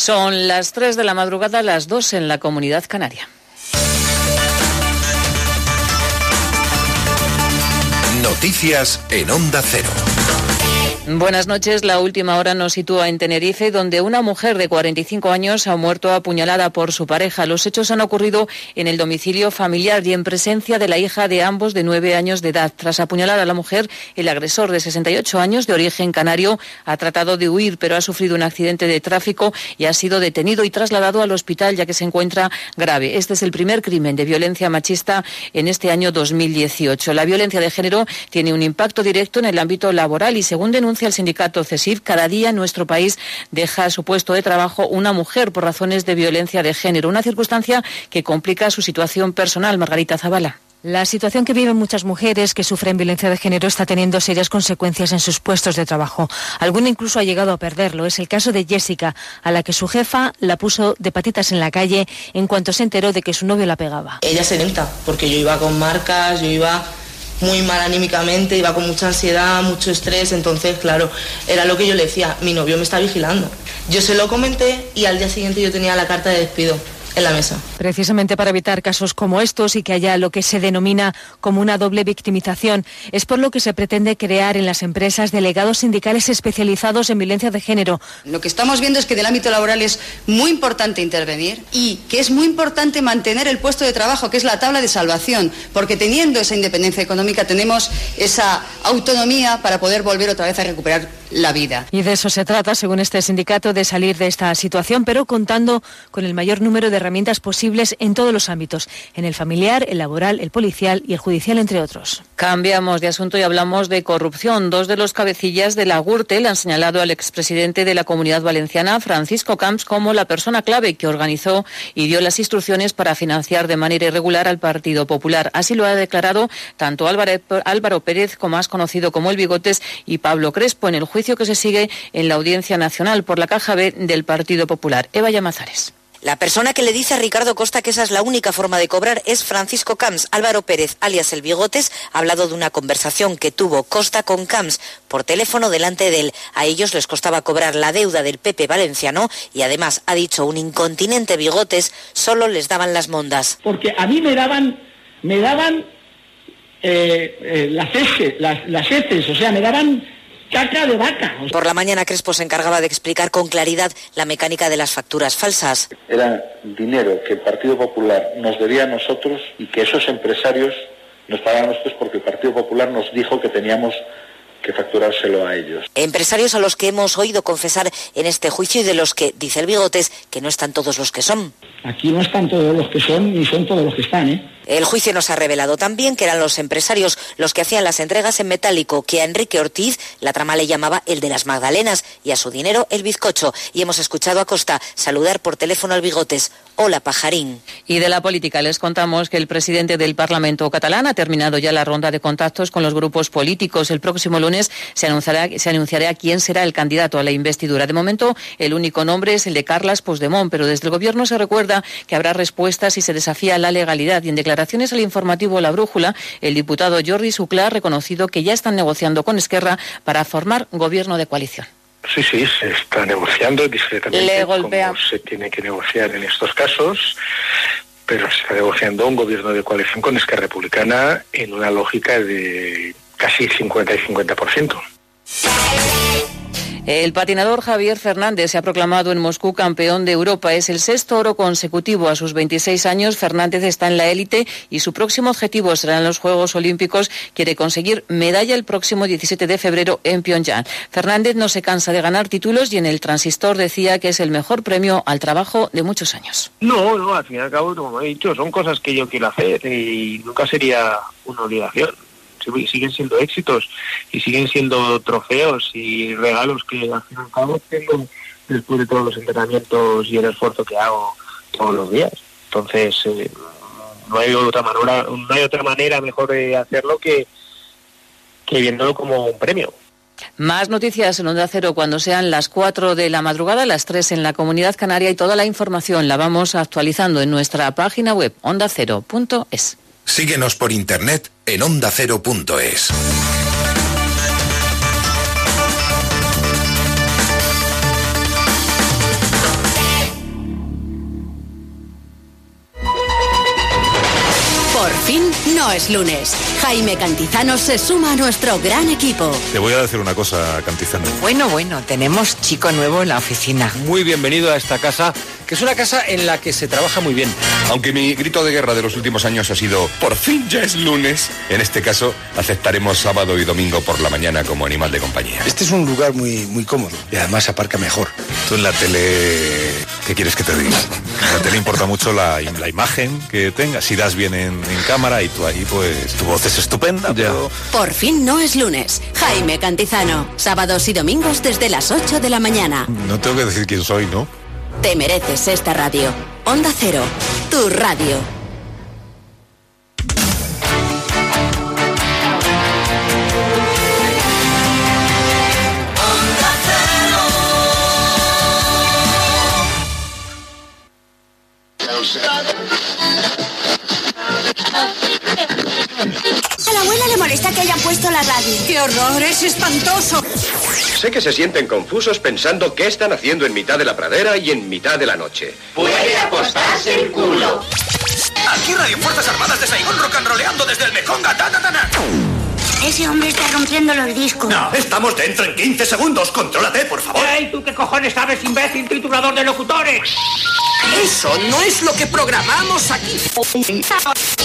Son las 3 de la madrugada, las 2 en la comunidad canaria. Noticias en Onda Cero. Buenas noches. La última hora nos sitúa en Tenerife, donde una mujer de 45 años ha muerto apuñalada por su pareja. Los hechos han ocurrido en el domicilio familiar y en presencia de la hija de ambos de nueve años de edad. Tras apuñalar a la mujer, el agresor de 68 años de origen canario ha tratado de huir, pero ha sufrido un accidente de tráfico y ha sido detenido y trasladado al hospital ya que se encuentra grave. Este es el primer crimen de violencia machista en este año 2018. La violencia de género tiene un impacto directo en el ámbito laboral y, según denuncia el sindicato CESIF, cada día en nuestro país deja su puesto de trabajo una mujer por razones de violencia de género, una circunstancia que complica su situación personal. Margarita Zavala. La situación que viven muchas mujeres que sufren violencia de género está teniendo serias consecuencias en sus puestos de trabajo. Alguna incluso ha llegado a perderlo. Es el caso de Jessica, a la que su jefa la puso de patitas en la calle en cuanto se enteró de que su novio la pegaba. Ella se nota, porque yo iba con marcas, yo iba muy mal anímicamente, iba con mucha ansiedad, mucho estrés, entonces, claro, era lo que yo le decía, mi novio me está vigilando. Yo se lo comenté y al día siguiente yo tenía la carta de despido en la mesa. Precisamente para evitar casos como estos y que haya lo que se denomina como una doble victimización, es por lo que se pretende crear en las empresas delegados sindicales especializados en violencia de género. Lo que estamos viendo es que del ámbito laboral es muy importante intervenir y que es muy importante mantener el puesto de trabajo, que es la tabla de salvación, porque teniendo esa independencia económica tenemos esa autonomía para poder volver otra vez a recuperar la vida. Y de eso se trata, según este sindicato, de salir de esta situación, pero contando con el mayor número de herramientas posibles en todos los ámbitos, en el familiar, el laboral, el policial y el judicial, entre otros. Cambiamos de asunto y hablamos de corrupción. Dos de los cabecillas de la Gürtel han señalado al expresidente de la Comunidad Valenciana, Francisco Camps, como la persona clave que organizó y dio las instrucciones para financiar de manera irregular al Partido Popular. Así lo ha declarado tanto Álvaro Pérez, como más conocido como el Bigotes, y Pablo Crespo en el juicio que se sigue en la Audiencia Nacional por la Caja B del Partido Popular. Eva Llamazares. La persona que le dice a Ricardo Costa que esa es la única forma de cobrar es Francisco Camps. Álvaro Pérez, alias El Bigotes, ha hablado de una conversación que tuvo Costa con Camps por teléfono delante de él. A ellos les costaba cobrar la deuda del Pepe valenciano y además ha dicho un incontinente Bigotes solo les daban las mondas. Porque a mí me daban, me daban eh, eh, las, heces, las, las heces, o sea, me daban caca de vaca. Por la mañana Crespo se encargaba de explicar con claridad la mecánica de las facturas falsas. Era dinero que el Partido Popular nos debía a nosotros y que esos empresarios nos pagaban a nosotros porque el Partido Popular nos dijo que teníamos que facturárselo a ellos. Empresarios a los que hemos oído confesar en este juicio y de los que, dice el Bigotes, que no están todos los que son. Aquí no están todos los que son ni son todos los que están, ¿eh? El juicio nos ha revelado también que eran los empresarios los que hacían las entregas en metálico, que a Enrique Ortiz la trama le llamaba el de las Magdalenas y a su dinero el bizcocho. Y hemos escuchado a Costa saludar por teléfono al Bigotes. Hola, pajarín. Y de la política les contamos que el presidente del Parlamento catalán ha terminado ya la ronda de contactos con los grupos políticos. El próximo lunes se anunciará, quién será el candidato a la investidura. De momento, el único nombre es el de Carlas Puigdemont, pero desde el Gobierno se recuerda que habrá respuestas si se desafía la legalidad y en declaraciones declaraciones al informativo La Brújula, el diputado Jordi Sucla ha reconocido que ya están negociando con Esquerra para formar gobierno de coalición. Sí, sí, se está negociando discretamente como se tiene que negociar en estos casos, pero se está negociando un gobierno de coalición con Esquerra Republicana en una lógica de casi 50 y 50%. El patinador Javier Fernández se ha proclamado en Moscú campeón de Europa. Es el sexto oro consecutivo. A sus 26 años, Fernández está en la élite y su próximo objetivo serán los Juegos Olímpicos. Quiere conseguir medalla el próximo 17 de febrero en Pyongyang. Fernández no se cansa de ganar títulos y en el transistor decía que es el mejor premio al trabajo de muchos años. No, no, al fin y al cabo, como he dicho, son cosas que yo quiero hacer y nunca sería una obligación siguen siendo éxitos y siguen siendo trofeos y regalos que al fin y al cabo tengo después de todos los entrenamientos y el esfuerzo que hago todos los días. Entonces, eh, no hay otra manera, no hay otra manera mejor de hacerlo que, que viéndolo como un premio. Más noticias en Onda Cero cuando sean las 4 de la madrugada, las 3 en la Comunidad Canaria y toda la información la vamos actualizando en nuestra página web ondacero.es. Síguenos por internet en ondacero.es. no es lunes. Jaime Cantizano se suma a nuestro gran equipo. Te voy a decir una cosa, Cantizano. Bueno, bueno, tenemos chico nuevo en la oficina. Muy bienvenido a esta casa, que es una casa en la que se trabaja muy bien. Aunque mi grito de guerra de los últimos años ha sido, por fin ya es lunes, en este caso aceptaremos sábado y domingo por la mañana como animal de compañía. Este es un lugar muy, muy cómodo y además aparca mejor. Tú en la tele, ¿qué quieres que te diga? En la tele importa mucho la, la imagen que tengas, si das bien en, en cámara y tú ahí pues tu voz es estupenda, pero... Por fin no es lunes. Jaime Cantizano. Sábados y domingos desde las 8 de la mañana. No tengo que decir quién soy, ¿no? Te mereces esta radio. Onda Cero, tu radio. A la abuela le molesta que hayan puesto la radio. ¡Qué horror! ¡Es espantoso! Sé que se sienten confusos pensando qué están haciendo en mitad de la pradera y en mitad de la noche. Puede apostarse el culo. Aquí Radio Fuerzas Armadas de Saigón rock and roleando desde el ta, ta. Ese hombre está rompiendo los discos. No, estamos dentro en 15 segundos. Contrólate, por favor. ¡Ey, tú qué cojones sabes, imbécil, triturador de locutores! Eso no es lo que programamos aquí.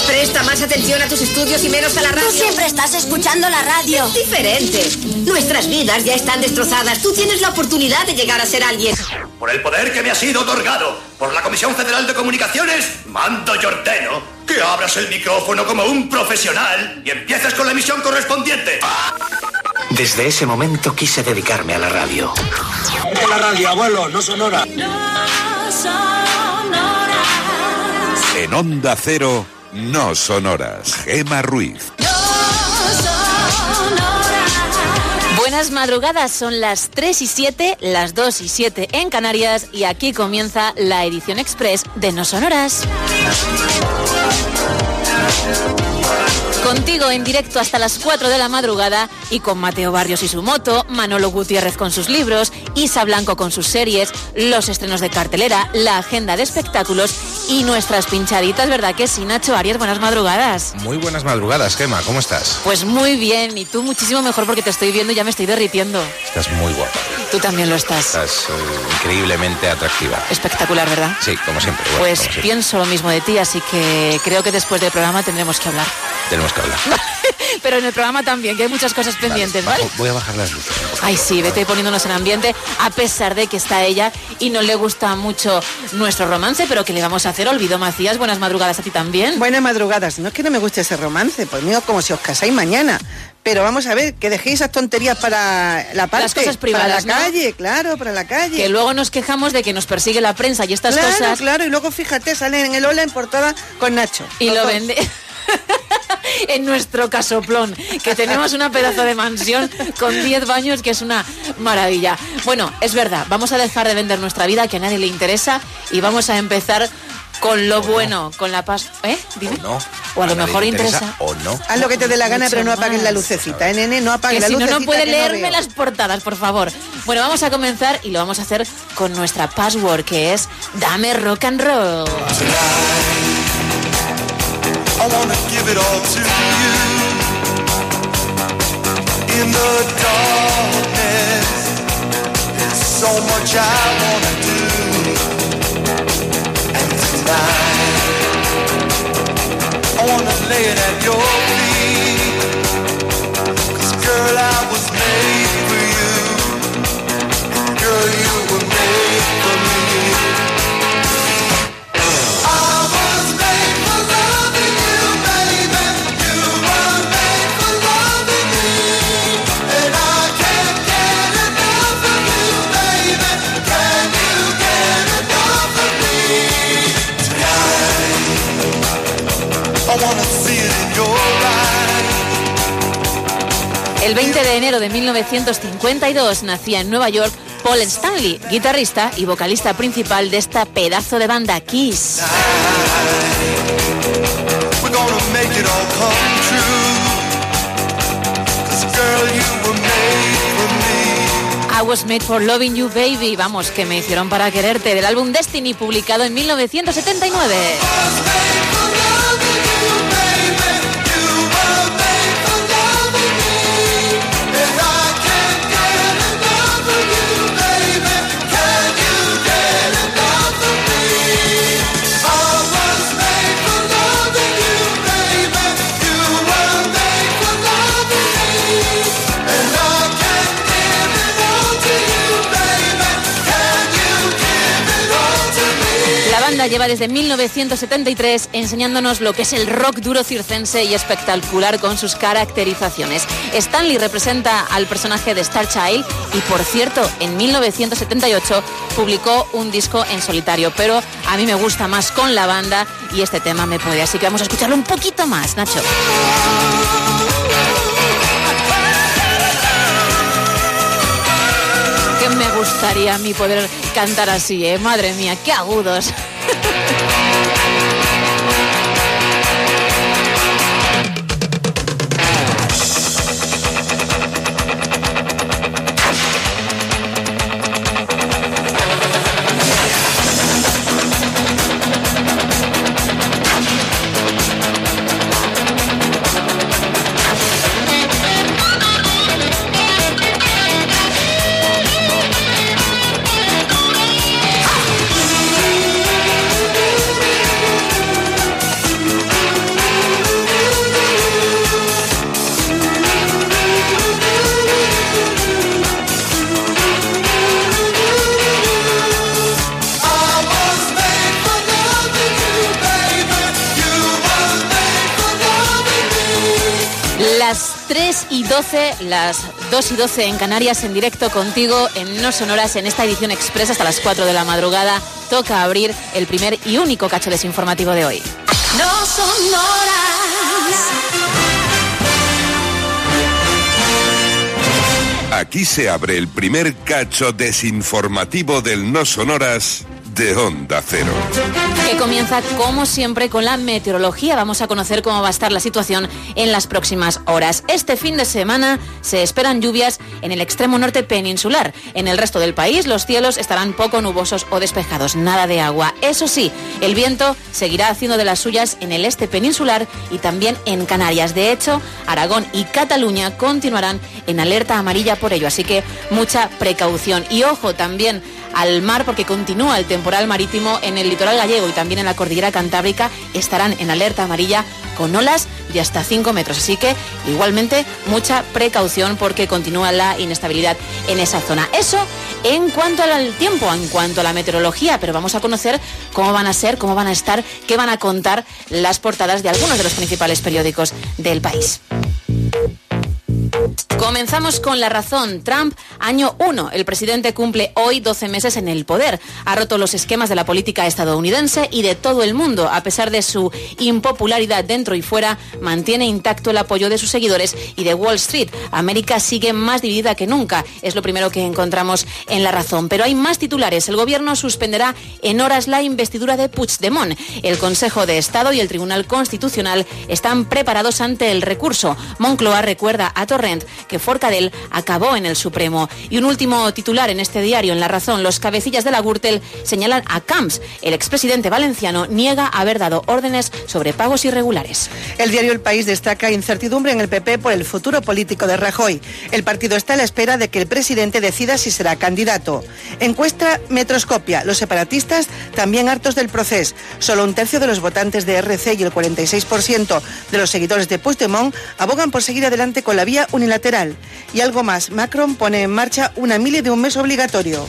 Presta más atención a tus estudios y menos a la radio. Tú siempre estás escuchando la radio. Diferente. Nuestras vidas ya están destrozadas. Tú tienes la oportunidad de llegar a ser alguien. Por el poder que me ha sido otorgado por la Comisión Federal de Comunicaciones, mando y ordeno que abras el micrófono como un profesional y empieces con la emisión correspondiente. Desde ese momento quise dedicarme a la radio. Es la radio, abuelo, no sonora. En Onda Cero, no sonoras. Gema Ruiz. Buenas madrugadas, son las 3 y 7, las 2 y 7 en Canarias y aquí comienza la edición express de No Sonoras. Contigo en directo hasta las 4 de la madrugada y con Mateo Barrios y su moto, Manolo Gutiérrez con sus libros, Isa Blanco con sus series, los estrenos de cartelera, la agenda de espectáculos y nuestras pinchaditas, ¿verdad que sí, Nacho Arias? Buenas madrugadas. Muy buenas madrugadas, Gema, ¿cómo estás? Pues muy bien, y tú muchísimo mejor porque te estoy viendo y ya me estoy derritiendo. Estás muy guapa. Tú también lo estás. Estás eh, increíblemente atractiva. Espectacular, ¿verdad? Sí, como siempre. Bueno, pues como siempre. pienso lo mismo de ti, así que creo que después del programa tendremos que hablar. Tenemos que hablar. Pero en el programa también, que hay muchas cosas pendientes, ¿vale? Bajo- voy a bajar las luces. Ay, sí, vete poniéndonos en ambiente, a pesar de que está ella y no le gusta mucho nuestro romance, pero que le vamos a hacer? Olvido Macías, buenas madrugadas a ti también. Buenas madrugadas. No es que no me guste ese romance, pues mío, como si os casáis mañana. Pero vamos a ver, que dejéis esas tonterías para la parte, Las cosas privadas, para la ¿no? calle, claro, para la calle. Que luego nos quejamos de que nos persigue la prensa y estas claro, cosas. claro, y luego fíjate, salen en el Ola en portada con Nacho. Y lo dos. vende. en nuestro casoplón, que tenemos una pedazo de mansión con 10 baños que es una maravilla. Bueno, es verdad, vamos a dejar de vender nuestra vida que a nadie le interesa y vamos a empezar con lo bueno, con la paz. ¿Eh? Dime. No. O a lo mejor interesa. O no. Haz lo que te dé la gana, Mucho pero no apaguen la lucecita, ¿eh, nene? No apaguen Que la si no, lucecita. no puede que leerme las portadas, por favor. Bueno, vamos a comenzar y lo vamos a hacer con nuestra password, que es Dame Rock and Roll. I wanna give it all to you. In the darkness, there's so much I wanna do. And tonight, I wanna lay it at your feet. 'Cause girl, I was made El 20 de enero de 1952 nacía en Nueva York Paul Stanley, guitarrista y vocalista principal de esta pedazo de banda Kiss. I was made for loving you, baby. Vamos, que me hicieron para quererte. Del álbum Destiny, publicado en 1979. Lleva desde 1973 enseñándonos lo que es el rock duro circense y espectacular con sus caracterizaciones. Stanley representa al personaje de Star Child y, por cierto, en 1978 publicó un disco en solitario, pero a mí me gusta más con la banda y este tema me puede, así que vamos a escucharlo un poquito más, Nacho. Me gustaría a mí poder cantar así, ¿eh? Madre mía, qué agudos. 3 y 12, las 2 y 12 en Canarias en directo contigo en No Sonoras en esta edición expresa hasta las 4 de la madrugada. Toca abrir el primer y único cacho desinformativo de hoy. No sonoras. Aquí se abre el primer cacho desinformativo del No Sonoras de Onda Cero. Que comienza como siempre con la meteorología. Vamos a conocer cómo va a estar la situación en las próximas horas. Este fin de semana se esperan lluvias en el extremo norte peninsular. En el resto del país los cielos estarán poco nubosos o despejados, nada de agua. Eso sí, el viento seguirá haciendo de las suyas en el este peninsular y también en Canarias. De hecho, Aragón y Cataluña continuarán en alerta amarilla ello, así que mucha precaución. Y ojo también al mar porque continúa el temporal marítimo en el litoral gallego y también en la cordillera cantábrica estarán en alerta amarilla con olas de hasta 5 metros. Así que igualmente mucha precaución porque continúa la inestabilidad en esa zona. Eso en cuanto al tiempo, en cuanto a la meteorología, pero vamos a conocer cómo van a ser, cómo van a estar, qué van a contar las portadas de algunos de los principales periódicos del país. Comenzamos con la razón. Trump, año 1. El presidente cumple hoy 12 meses en el poder. Ha roto los esquemas de la política estadounidense y de todo el mundo. A pesar de su impopularidad dentro y fuera, mantiene intacto el apoyo de sus seguidores y de Wall Street. América sigue más dividida que nunca. Es lo primero que encontramos en la razón. Pero hay más titulares. El gobierno suspenderá en horas la investidura de Puigdemont. El Consejo de Estado y el Tribunal Constitucional están preparados ante el recurso. Moncloa recuerda a Torrent que Forcadell acabó en el Supremo. Y un último titular en este diario, en La Razón, los cabecillas de la Gürtel señalan a Camps. El expresidente valenciano niega haber dado órdenes sobre pagos irregulares. El diario El País destaca incertidumbre en el PP por el futuro político de Rajoy. El partido está a la espera de que el presidente decida si será candidato. Encuesta Metroscopia. Los separatistas también hartos del proceso. Solo un tercio de los votantes de RC y el 46% de los seguidores de Puigdemont abogan por seguir adelante con la vía unilateral. Y algo más, Macron pone en marcha una mili de un mes obligatorio.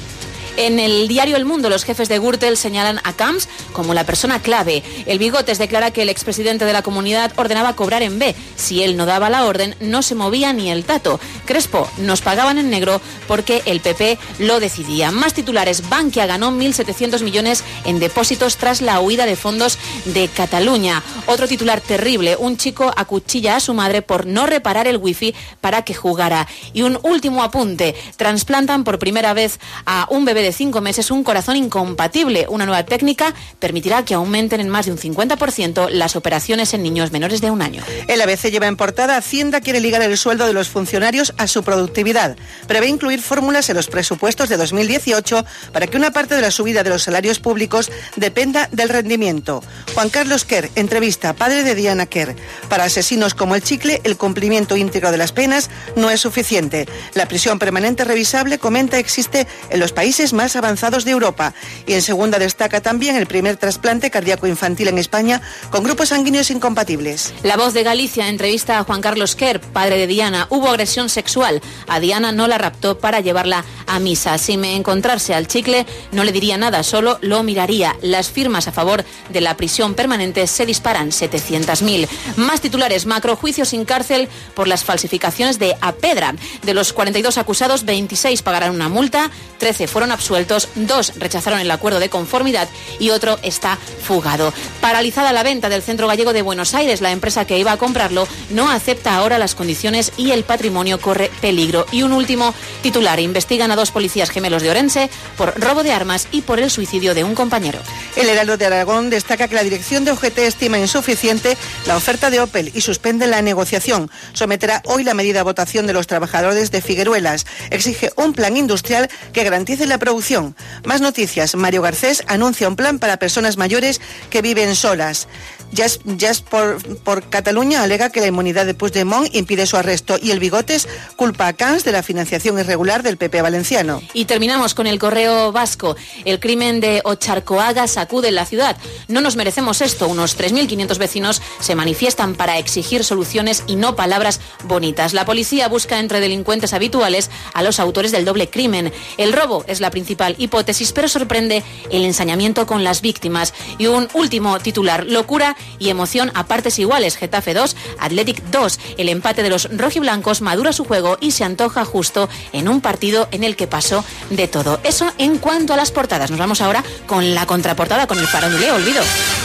En el diario El Mundo, los jefes de Gürtel señalan a Camps como la persona clave. El Bigotes declara que el expresidente de la comunidad ordenaba cobrar en B. Si él no daba la orden, no se movía ni el tato. Crespo, nos pagaban en negro porque el PP lo decidía. Más titulares, Bankia ganó 1.700 millones en depósitos tras la huida de fondos de Cataluña. Otro titular terrible, un chico acuchilla a su madre por no reparar el wifi para que jugara. Y un último apunte, trasplantan por primera vez a un bebé de cinco meses un corazón incompatible. Una nueva técnica permitirá que aumenten en más de un 50% las operaciones en niños menores de un año. El ABC lleva en portada Hacienda quiere ligar el sueldo de los funcionarios a su productividad. Prevé incluir fórmulas en los presupuestos de 2018 para que una parte de la subida de los salarios públicos dependa del rendimiento. Juan Carlos Kerr, entrevista, padre de Diana Kerr. Para asesinos como el chicle, el cumplimiento íntegro de las penas no es suficiente. La prisión permanente revisable, comenta, existe en los países más avanzados de Europa. Y en segunda destaca también el primer trasplante cardíaco infantil en España con grupos sanguíneos incompatibles. La voz de Galicia entrevista a Juan Carlos Kerr, padre de Diana. Hubo agresión sexual. A Diana no la raptó para llevarla a misa. Si me encontrarse al chicle, no le diría nada, solo lo miraría. Las firmas a favor de la prisión permanente se disparan 700.000. Más titulares, macrojuicios sin cárcel por las falsificaciones de Apedra. De los 42 acusados, 26 pagarán una multa, 13 fueron absueltos, 2 rechazaron el acuerdo de conformidad y otro está fugado. Paralizada la venta del Centro Gallego de Buenos Aires, la empresa que iba a comprarlo no acepta ahora las condiciones y el patrimonio corre peligro. Y un último titular, investigan a dos policías gemelos de Orense por robo de armas y por el suicidio de un compañero. El Heraldo de Aragón destaca que la dirección de OGT estima insuficiente la oferta de Opel y suspende la negociación. Someterá hoy la medida a votación de los trabajadores de Figueruelas. Exige un plan industrial que garantice la producción. Más noticias. Mario Garcés anuncia un plan para personas mayores que viven solas. Jazz por, por, Cataluña alega que la inmunidad de Puigdemont impide su arresto y el Bigotes culpa a Cans de la financiación irregular del PP valenciano. Y terminamos con el correo vasco. El crimen de Ocharcoaga sacude la ciudad. No nos merecemos esto. Unos 3.500 vecinos se manifiestan para exigir soluciones y no palabras bonitas. La policía busca entre delincuentes habituales a los autores del doble crimen. El robo es la principal hipótesis, pero sorprende el ensañamiento con las víctimas. Y un último titular, locura y emoción a partes iguales. Getafe 2, Athletic 2. El empate de los rojiblancos madura su juego y se antoja justo en un partido en el que pasó de todo. Eso en cuanto a las portadas. Nos vamos ahora con la contraportada, con el faranduleo, olvido.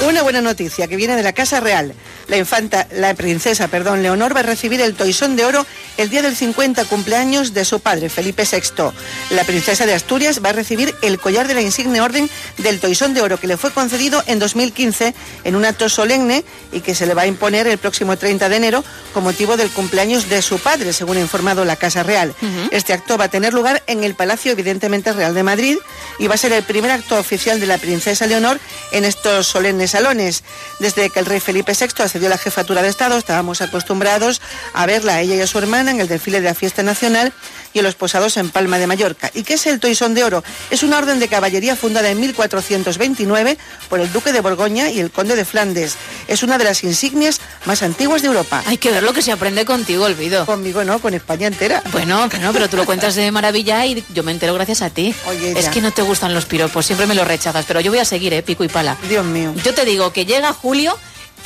Una buena noticia que viene de la Casa Real. La infanta, la princesa, perdón, Leonor va a recibir el toisón de oro el día del 50 cumpleaños de su padre, Felipe VI. La princesa de Asturias va a recibir el collar de la insigne orden del toisón de oro que le fue concedido en 2015 en un acto solemne y que se le va a imponer el próximo 30 de enero con motivo del cumpleaños de su padre, según ha informado la Casa Real. Uh -huh. Este acto va a tener lugar en el Palacio, evidentemente, Real de Madrid y va a ser el primer acto oficial de la princesa Leonor en estos solemnes salones. Desde que el rey Felipe VI accedió a la jefatura de Estado, estábamos acostumbrados a verla a ella y a su hermana en el desfile de la fiesta nacional y en los posados en Palma de Mallorca. ¿Y qué es el Toisón de Oro? Es una orden de caballería fundada en 1429 por el duque de Borgoña y el conde de Flandes. Es una de las insignias más antiguas de Europa. Hay que ver lo que se aprende contigo, Olvido. Conmigo no, con España entera. Bueno, no, pero tú lo cuentas de maravilla y yo me entero gracias a ti. Oye, es que no te gustan los piropos, siempre me los rechazas, pero yo voy a seguir, ¿eh? Pico y pala. Dios mío. Yo te digo que llega julio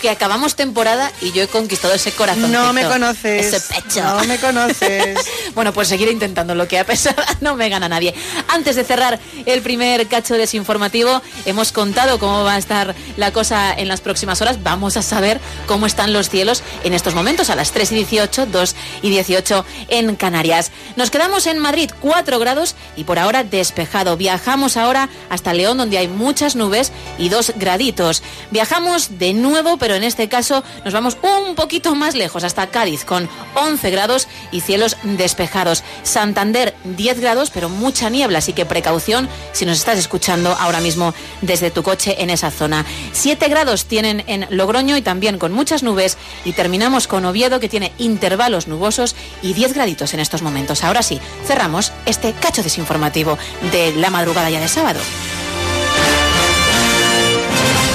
que acabamos temporada y yo he conquistado ese corazón. No me conoces. Ese pecho. No me conoces. bueno, pues seguiré intentando lo que a pesar no me gana nadie. Antes de cerrar el primer cacho desinformativo, hemos contado cómo va a estar la cosa en las próximas horas. Vamos a saber cómo están los cielos en estos momentos, a las 3 y 18, 2 y 18 en Canarias. Nos quedamos en Madrid, 4 grados y por ahora despejado. Viajamos ahora hasta León, donde hay muchas nubes y 2 graditos. Viajamos de nuevo, pero en este caso nos vamos un poquito más lejos, hasta Cádiz, con 11 grados y cielos despejados. Santander, 10 grados, pero mucha niebla, así que precaución si nos estás escuchando ahora mismo desde tu coche en esa zona. 7 grados tienen en Logroño y también con muchas nubes. Y terminamos con Oviedo, que tiene intervalos nubosos y 10 graditos en estos momentos. Ahora sí, cerramos este cacho desinformativo de la madrugada ya de sábado.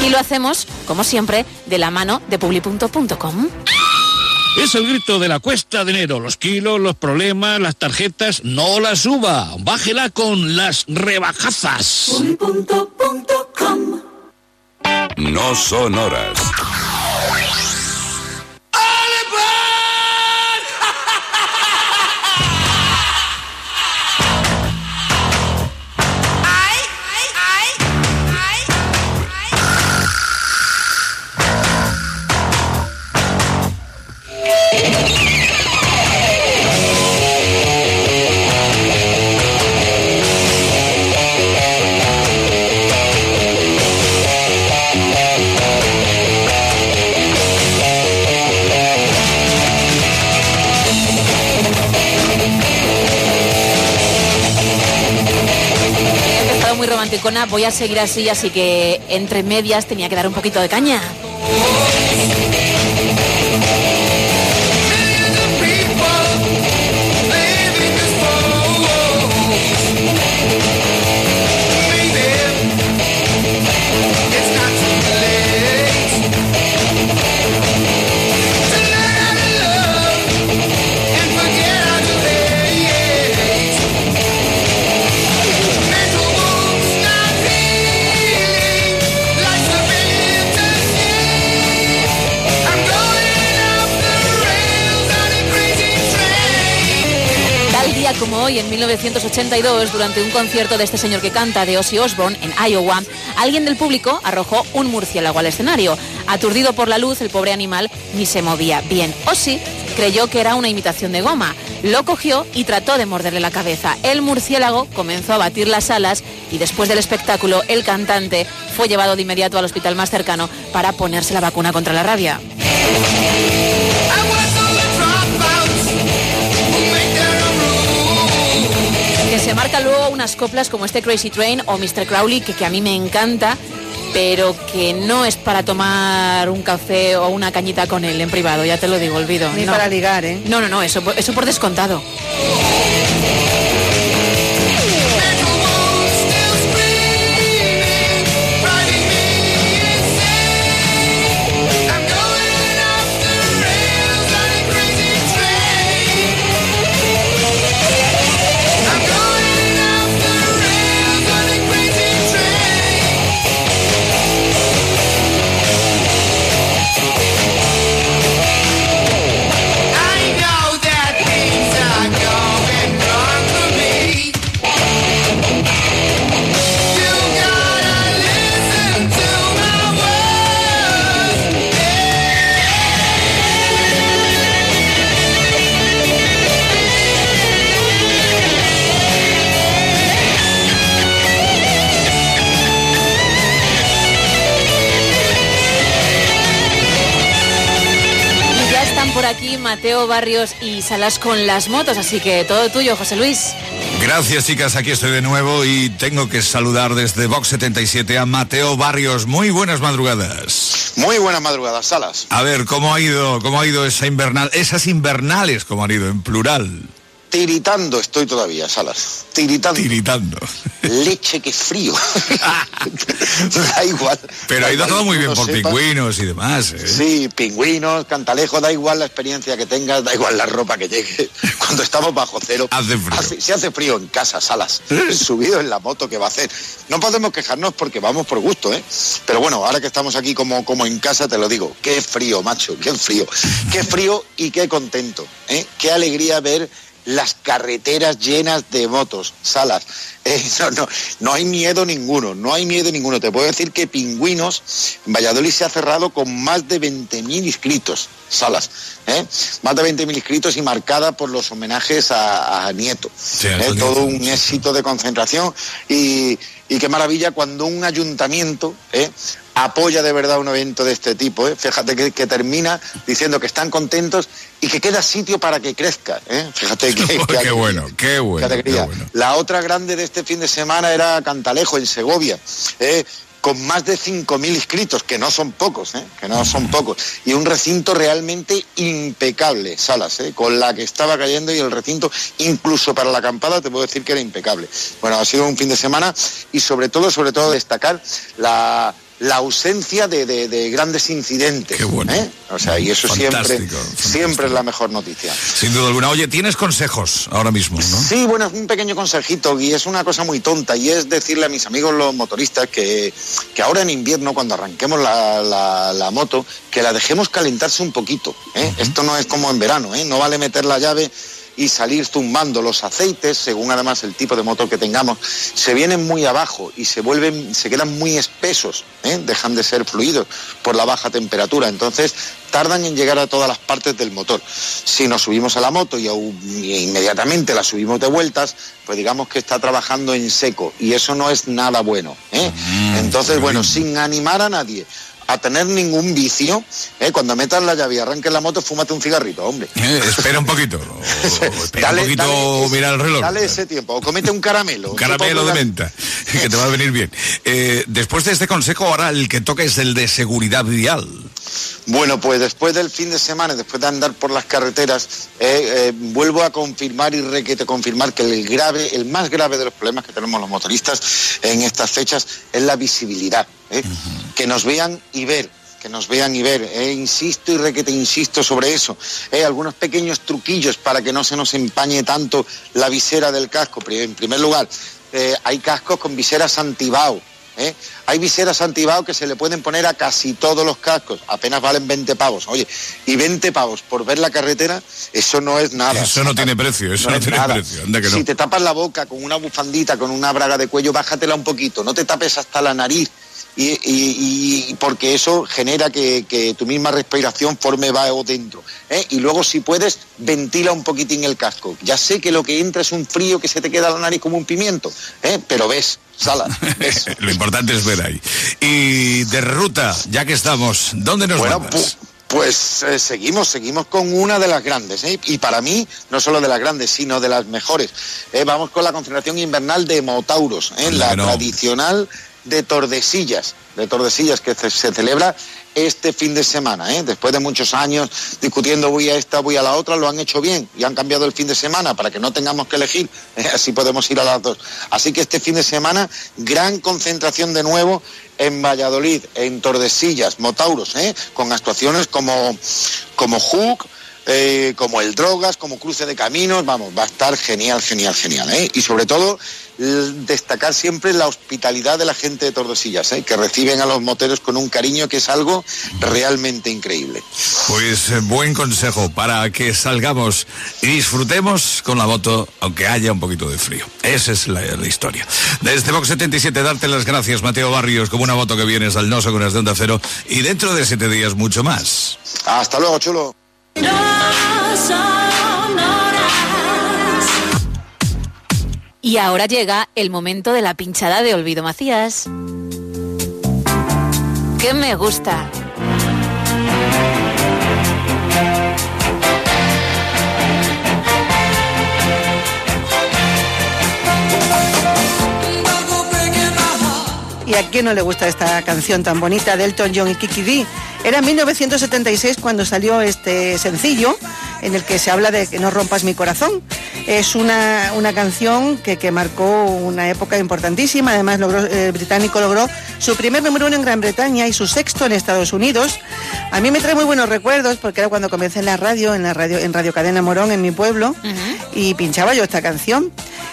Y lo hacemos, como siempre, de la mano de publi.com. Es el grito de la cuesta de enero. Los kilos, los problemas, las tarjetas, no las suba. Bájela con las rebajazas. No son horas. Romanticona, voy a seguir así, así que entre medias tenía que dar un poquito de caña. Hoy, en 1982, durante un concierto de este señor que canta de Ozzy Osbourne en Iowa, alguien del público arrojó un murciélago al escenario. Aturdido por la luz, el pobre animal ni se movía bien. Ozzy creyó que era una imitación de goma. Lo cogió y trató de morderle la cabeza. El murciélago comenzó a batir las alas y después del espectáculo, el cantante fue llevado de inmediato al hospital más cercano para ponerse la vacuna contra la rabia. Marca luego unas coplas como este Crazy Train o Mr. Crowley, que, que a mí me encanta, pero que no es para tomar un café o una cañita con él en privado, ya te lo digo, olvido. Ni no. para ligar, ¿eh? No, no, no, eso, eso por descontado. Mateo Barrios y Salas con las motos, así que todo tuyo, José Luis. Gracias chicas, aquí estoy de nuevo y tengo que saludar desde Vox 77 a Mateo Barrios. Muy buenas madrugadas. Muy buenas madrugadas, Salas. A ver, ¿cómo ha ido, cómo ha ido esa invernal, esas invernales, cómo han ido en plural? Tiritando estoy todavía, Salas. Tiritando. Tiritando. Leche, que frío. da igual. Pero ha ido todo muy bien por sepa. pingüinos y demás. ¿eh? Sí, pingüinos, cantalejo, da igual la experiencia que tengas, da igual la ropa que llegue. Cuando estamos bajo cero. Hace frío. si hace frío en casa, salas. Subido en la moto que va a hacer. No podemos quejarnos porque vamos por gusto, ¿eh? Pero bueno, ahora que estamos aquí como, como en casa, te lo digo. Qué frío, macho, qué frío. Qué frío y qué contento. ¿eh? Qué alegría ver las carreteras llenas de motos, salas. No, no, no hay miedo ninguno, no hay miedo ninguno. Te puedo decir que Pingüinos en Valladolid se ha cerrado con más de 20.000 inscritos, salas. ¿eh? Más de 20.000 inscritos y marcada por los homenajes a, a Nieto. ¿eh? eso Todo Nieto, un éxito de concentración y, y qué maravilla cuando un ayuntamiento ¿eh? apoya de verdad un evento de este tipo. ¿eh? Fíjate que, que termina diciendo que están contentos y que queda sitio para que crezca. ¿eh? Fíjate que, que qué bueno, qué bueno. La otra grande de este fin de semana era Cantalejo, en Segovia. ¿eh? con más de 5.000 inscritos, que no son pocos, ¿eh? que no son pocos, y un recinto realmente impecable, Salas, ¿eh? con la que estaba cayendo y el recinto, incluso para la acampada, te puedo decir que era impecable. Bueno, ha sido un fin de semana y sobre todo, sobre todo destacar la, la ausencia de, de- de grandes incidentes. ¿eh? O sea, y eso siempre, Fantástico, siempre es la mejor noticia. Sin duda alguna. Oye, tienes consejos ahora mismo, ¿no? Sí, bueno, es un pequeño consejito y es una cosa muy tonta y es decirle a mis amigos los motoristas que, que ahora en invierno, cuando arranquemos la, la- la moto, que la dejemos calentarse un poquito. ¿eh? Esto no es como en verano, ¿eh? no vale meter la llave y salir tumbando los aceites, según además el tipo de motor que tengamos, se vienen muy abajo y se vuelven, se quedan muy espesos, ¿eh? dejan de ser fluidos por la baja temperatura. Entonces tardan en llegar a todas las partes del motor. Si nos subimos a la moto y, inmediatamente la subimos de vueltas, pues digamos que está trabajando en seco y eso no es nada bueno. ¿eh? Entonces, bueno, sin animar a nadie a tener ningún vicio, ¿eh? cuando metas la llave y arranques la moto, fúmate un cigarrito, hombre. Eh, espera un poquito. o espera un poquito, mira el reloj. Dale ese tiempo, o comete un caramelo. Un caramelo de menta, que te va a venir bien. Eh, después de este consejo, ahora el que toca es el de seguridad vial. Bueno, pues después del fin de semana, después de andar por las carreteras, eh, eh, vuelvo a confirmar y requete confirmar que el grave, el más grave de los problemas que tenemos los motoristas en estas fechas es la visibilidad. ¿eh? Que nos vean y ver que nos vean y ver. ¿eh? Insisto y requete insisto sobre eso. ¿eh? Algunos pequeños truquillos para que no se nos empañe tanto la visera del casco. En primer lugar, eh, hay cascos con viseras antibao. ¿Eh? Hay viseras antibao que se le pueden poner a casi todos los cascos. Apenas valen 20 pavos. Oye, y 20 pavos por ver la carretera, eso no es nada. Eso no tiene precio, eso no, es tiene nada. precio. Anda que no. Si te tapas la boca con una bufandita, con una braga de cuello, bájatela un poquito. No te tapes hasta la nariz. Y, y- y- porque eso genera que, que tu misma respiración forme vaho dentro. ¿eh? Y luego, si puedes, ventila un poquitín el casco. Ya sé que lo que entra es un frío que se te queda la nariz como un pimiento, ¿eh? pero ves, sala, ves. Lo importante es ver ahí. Y de ruta, ya que estamos, ¿dónde nos Bueno, mandas? Pues eh, seguimos, seguimos con una de las grandes, ¿eh? y para mí, no solo de las grandes, sino de las mejores. ¿eh? Vamos con la concentración invernal de Motauros. Anda la no. tradicional de Tordesillas, de Tordesillas que se, celebra este fin de semana. ¿eh? Después de muchos años discutiendo voy a esta, voy a la otra, lo han hecho bien y han cambiado el fin de semana para que no tengamos que elegir, ¿eh? así podemos ir a las dos. Así que este fin de semana, gran concentración de nuevo en Valladolid, en Tordesillas, Motauros, ¿eh? con actuaciones como, como Hook, como el Drogas, como Cruce de Caminos, vamos, va a estar genial, genial, genial. Y sobre todo, destacar siempre la hospitalidad de la gente de Tordesillas, ¿eh? que reciben a los moteros con un cariño que es algo realmente increíble. Pues eh, buen consejo para que salgamos y disfrutemos con la moto, aunque haya un poquito de frío. Esa es la, la historia. Desde Box 77, darte las gracias, Mateo Barrios, como una moto que vienes al Noso con las de Onda Cero, y dentro de siete días mucho más. Hasta luego, chulo. Y ahora llega el momento de la pinchada de Olvido Macías. Que me gusta. ¿Y a quién no le gusta esta canción tan bonita de Elton John y Kiki D? Era en 1976 cuando salió este sencillo en el que se habla de que no rompas mi corazón. Es una, una canción que, que marcó una época importantísima. Además, logró, el británico logró su primer número uno en Gran Bretaña y su sexto en Estados Unidos. A mí me trae muy buenos recuerdos porque era cuando comencé en la radio, en la radio, en Radio Cadena Morón, en mi pueblo, y pinchaba yo esta canción.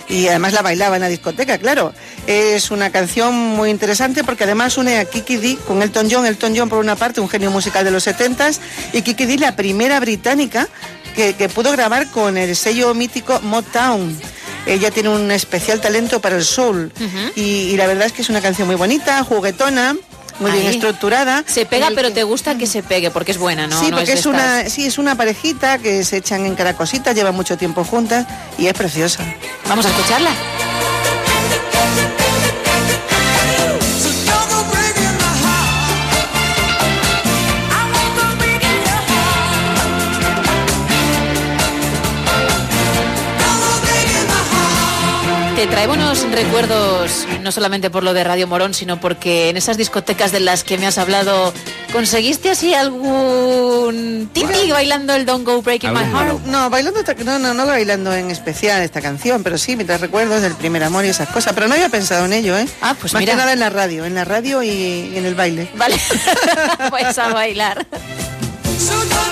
Y además la bailaba en la discoteca, claro. Es una canción muy interesante porque además une a Kiki D con Elton John. Elton John, por una parte, un genio musical de los 70 y Kiki D, la primera británica que, que pudo grabar con el sello mítico Motown. Ella tiene un especial talento para el soul y, y la verdad es que es una canción muy bonita, juguetona, muy bien Ahí. estructurada. Se pega, pero que- te gusta que se pegue, porque es buena, ¿no? sí, No porque de es, una, estas- sí, es una parejita que se echan en cada cosita, llevan mucho tiempo juntas y es preciosa. Vamos a escucharla. Te trae buenos recuerdos, no solamente por lo de Radio Morón, sino porque en esas discotecas de las que me has hablado, ¿conseguiste así algún titi bailando el Don't Go Breaking My Heart? No, bailando, no, no, no bailando en especial esta canción, pero sí, mientras recuerdos del primer amor y esas cosas. Pero no había pensado en ello, ¿eh? Ah, pues Más mira. que nada en la radio, en la radio y, y en el baile. Vale, pues a bailar.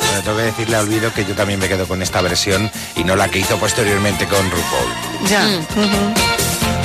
Pero tengo que decirle a Olvido que yo también me quedo con esta versión y no la que hizo posteriormente con RuPaul. Ya. Mm.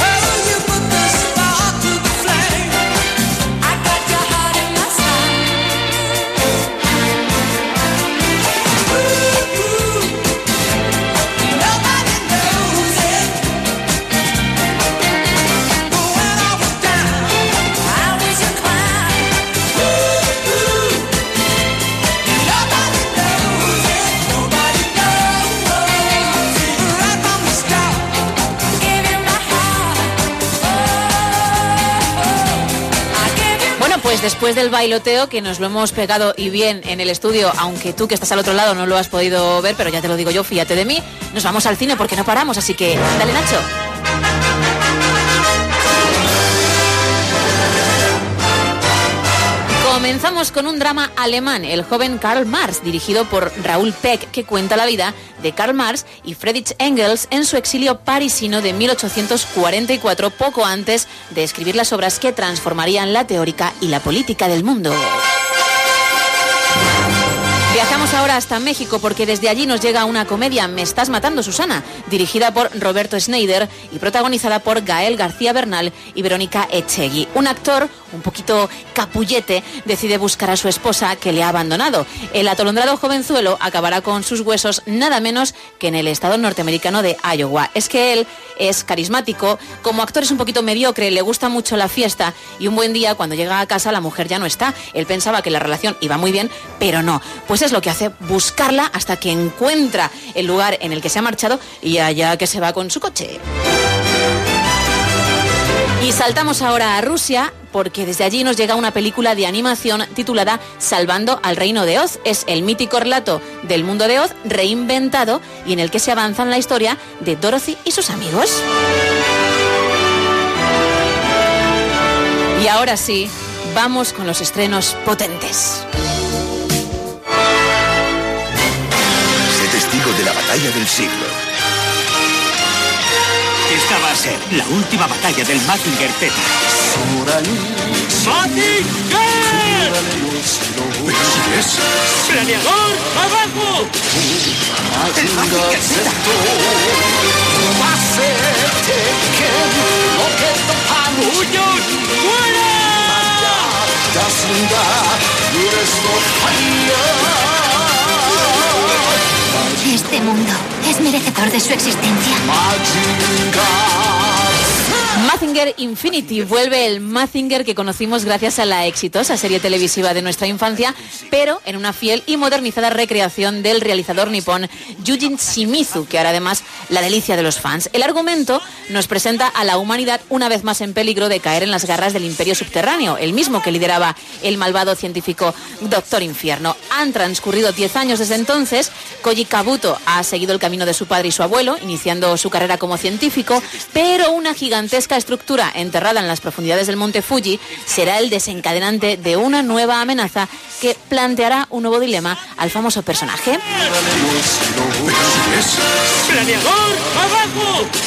Pues después del bailoteo, que nos lo hemos pegado y bien en el estudio, aunque tú que estás al otro lado no lo has podido ver, pero ya te lo digo yo, fíjate de mí, nos vamos al cine porque no paramos, así que dale Nacho. Comenzamos con un drama alemán, el joven Karl Marx, dirigido por Raúl Peck, que cuenta la vida de Karl Marx y Friedrich Engels en su exilio parisino de 1844, poco antes de escribir las obras que transformarían la teórica y la política del mundo. Viajamos ahora hasta México porque desde allí nos llega una comedia, Me estás matando Susana, dirigida por Roberto Schneider y protagonizada por Gael García Bernal y Verónica Echegui. Un actor un poquito capullete, decide buscar a su esposa que le ha abandonado. El atolondrado jovenzuelo acabará con sus huesos nada menos que en el estado norteamericano de Iowa. Es que él es carismático, como actor es un poquito mediocre, le gusta mucho la fiesta y un buen día cuando llega a casa la mujer ya no está. Él pensaba que la relación iba muy bien, pero no. Pues es lo que hace buscarla hasta que encuentra el lugar en el que se ha marchado y allá que se va con su coche. Y saltamos ahora a Rusia porque desde allí nos llega una película de animación titulada Salvando al Reino de Oz. Es el mítico relato del mundo de Oz reinventado y en el que se avanza en la historia de Dorothy y sus amigos. Y ahora sí, vamos con los estrenos potentes. Sé testigo de la batalla del siglo va a ser la última batalla del Mazinger Z. ¡Mazinger! ¡Planeador abajo! ¡El Mazinger Z! Este mundo es merecedor de su existencia. Mazinger Infinity vuelve el Mazinger que conocimos gracias a la exitosa serie televisiva de nuestra infancia, pero en una fiel y modernizada recreación del realizador nipón Yujin Shimizu, que hará además la delicia de los fans. El argumento nos presenta a la humanidad una vez más en peligro de caer en las garras del imperio subterráneo, el mismo que lideraba el malvado científico Doctor Infierno. Han transcurrido 10 años desde entonces, Koji Kabuto ha seguido el camino de su padre y su abuelo, iniciando su carrera como científico, pero una gigantesca esta estructura enterrada en las profundidades del monte Fuji será el desencadenante de una nueva amenaza que planteará un nuevo dilema al famoso personaje.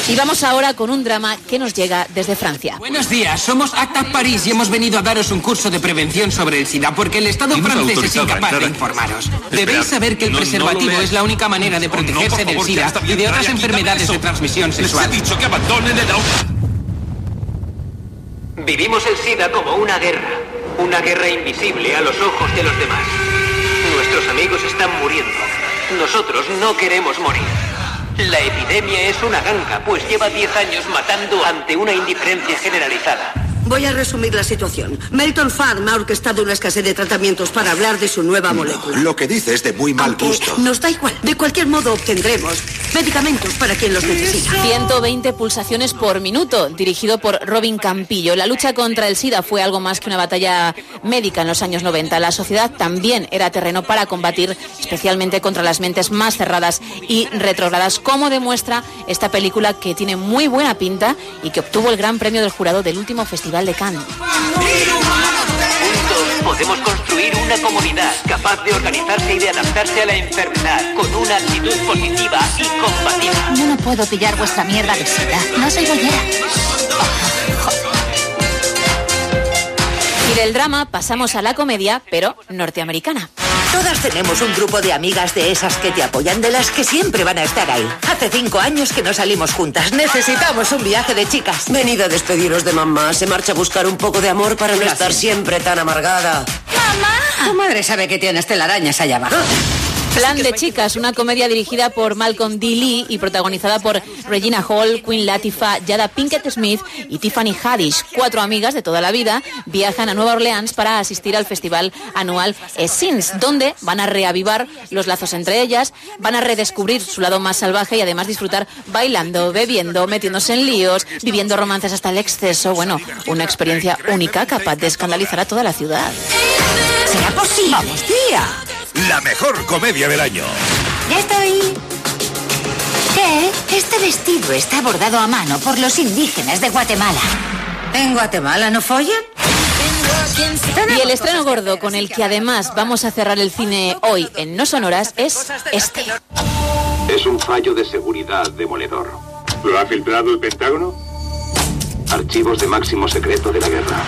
Y vamos ahora con un drama que nos llega desde Francia. Buenos días, somos Acta París y hemos venido a daros un curso de prevención sobre el SIDA porque el Estado francés es incapaz de informaros. Debéis saber que el preservativo es la única manera de protegerse del SIDA y de otras enfermedades de transmisión sexual. Vivimos el SIDA como una guerra, una guerra invisible a los ojos de los demás. Nuestros amigos están muriendo. Nosotros no queremos morir. La epidemia es una ganga, pues lleva 10 años matando ante una indiferencia generalizada. Voy a resumir la situación. Melton Farm ha orquestado una escasez de tratamientos para hablar de su nueva molécula. Lo que dice es de muy mal gusto. Nos da igual. De cualquier modo obtendremos Medicamentos para quien los necesita. 120 pulsaciones por minuto, dirigido por Robin Campillo. La lucha contra el SIDA fue algo más que una batalla médica en los años 90. La sociedad también era terreno para combatir, especialmente contra las mentes más cerradas y retrógradas, como demuestra esta película que tiene muy buena pinta y que obtuvo el gran premio del jurado del último Festival de Cannes podemos construir una comunidad capaz de organizarse y de adaptarse a la enfermedad con una actitud positiva y compatible. Yo no puedo pillar vuestra mierda de seda. No soy bollera. Ah, del drama pasamos a la comedia, pero norteamericana. Todas tenemos un grupo de amigas de esas que te apoyan, de las que siempre van a estar ahí. Hace cinco años que no salimos juntas. Necesitamos un viaje de chicas. Venid a despediros de mamá. Se marcha a buscar un poco de amor para no estar siempre tan amargada. ¡Mamá! Tu madre sabe que tienes telarañas allá abajo. Plan de chicas, una comedia dirigida por Malcolm D. Lee y protagonizada por Regina Hall, Queen Latifah, Jada Pinkett Smith y Tiffany Haddish. Cuatro amigas de toda la vida viajan a Nueva Orleans para asistir al festival anual Essence, donde van a reavivar los lazos entre ellas, van a redescubrir su lado más salvaje y además disfrutar bailando, bebiendo, metiéndose en líos, viviendo romances hasta el exceso. Bueno, una experiencia única capaz de escandalizar a toda la ciudad. ¿Será posible? ¡Vamos, tía! La mejor comedia del año. Ya estoy. ¿Qué? Este vestido está bordado a mano por los indígenas de Guatemala. ¿En Guatemala no follan? Y el estreno gordo con el que además vamos a cerrar el cine hoy en No Sonoras es este. Es un fallo de seguridad demoledor. ¿Lo ha filtrado el Pentágono? Archivos de máximo secreto de la guerra.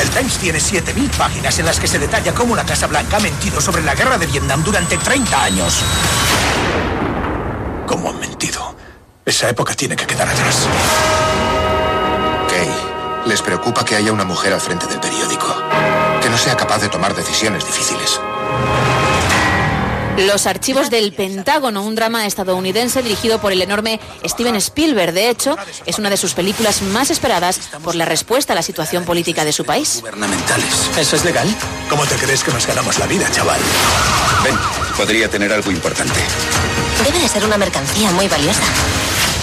El Times tiene 7.000 páginas en las que se detalla cómo la Casa Blanca ha mentido sobre la guerra de Vietnam durante 30 años. ¿Cómo han mentido? Esa época tiene que quedar atrás. Kay, les preocupa que haya una mujer al frente del periódico. Que no sea capaz de tomar decisiones difíciles. Los archivos del Pentágono, un drama estadounidense dirigido por el enorme Steven Spielberg. De hecho, es una de sus películas más esperadas por la respuesta a la situación política de su país. Gubernamentales. ¿Eso es legal? ¿Cómo te crees que nos ganamos la vida, chaval? Ven, podría tener algo importante. Debe de ser una mercancía muy valiosa.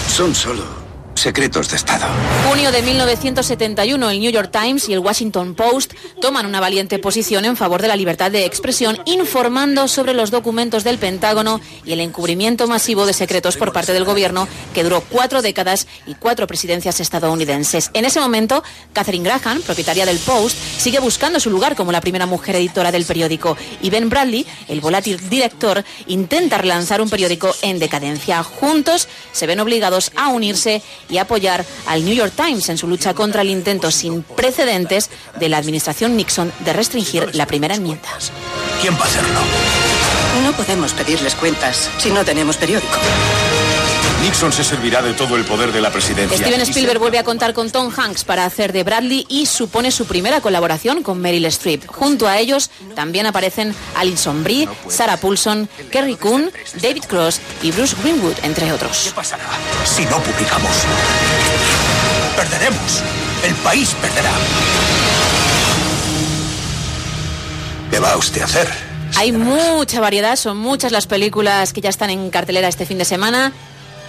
Son solo secretos de Estado. Junio de 1971, el New York Times y el Washington Post toman una valiente posición en favor de la libertad de expresión, informando sobre los documentos del Pentágono y el encubrimiento masivo de secretos por parte del gobierno que duró cuatro décadas y cuatro presidencias estadounidenses. En ese momento, Catherine Graham, propietaria del Post, sigue buscando su lugar como la primera mujer editora del periódico y Ben Bradley, el volátil director, intenta relanzar un periódico en decadencia. Juntos se ven obligados a unirse y apoyar al New York Times en su lucha contra el intento sin precedentes de la administración Nixon de restringir la primera enmienda. ¿Quién va a hacerlo? No podemos pedirles cuentas si no tenemos periódico. Nixon se servirá de todo el poder de la presidencia. Steven Spielberg vuelve a contar con Tom Hanks para hacer de Bradley y supone su primera colaboración con Meryl Streep. Junto a ellos también aparecen Alison Brie, Sarah Paulson, Kerry Coon, David Cross y Bruce Greenwood, entre otros. ¿Qué pasará si no publicamos? Perderemos. El país perderá. ¿Qué va usted a hacer? Hay mucha variedad, son muchas las películas que ya están en cartelera este fin de semana.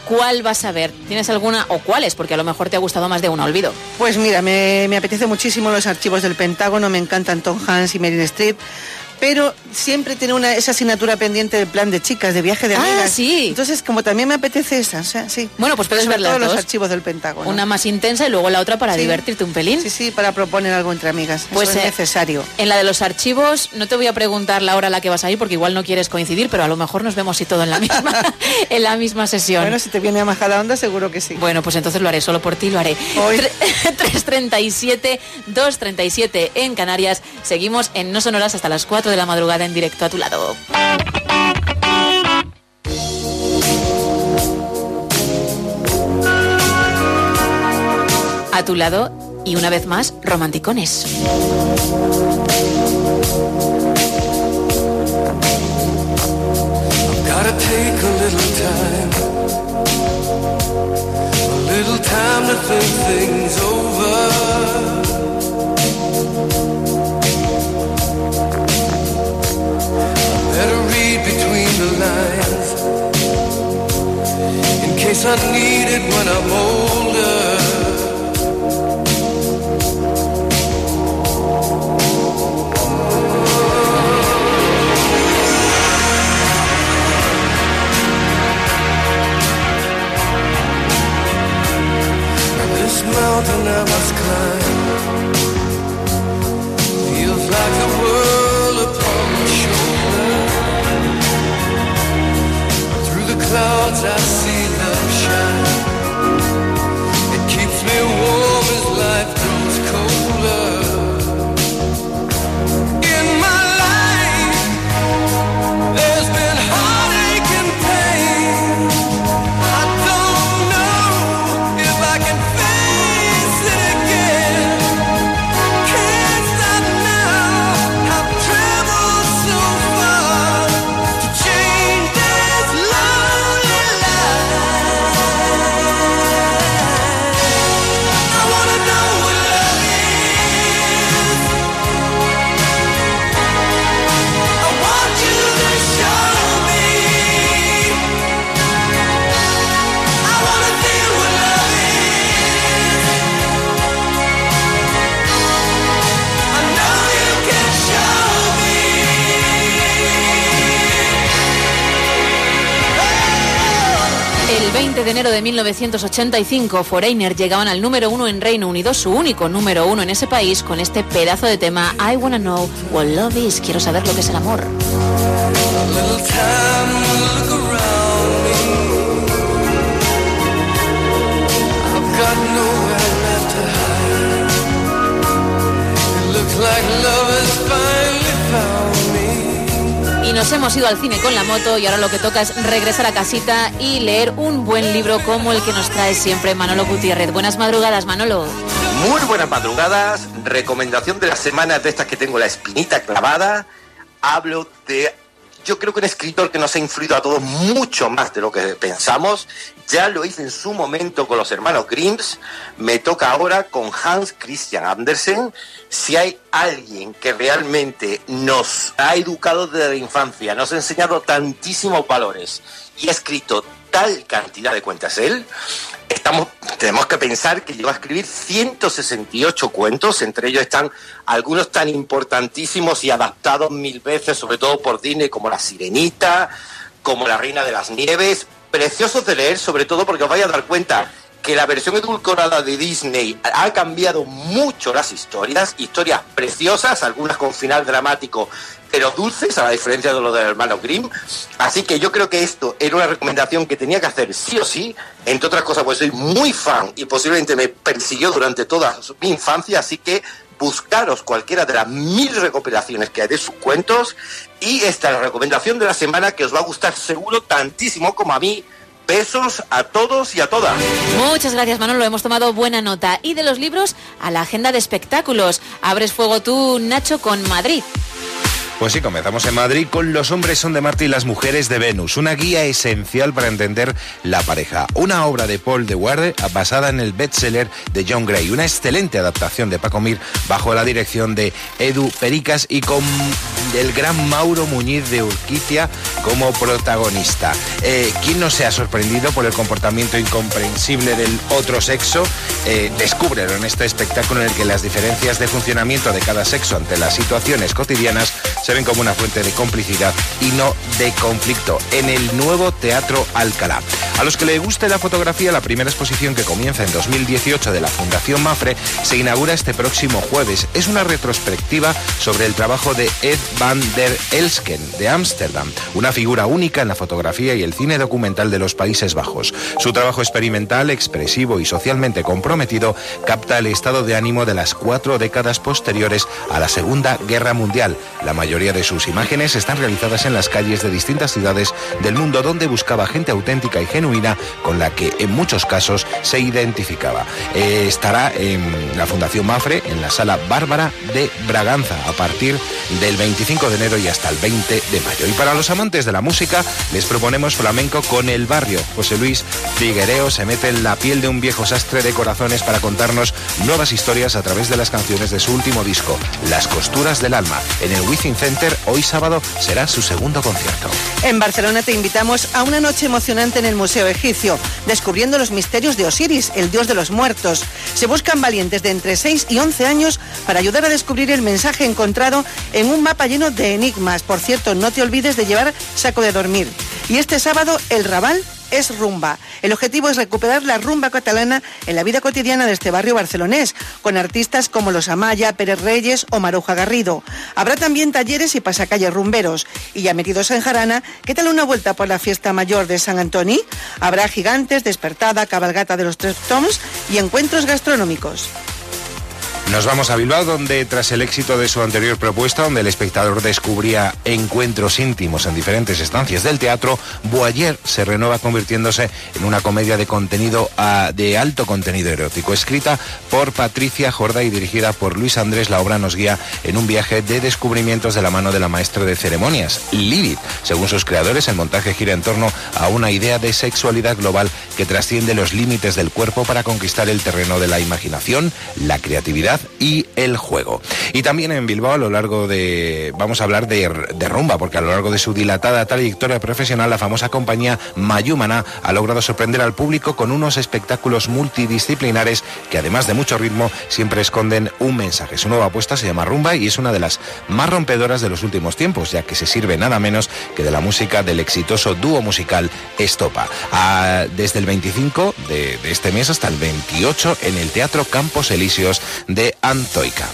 ¿Cuál vas a ver? ¿Tienes alguna o cuáles? Porque a lo mejor te ha gustado más de una, olvido. Pues mira, me, apetece muchísimo los archivos del Pentágono, me encantan Tom Hanks y Meryl Streep. Pero siempre tiene una, esa asignatura pendiente del plan de chicas, de viaje de Ah, amigas. sí. Entonces, como también me apetece esa, o sea, sí. Bueno, pues puedes Sobre ver las todo los archivos del Pentágono. Una más intensa y luego la otra para Sí. divertirte un pelín. Sí, sí, para proponer algo entre amigas. Pues, Eso es eh, necesario. En la de los archivos, no te voy a preguntar la hora a la que vas a ir porque igual no quieres coincidir, pero a lo mejor nos vemos y todo en la misma, en la misma sesión. Bueno, si te viene a Majada Onda, seguro que sí. Bueno, pues entonces lo haré, solo por ti lo haré. Hoy. Tre- 337, 237 en Canarias. Seguimos en No Sonoras hasta las 4 de la madrugada en directo a tu lado. A tu lado y una vez más, romanticones. Time to think things over. In I need it when I'm older. This mountain I must climb feels like the world upon my shoulder. Through the clouds I see. It keeps me warm as life de enero de 1985, Foreigner llegaban al número uno en Reino Unido, su único número uno en ese país, con este pedazo de tema I Wanna Know What Love Is. Quiero saber lo que es el amor. Hemos ido al cine con la moto y ahora lo que toca es regresar a casita y leer un buen libro como el que nos trae siempre Manolo Gutiérrez. Buenas madrugadas, Manolo. Muy buenas madrugadas. Recomendación de la semana de estas que tengo la espinita clavada. Hablo de yo creo que un escritor que nos ha influido a todos mucho más de lo que pensamos. Ya lo hice en su momento con los hermanos Grimms. Me toca ahora con Hans Christian Andersen. Si hay alguien que realmente nos ha educado desde la infancia, nos ha enseñado tantísimos valores y ha escrito tal cantidad de cuentas él, estamos, tenemos que pensar que llegó a escribir 168 cuentos, entre ellos están algunos tan importantísimos y adaptados mil veces, sobre todo por Disney, como La Sirenita, como La Reina de las Nieves, preciosos de leer, sobre todo porque os vais a dar cuenta que la versión edulcorada de Disney ha cambiado mucho las historias, historias preciosas, algunas con final dramático, pero dulces, a la diferencia de lo del hermano Grimm. Así que yo creo que esto era una recomendación que tenía que hacer sí o sí, entre otras cosas, pues soy muy fan y posiblemente me persiguió durante toda mi infancia, así que buscaros cualquiera de las mil recopilaciones que hay de sus cuentos y esta es la recomendación de la semana que os va a gustar seguro tantísimo como a mí. Besos a todos y a todas. Muchas gracias, Manolo. Hemos tomado buena nota. Y de los libros a la agenda de espectáculos. Abres fuego tú, Nacho, con Madrid. Pues sí, comenzamos en Madrid con Los hombres son de Marte y las mujeres de Venus, una guía esencial para entender la pareja. Una obra de Paul de Warde basada en el bestseller de John Gray, una excelente adaptación de Paco Mir bajo la dirección de Edu Pericas y con el gran Mauro Muñiz de Urquicia como protagonista. Eh, ¿Quién no se ha sorprendido por el comportamiento incomprensible del otro sexo? Eh, descúbrelo en este espectáculo en el que las diferencias de funcionamiento de cada sexo ante las situaciones cotidianas se ven como una fuente de complicidad y no de conflicto en el nuevo Teatro Alcalá. A los que le guste la fotografía, la primera exposición que comienza en 2018 de la Fundación Mafre se inaugura este próximo jueves. Es una retrospectiva sobre el trabajo de Ed van der Elsken de Ámsterdam, una figura única en la fotografía y el cine documental de los Países Bajos. Su trabajo experimental, expresivo y socialmente comprometido capta el estado de ánimo de las cuatro décadas posteriores a la Segunda Guerra Mundial. La mayoría de sus imágenes están realizadas en las calles de distintas ciudades del mundo donde buscaba gente auténtica y genuina con la que en muchos casos se identificaba. Eh, estará en la Fundación Mafre en la sala Bárbara de Braganza a partir del 25 de enero y hasta el 20 de mayo. Y para los amantes de la música les proponemos flamenco con el barrio. José Luis Figuereo se mete en la piel de un viejo sastre de corazones para contarnos nuevas historias a través de las canciones de su último disco, Las costuras del alma, en el Wizzing Hoy sábado será su segundo concierto. En Barcelona te invitamos a una noche emocionante en el Museo Egipcio, descubriendo los misterios de Osiris, el dios de los muertos. Se buscan valientes de entre 6 y 11 años para ayudar a descubrir el mensaje encontrado en un mapa lleno de enigmas. Por cierto, no te olvides de llevar saco de dormir. Y este sábado, el Raval es rumba. El objetivo es recuperar la rumba catalana en la vida cotidiana de este barrio barcelonés, con artistas como Los Amaya, Pérez Reyes o Maruja Garrido. Habrá también talleres y pasacalles rumberos. Y ya metidos en jarana, ¿qué tal una vuelta por la fiesta mayor de San Antoni? Habrá gigantes, despertada, cabalgata de los tres toms y encuentros gastronómicos. Nos vamos a Bilbao, donde tras el éxito de su anterior propuesta, donde el espectador descubría encuentros íntimos en diferentes estancias del teatro, Boyer se renueva convirtiéndose en una comedia de contenido a, de alto contenido erótico, escrita por Patricia Jorda y dirigida por Luis Andrés. La obra nos guía en un viaje de descubrimientos de la mano de la maestra de ceremonias, Lilith. Según sus creadores, el montaje gira en torno a una idea de sexualidad global que trasciende los límites del cuerpo para conquistar el terreno de la imaginación, la creatividad y el juego. Y también en Bilbao a lo largo de... vamos a hablar de, rumba, porque a lo largo de su dilatada trayectoria profesional la famosa compañía Mayumana ha logrado sorprender al público con unos espectáculos multidisciplinares que además de mucho ritmo siempre esconden un mensaje. Su nueva apuesta se llama Rumba y es una de las más rompedoras de los últimos tiempos, ya que se sirve nada menos que de la música del exitoso dúo musical Estopa. Desde el 25 de, de este mes hasta el 28 en el Teatro Campos Elíseos de Antoica.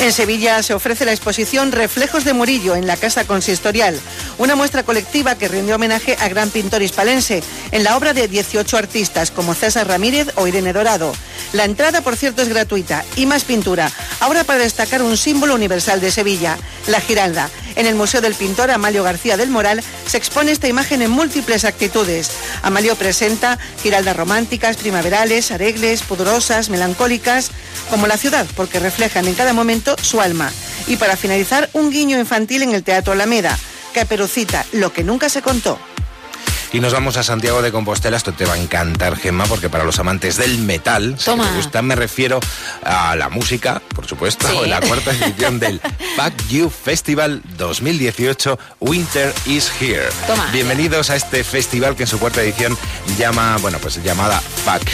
En Sevilla se ofrece la exposición Reflejos de Murillo en la Casa Consistorial, una muestra colectiva que rinde homenaje a gran pintor hispalense en la obra de 18 artistas como César Ramírez o Irene Dorado. La entrada, por cierto, es gratuita y más pintura, ahora para destacar un símbolo universal de Sevilla, la Giralda. En el Museo del Pintor Amalio García del Moral se expone esta imagen en múltiples actitudes. Amalio presenta giraldas románticas, primaverales, aregles, pudorosas, melancólicas, como la ciudad, porque reflejan en cada momento su alma. Y para finalizar, un guiño infantil en el Teatro Alameda, Caperucita, lo que nunca se contó. Y nos vamos a Santiago de Compostela. Esto te va a encantar, Gemma, porque para los amantes del metal, si Toma. te gusta, me refiero a la música, por supuesto, Sí. la cuarta edición del Fuck You Festival 2018 Winter is Here. Toma. Bienvenidos a este festival que en su cuarta edición llama, bueno, pues llamada Fuck.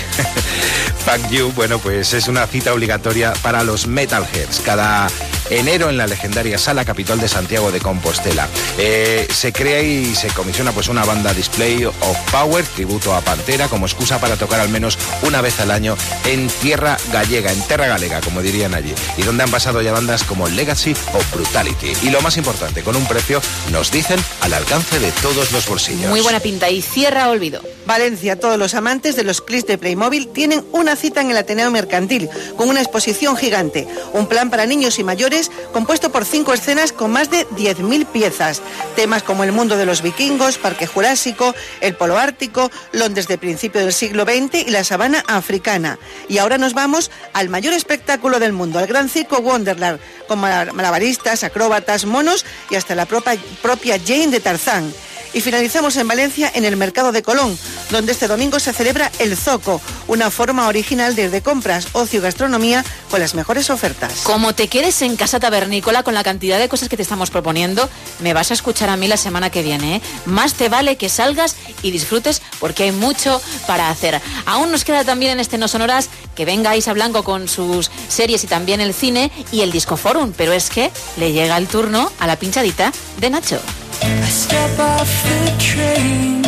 Fuck You, bueno, pues es una cita obligatoria para los metalheads. Cada enero en la legendaria Sala Capitol de Santiago de Compostela. Eh, se crea y se comisiona pues una banda Display of Power, tributo a Pantera, como excusa para tocar al menos una vez al año en tierra gallega, en terra galega, como dirían allí, y donde han pasado ya bandas como Legacy o Brutality. Y lo más importante, con un precio, nos dicen, al alcance de todos los bolsillos. Muy buena pinta y cierra olvido. Valencia, todos los amantes de los clips de Playmobil tienen una cita en el Ateneo Mercantil, con una exposición gigante, un plan para niños y mayores compuesto por cinco escenas con más de 10.000 piezas. Temas como el mundo de los vikingos, Parque Jurásico, el Polo Ártico, Londres de principio del siglo XX y la sabana africana. Y ahora nos vamos al mayor espectáculo del mundo, al Gran Circo Wonderland, con mal- malabaristas, acróbatas, monos y hasta la propia, propia Jane de Tarzán. Y finalizamos en Valencia en el Mercado de Colón, donde este domingo se celebra el Zoco, una forma original de compras, ocio y gastronomía con las mejores ofertas. Como te quedes en casa tabernícola con la cantidad de cosas que te estamos proponiendo, me vas a escuchar a mí la semana que viene. ¿eh? Más te vale que salgas y disfrutes porque hay mucho para hacer. Aún nos queda también en este No Sonoras que venga Isa Blanco con sus series y también el cine y el Disco Forum, pero es que le llega el turno a la pinchadita de Nacho. I step off the train.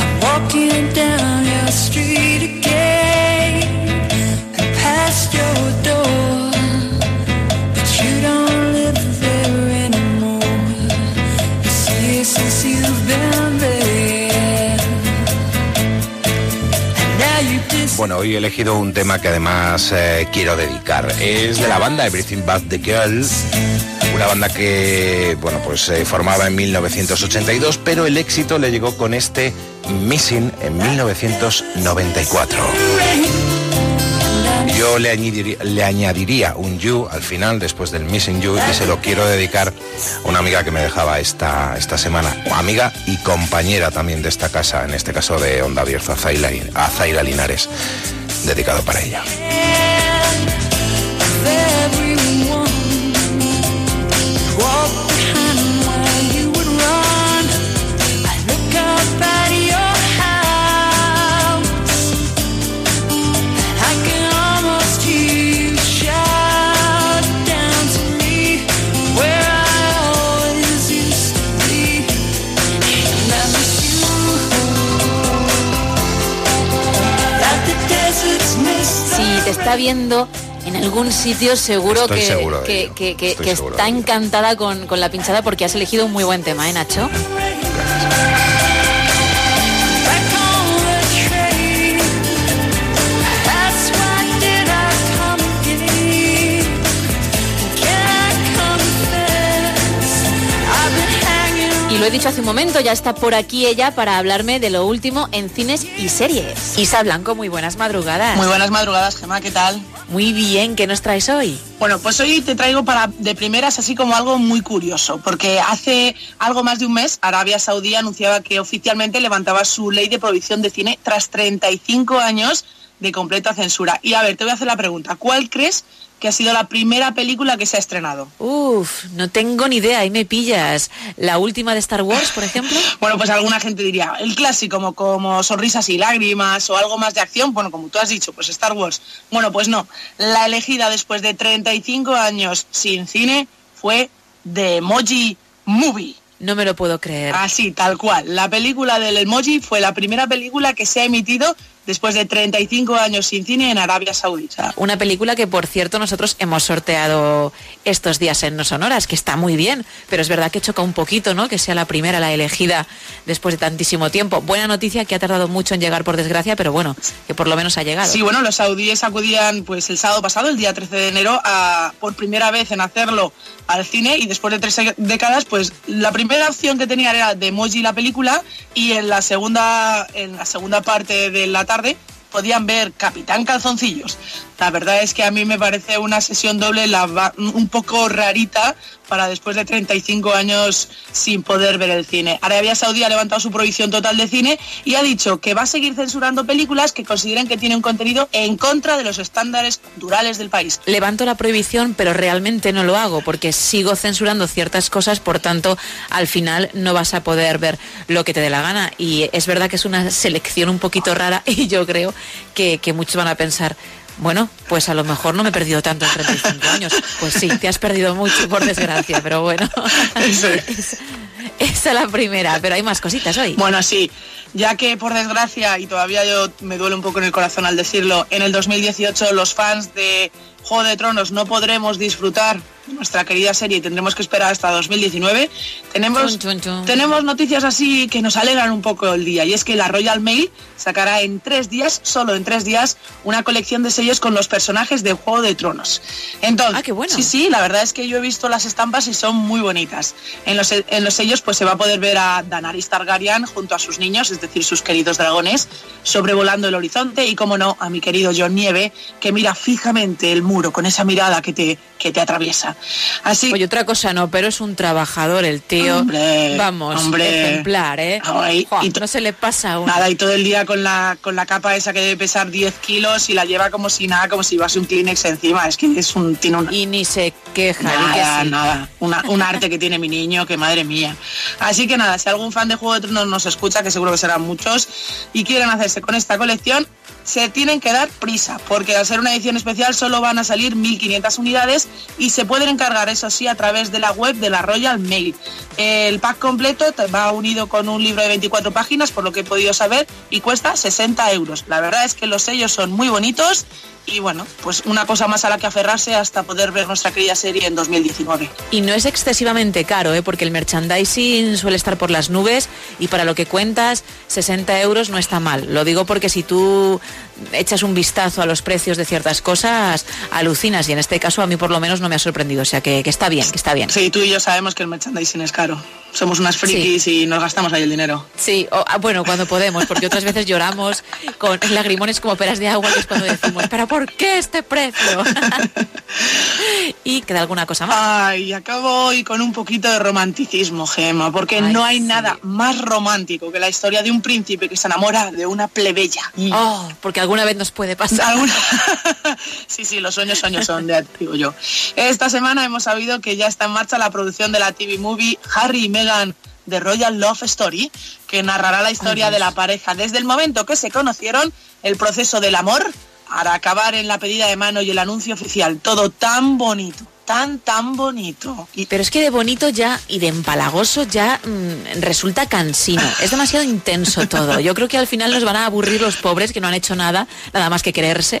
I'm walking down Bueno, hoy he elegido un tema que además eh, quiero dedicar. Es de la banda Everything But the Girl. Una banda que, bueno, pues se formaba en 1982, pero el éxito le llegó con este Missing en 1994. Yo le añadiría, un You al final, después del Missing You, y se lo quiero dedicar a una amiga que me dejaba esta, esta semana. Amiga y compañera también de esta casa, en este caso de Onda Abierta, a Zaira Linares. Dedicado para ella. Está viendo en algún sitio, seguro Estoy que, seguro está encantada con, con la pinchada porque has elegido un muy buen tema, ¿eh, Nacho? He dicho hace un momento, ya está por aquí ella para hablarme de lo último en cines y series. Isa Blanco, muy buenas madrugadas. Muy buenas madrugadas, Gemma, ¿qué tal? Muy bien, ¿qué nos traes hoy? Bueno, pues hoy te traigo para de primeras así como algo muy curioso, porque hace algo más de un mes Arabia Saudí anunciaba que oficialmente levantaba su ley de prohibición de cine tras 35 años de completa censura. Y a ver, te voy a hacer la pregunta, ¿cuál crees que ha sido la primera película que se ha estrenado? Uf, no tengo ni idea, ahí me pillas. ¿La última de Star Wars, por ejemplo? Bueno, pues alguna gente diría, el clásico, como, como Sonrisas y Lágrimas o algo más de acción, bueno, como tú has dicho, pues Star Wars. Bueno, pues no, la elegida después de 35 años sin cine fue The Emoji Movie. No me lo puedo creer. Así, tal cual. La película del emoji fue la primera película que se ha emitido después de 35 años sin cine en Arabia Saudita. Una película que, por cierto, nosotros hemos sorteado estos días en No Sonoras, que está muy bien, pero es verdad que choca un poquito, ¿no? Que sea la primera, la elegida después de tantísimo tiempo. Buena noticia que ha tardado mucho en llegar, por desgracia, pero bueno, que por lo menos ha llegado. Sí, bueno, los saudíes acudían pues el sábado pasado, el día 13 de enero, a, por primera vez en hacerlo al cine y después de tres décadas, pues la primera opción que tenían era de Emoji la película y en la segunda, en la segunda parte de la tarde podían ver Capitán Calzoncillos. La verdad es que a mí me parece una sesión doble la, un poco rarita para después de 35 años sin poder ver el cine. Arabia Saudí ha levantado su prohibición total de cine y ha dicho que va a seguir censurando películas que consideren que tienen contenido en contra de los estándares culturales del país. Levanto la prohibición, pero realmente no lo hago porque sigo censurando ciertas cosas, por tanto, al final no vas a poder ver lo que te dé la gana. Y es verdad que es una selección un poquito rara y yo creo que, que muchos van a pensar, bueno, pues a lo mejor no me he perdido tanto en 35 años. Pues sí, te has perdido mucho, por desgracia, pero bueno. Esa es la primera, pero hay más cositas hoy. Bueno, sí, ya que por desgracia, y todavía yo me duele un poco en el corazón al decirlo, en el 2018 los fans de Juego de Tronos no podremos disfrutar nuestra querida serie y tendremos que esperar hasta 2019, tenemos, Chun, chun, chun. tenemos noticias así que nos alegran un poco el día y es que la Royal Mail sacará en tres días, solo en tres días, una colección de sellos con los personajes de Juego de Tronos. Entonces, Ah, qué bueno. sí, sí, la verdad es que yo he visto las estampas y son muy bonitas. En los, en los sellos pues se va a poder ver a Daenerys Targaryen junto a sus niños, es decir, sus queridos dragones, sobrevolando el horizonte y, como no, a mi querido John Nieve, que mira fijamente el muro con esa mirada que te, que te atraviesa. Así, Oye, otra cosa no, pero es un trabajador el tío. Hombre, Vamos, hombre. ejemplar, ¿eh? Ay, Juan, y no se le pasa. Nada, y todo el día con la, con la capa esa que debe pesar 10 kilos y la lleva como si nada, como si llevase un Kleenex encima. Es que es un, tiene un, Y ni se queja, que Nada, sí. nada. Una- un arte que tiene mi niño, que madre mía. Así que nada, si algún fan de Juego de Tronos nos escucha, que seguro que serán muchos, y quieren hacerse con esta colección, se tienen que dar prisa, porque al ser una edición especial solo van a salir 1.500 unidades y se pueden encargar, eso sí, a través de la web de la Royal Mail. El pack completo te va unido con un libro de 24 páginas, por lo que he podido saber, y cuesta 60 euros. La verdad es que los sellos son muy bonitos y bueno, pues una cosa más a la que aferrarse hasta poder ver nuestra querida serie en 2019. Y no es excesivamente caro, ¿eh? porque el merchandising suele estar por las nubes y para lo que cuentas, 60 euros no está mal. Lo digo porque si tú echas un vistazo a los precios de ciertas cosas, alucinas y en este caso a mí por lo menos no me ha sorprendido. O sea que, que está bien, que está bien. Sí, tú y yo sabemos que el merchandising es caro. Somos unas frikis y nos gastamos ahí el dinero. Sí, o- ah, bueno, cuando podemos, porque otras veces lloramos con lagrimones como peras de agua, que es cuando decimos, pero ¿por qué este precio? y queda alguna cosa más. Ay, acabo hoy con un poquito de romanticismo, Gema, porque no hay nada más romántico que la historia de un príncipe que se enamora de una plebeya. Oh, porque alguna vez nos puede pasar. Alguna- sí, sí, los sueños sueños son, ya digo yo. Esta semana hemos sabido que ya está en marcha la producción de la TV movie Harry y Meghan de Royal Love Story, que narrará la historia de la pareja desde el momento que se conocieron, el proceso del amor, para acabar en la pedida de mano y el anuncio oficial. Todo tan bonito, tan, tan bonito. Y Pero es que de bonito ya y de empalagoso ya mm, resulta cansino. Es demasiado intenso todo. Yo creo que al final nos van a aburrir los pobres que no han hecho nada, nada más que quererse,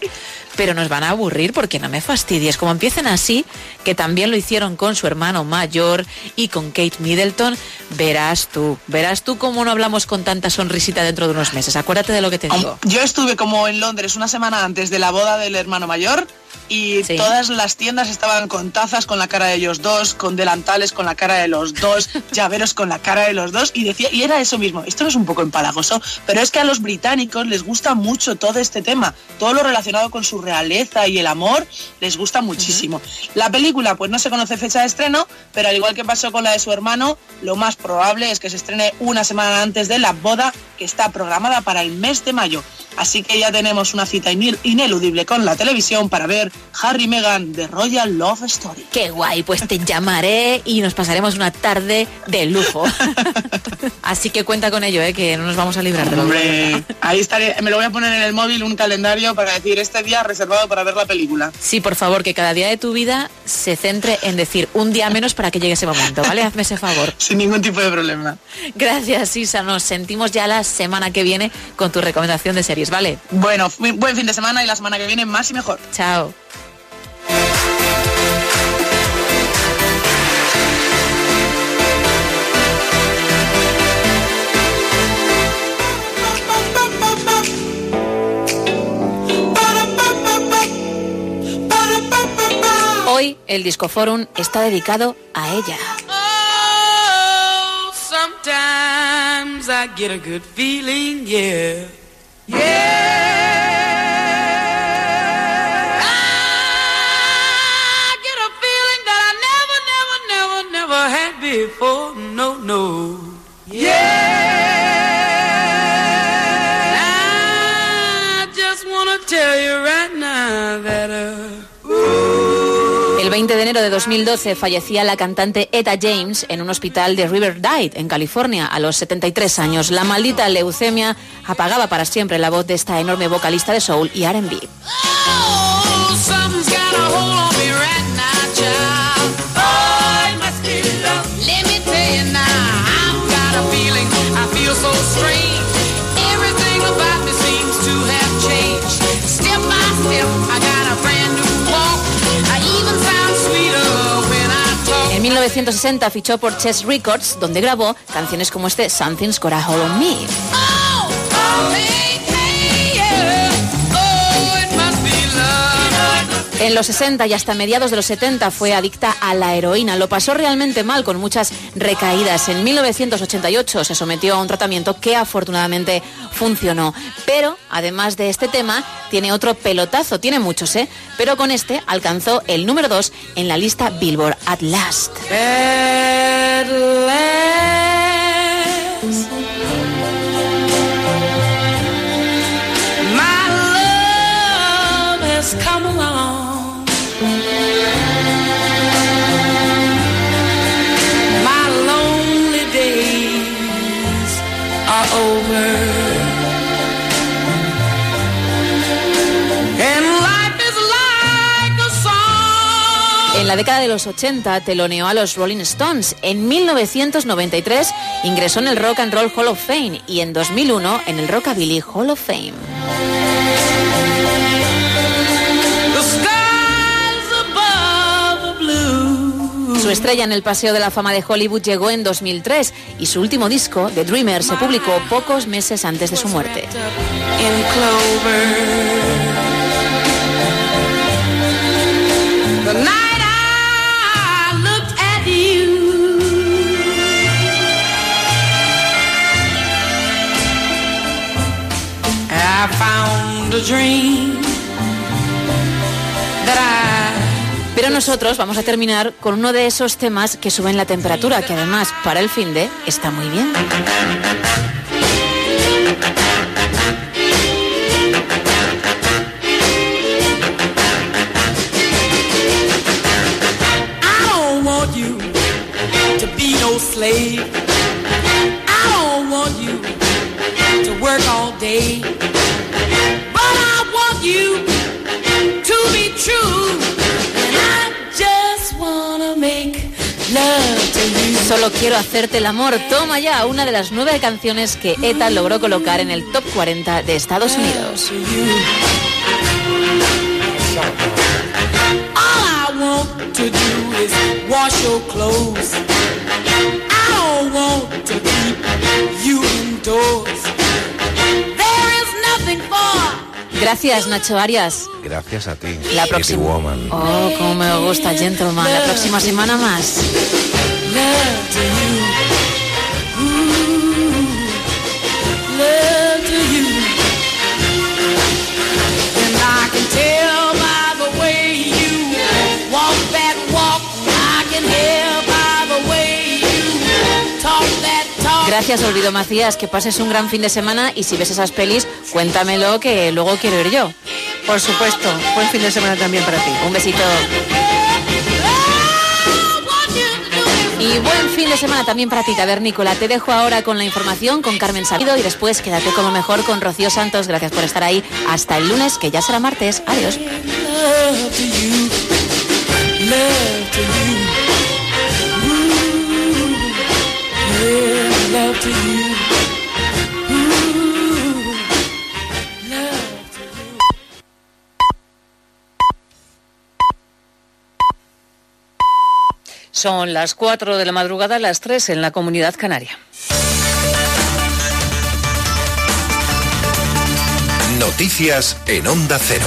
pero nos van a aburrir porque no me fastidies. Como empiecen así, que también lo hicieron con su hermano mayor y con Kate Middleton, verás tú, verás tú cómo no hablamos con tanta sonrisita dentro de unos meses. Acuérdate de lo que te digo. Yo estuve como en Londres una semana antes de la boda del hermano mayor y Sí. todas las tiendas estaban con tazas con la cara de ellos dos, con delantales con la cara de los dos, llaveros con la cara de los dos y decía y era eso mismo. Esto es un poco empalagoso, pero es que a los británicos les gusta mucho todo este tema, todo lo relacionado con su realeza y el amor les gusta muchísimo. La película pues no se conoce fecha de estreno, pero al igual que pasó con la de su hermano, lo más probable es que se estrene una semana antes de la boda que está programada para el mes de mayo. Así que ya tenemos una cita ineludible con la televisión para ver Harry y Meghan de Royal Love Story. Qué guay, pues te llamaré y nos pasaremos una tarde de lujo. Así que cuenta con ello, ¿eh? que no nos vamos a librar de lo Hombre, ahí estaré, me lo voy a poner en el móvil un calendario para decir este día reservado para ver la película. Sí, por favor, que cada día de tu vida se centre en decir un día menos para que llegue ese momento, ¿vale? Hazme ese favor. Sin ningún tipo de problema. Gracias, Isa. Nos sentimos ya la semana que viene con tu recomendación de series, ¿vale? Bueno, buen fin de semana y la semana que viene más y mejor. Chao. Hoy el Disco Forum está dedicado a ella. Oh, sometimes I get a good feeling, yeah. I get a feeling that I never, never, never, never had before. No, no. Yeah. 20 de enero de 2012 fallecía la cantante Etta James en un hospital de Riverdale, en California, a los 73 años. La maldita leucemia apagaba para siempre la voz de esta enorme vocalista de soul y R&B. En 1960 fichó por Chess Records, donde grabó canciones como este Something's Got a Hold on Me. Oh, hey, En los 60 y hasta mediados de los 70 fue adicta a la heroína. Lo pasó realmente mal con muchas recaídas. En 1988 se sometió a un tratamiento que afortunadamente funcionó. Pero, además de este tema, tiene otro pelotazo. Tiene muchos, ¿eh? Pero con este alcanzó el número 2 en la lista Billboard At Last. At last, la década de los 80 teloneó a los Rolling Stones. En 1993 ingresó en el Rock and Roll Hall of Fame y en 2001 en el Rockabilly Hall of Fame. Su estrella en el Paseo de la Fama de Hollywood llegó en 2003 y su último disco, The Dreamer, se publicó pocos meses antes de su muerte. I found a dream that I Pero nosotros vamos a terminar con uno de esos temas que suben la temperatura, que además para el fin de está muy bien. I don't want you to be no slave. I don't want you to work all day. Solo quiero hacerte el amor. Toma ya una de las nueve canciones que ETA logró colocar en el top 40 de Estados Unidos. All I want to do is wash your clothes. I don't want to keep you indoors. There is nothing for Gracias, Nacho Arias. Gracias a ti, La próxima. Woman. Oh, cómo me gusta, Gentleman. La próxima semana más. Gracias, Olvido Macías, que pases un gran fin de semana y si ves esas pelis, cuéntamelo que luego quiero ir yo. Por supuesto, buen fin de semana también para ti. Un besito. Y buen fin de semana también para ti, Tabernícola. Te dejo ahora con la información con Carmen Sabido y después quédate como mejor con Rocío Santos. Gracias por estar ahí. Hasta el lunes, que ya será martes. Adiós. Son las 4 de la madrugada, las 3 en la comunidad canaria. Noticias en Onda Cero.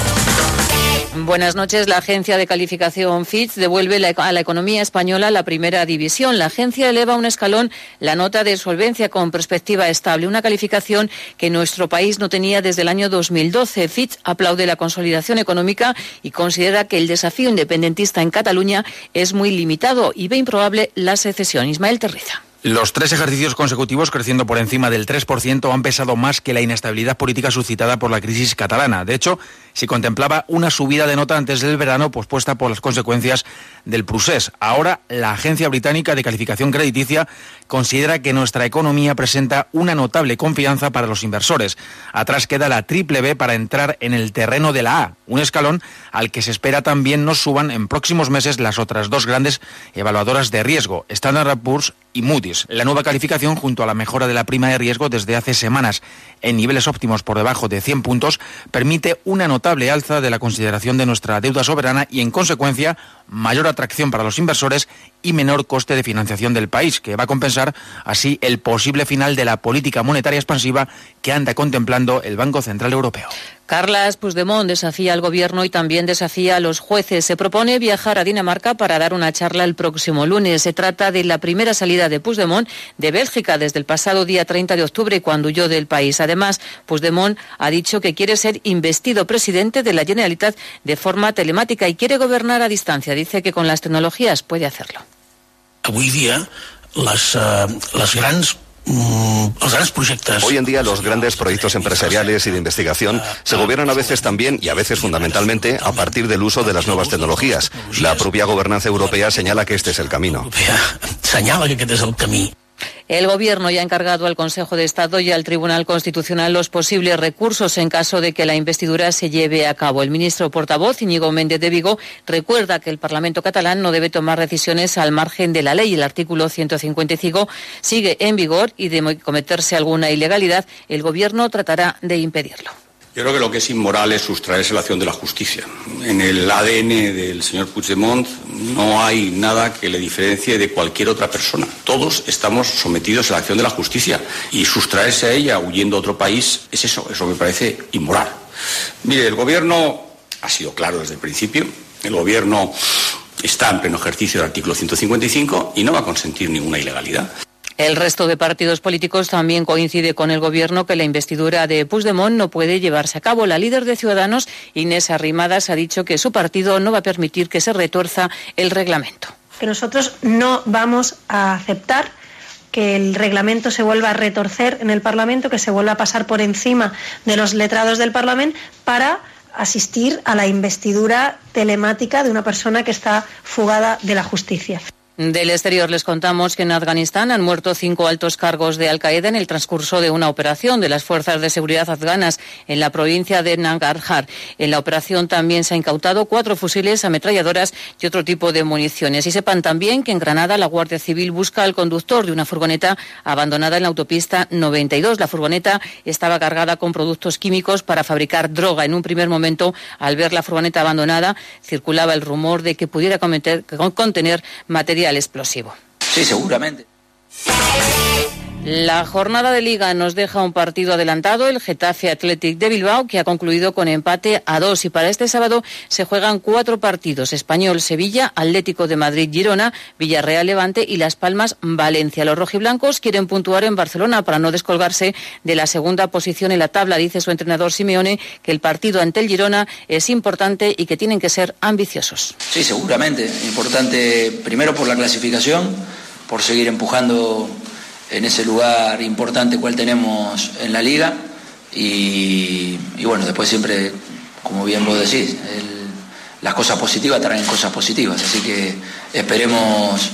Buenas noches. La agencia de calificación Fitch devuelve la- a la economía española la primera división. La agencia eleva un escalón la nota de solvencia con perspectiva estable, una calificación que nuestro país no tenía desde el año 2012. Fitch aplaude la consolidación económica y considera que el desafío independentista en Cataluña es muy limitado y ve improbable la secesión. Ismael Terriza. Los tres ejercicios consecutivos creciendo por encima del 3% han pesado más que la inestabilidad política suscitada por la crisis catalana. De hecho, se contemplaba una subida de nota antes del verano pospuesta por las consecuencias del procés. Ahora, la Agencia Británica de Calificación Crediticia considera que nuestra economía presenta una notable confianza para los inversores. Atrás queda la triple B para entrar en el terreno de la A, un escalón al que se espera también nos suban en próximos meses las otras dos grandes evaluadoras de riesgo, Standard Poor's y Moody's. La nueva calificación, junto a la mejora de la prima de riesgo desde hace semanas en niveles óptimos por debajo de 100 puntos, permite una notable alza de la consideración de nuestra deuda soberana y, en consecuencia, mayor atracción para los inversores y menor coste de financiación del país, que va a compensar así el posible final de la política monetaria expansiva que anda contemplando el Banco Central Europeo. Carlas Puigdemont desafía al gobierno y también desafía a los jueces. Se propone viajar a Dinamarca para dar una charla el próximo lunes. Se trata de la primera salida de Puigdemont de Bélgica desde el pasado día 30 de octubre, cuando huyó del país. Además, Puigdemont ha dicho que quiere ser investido presidente de la Generalitat de forma telemática y quiere gobernar a distancia. Dice que con las tecnologías puede hacerlo. Avui dia, les, eh, mm, Hoy en día los grandes proyectos empresariales y de investigación se gobiernan a veces también y a veces fundamentalmente a partir del uso de las nuevas tecnologías. La propia gobernanza europea señala que este es el camino. senyala que el camí. El Gobierno ya ha encargado al Consejo de Estado y al Tribunal Constitucional los posibles recursos en caso de que la investidura se lleve a cabo. El ministro portavoz, Íñigo Méndez de Vigo, recuerda que el Parlamento catalán no debe tomar decisiones al margen de la ley. El artículo 155 sigue en vigor y de cometerse alguna ilegalidad, el Gobierno tratará de impedirlo. Yo creo que lo que es inmoral es sustraerse la acción de la justicia. En el ADN del señor Puigdemont no hay nada que le diferencie de cualquier otra persona. Todos estamos sometidos a la acción de la justicia y sustraerse a ella huyendo a otro país es eso, eso me parece inmoral. Mire, el gobierno ha sido claro desde el principio. El gobierno está en pleno ejercicio del artículo 155 y no va a consentir ninguna ilegalidad. El resto de partidos políticos también coincide con el Gobierno que la investidura de Puigdemont no puede llevarse a cabo. La líder de Ciudadanos, Inés Arrimadas, ha dicho que su partido no va a permitir que se retuerza el reglamento. que nosotros no vamos a aceptar que el reglamento se vuelva a retorcer en el Parlamento, que se vuelva a pasar por encima de los letrados del Parlamento para asistir a la investidura telemática de una persona que está fugada de la justicia. Del exterior les contamos que en Afganistán han muerto cinco altos cargos de Al-Qaeda en el transcurso de una operación de las fuerzas de seguridad afganas en la provincia de Nangarhar. En la operación también se han incautado cuatro fusiles, ametralladoras y otro tipo de municiones. Y sepan también que en Granada la Guardia Civil busca al conductor de una furgoneta abandonada en la autopista 92. La furgoneta estaba cargada con productos químicos para fabricar droga. En un primer momento, al ver la furgoneta abandonada, circulaba el rumor de que pudiera contener material explosivo. Sí, seguramente. La jornada de liga nos deja un partido adelantado, el Getafe Athletic de Bilbao, que ha concluido con empate a dos. Y para este sábado se juegan cuatro partidos: Español, Sevilla, Atlético de Madrid, Girona, Villarreal, Levante y Las Palmas, Valencia. Los rojiblancos quieren puntuar en Barcelona para no descolgarse de la segunda posición en la tabla. Dice su entrenador Simeone que el partido ante el Girona es importante y que tienen que ser ambiciosos. Sí, seguramente. Importante primero por la clasificación, por seguir empujando en ese lugar importante cual tenemos en la liga y, y bueno, después siempre, como bien vos decís, el- las cosas positivas traen cosas positivas, así que esperemos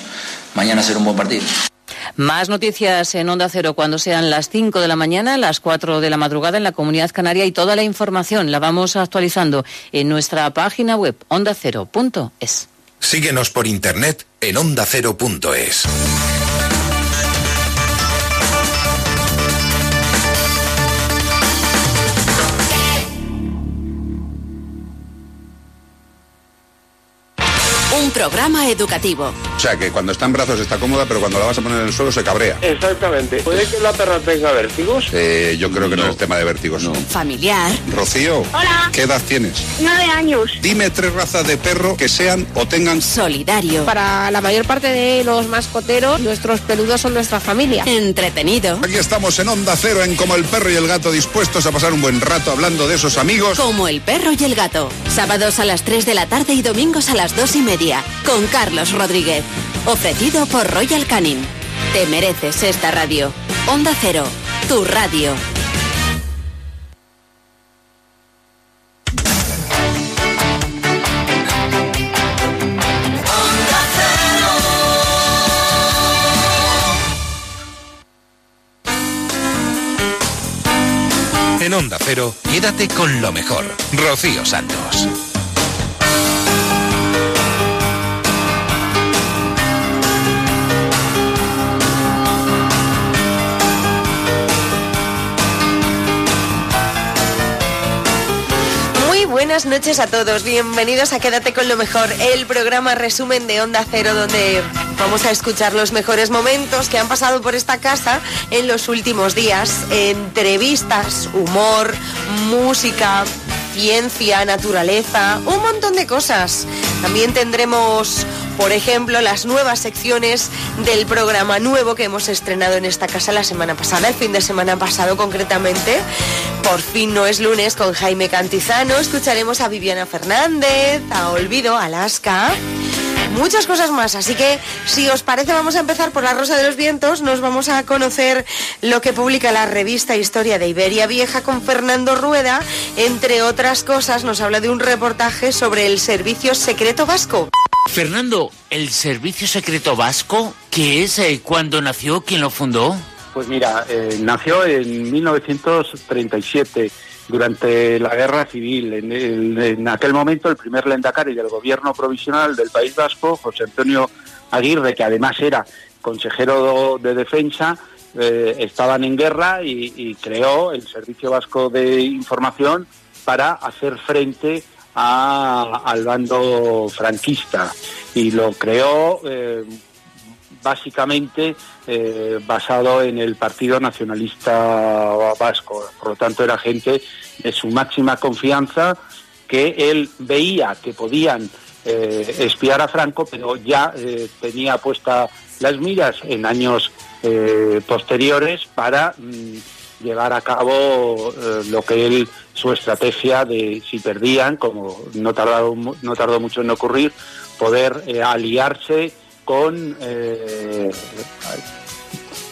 mañana hacer un buen partido. Más noticias en Onda Cero cuando sean las 5 de la mañana, las 4 de la madrugada en la Comunidad Canaria y toda la información la vamos actualizando en nuestra página web ondacero.es. Síguenos por internet en ondacero.es. Un programa educativo. O sea, que cuando está en brazos está cómoda, pero cuando la vas a poner en el suelo se cabrea. Exactamente. ¿Puede que la perra tenga vértigos? Eh, yo creo que no, es tema de vértigos. Familiar. Rocío, Hola. ¿qué edad tienes? Nueve años. Dime tres razas de perro que sean o tengan... Solidario. Para la mayor parte de los mascoteros, nuestros peludos son nuestra familia. Entretenido. Aquí estamos en Onda Cero, en Como el Perro y el Gato, dispuestos a pasar un buen rato hablando de esos amigos. Como el perro y el gato. Sábados a las 3 de la tarde y domingos a las 2 y media. Con Carlos Rodríguez. Ofrecido por Royal Canin. Te mereces esta radio. Onda Cero. Tu radio. En Onda Cero, quédate con lo mejor. Rocío Santos. Buenas noches a todos, bienvenidos a Quédate con lo mejor, el programa resumen de Onda Cero donde vamos a escuchar los mejores momentos que han pasado por esta casa en los últimos días, entrevistas, humor, música, ciencia, naturaleza, un montón de cosas. También tendremos, por ejemplo, las nuevas secciones del programa nuevo que hemos estrenado en esta casa la semana pasada, el fin de semana pasado concretamente. Por fin no es lunes con Jaime Cantizano. Escucharemos a Viviana Fernández, a Olvido, Alaska. Muchas cosas más, así que si os parece vamos a empezar por la Rosa de los Vientos, nos vamos a conocer lo que publica la revista Historia de Iberia Vieja con Fernando Rueda, entre otras cosas nos habla de un reportaje sobre el servicio secreto vasco. Fernando, ¿el Servicio Secreto Vasco, qué es? Eh, ¿Cuándo nació? ¿Quién lo fundó? Pues mira, eh, nació en 1937 durante la guerra civil. En, el- en aquel momento el primer lendakari del gobierno provisional del País Vasco, José Antonio Aguirre, que además era consejero de defensa, eh, estaban en guerra y, creó el Servicio Vasco de Información para hacer frente al bando franquista. Y lo creó eh, básicamente eh, basado en el Partido Nacionalista Vasco. Por lo tanto, era gente de su máxima confianza que él veía que podían eh, espiar a Franco, pero ya eh, tenía puesta las miras en años posteriores para mm, llevar a cabo lo que él, su estrategia de si perdían, como no tardó, no tardó mucho en ocurrir, poder aliarse con eh,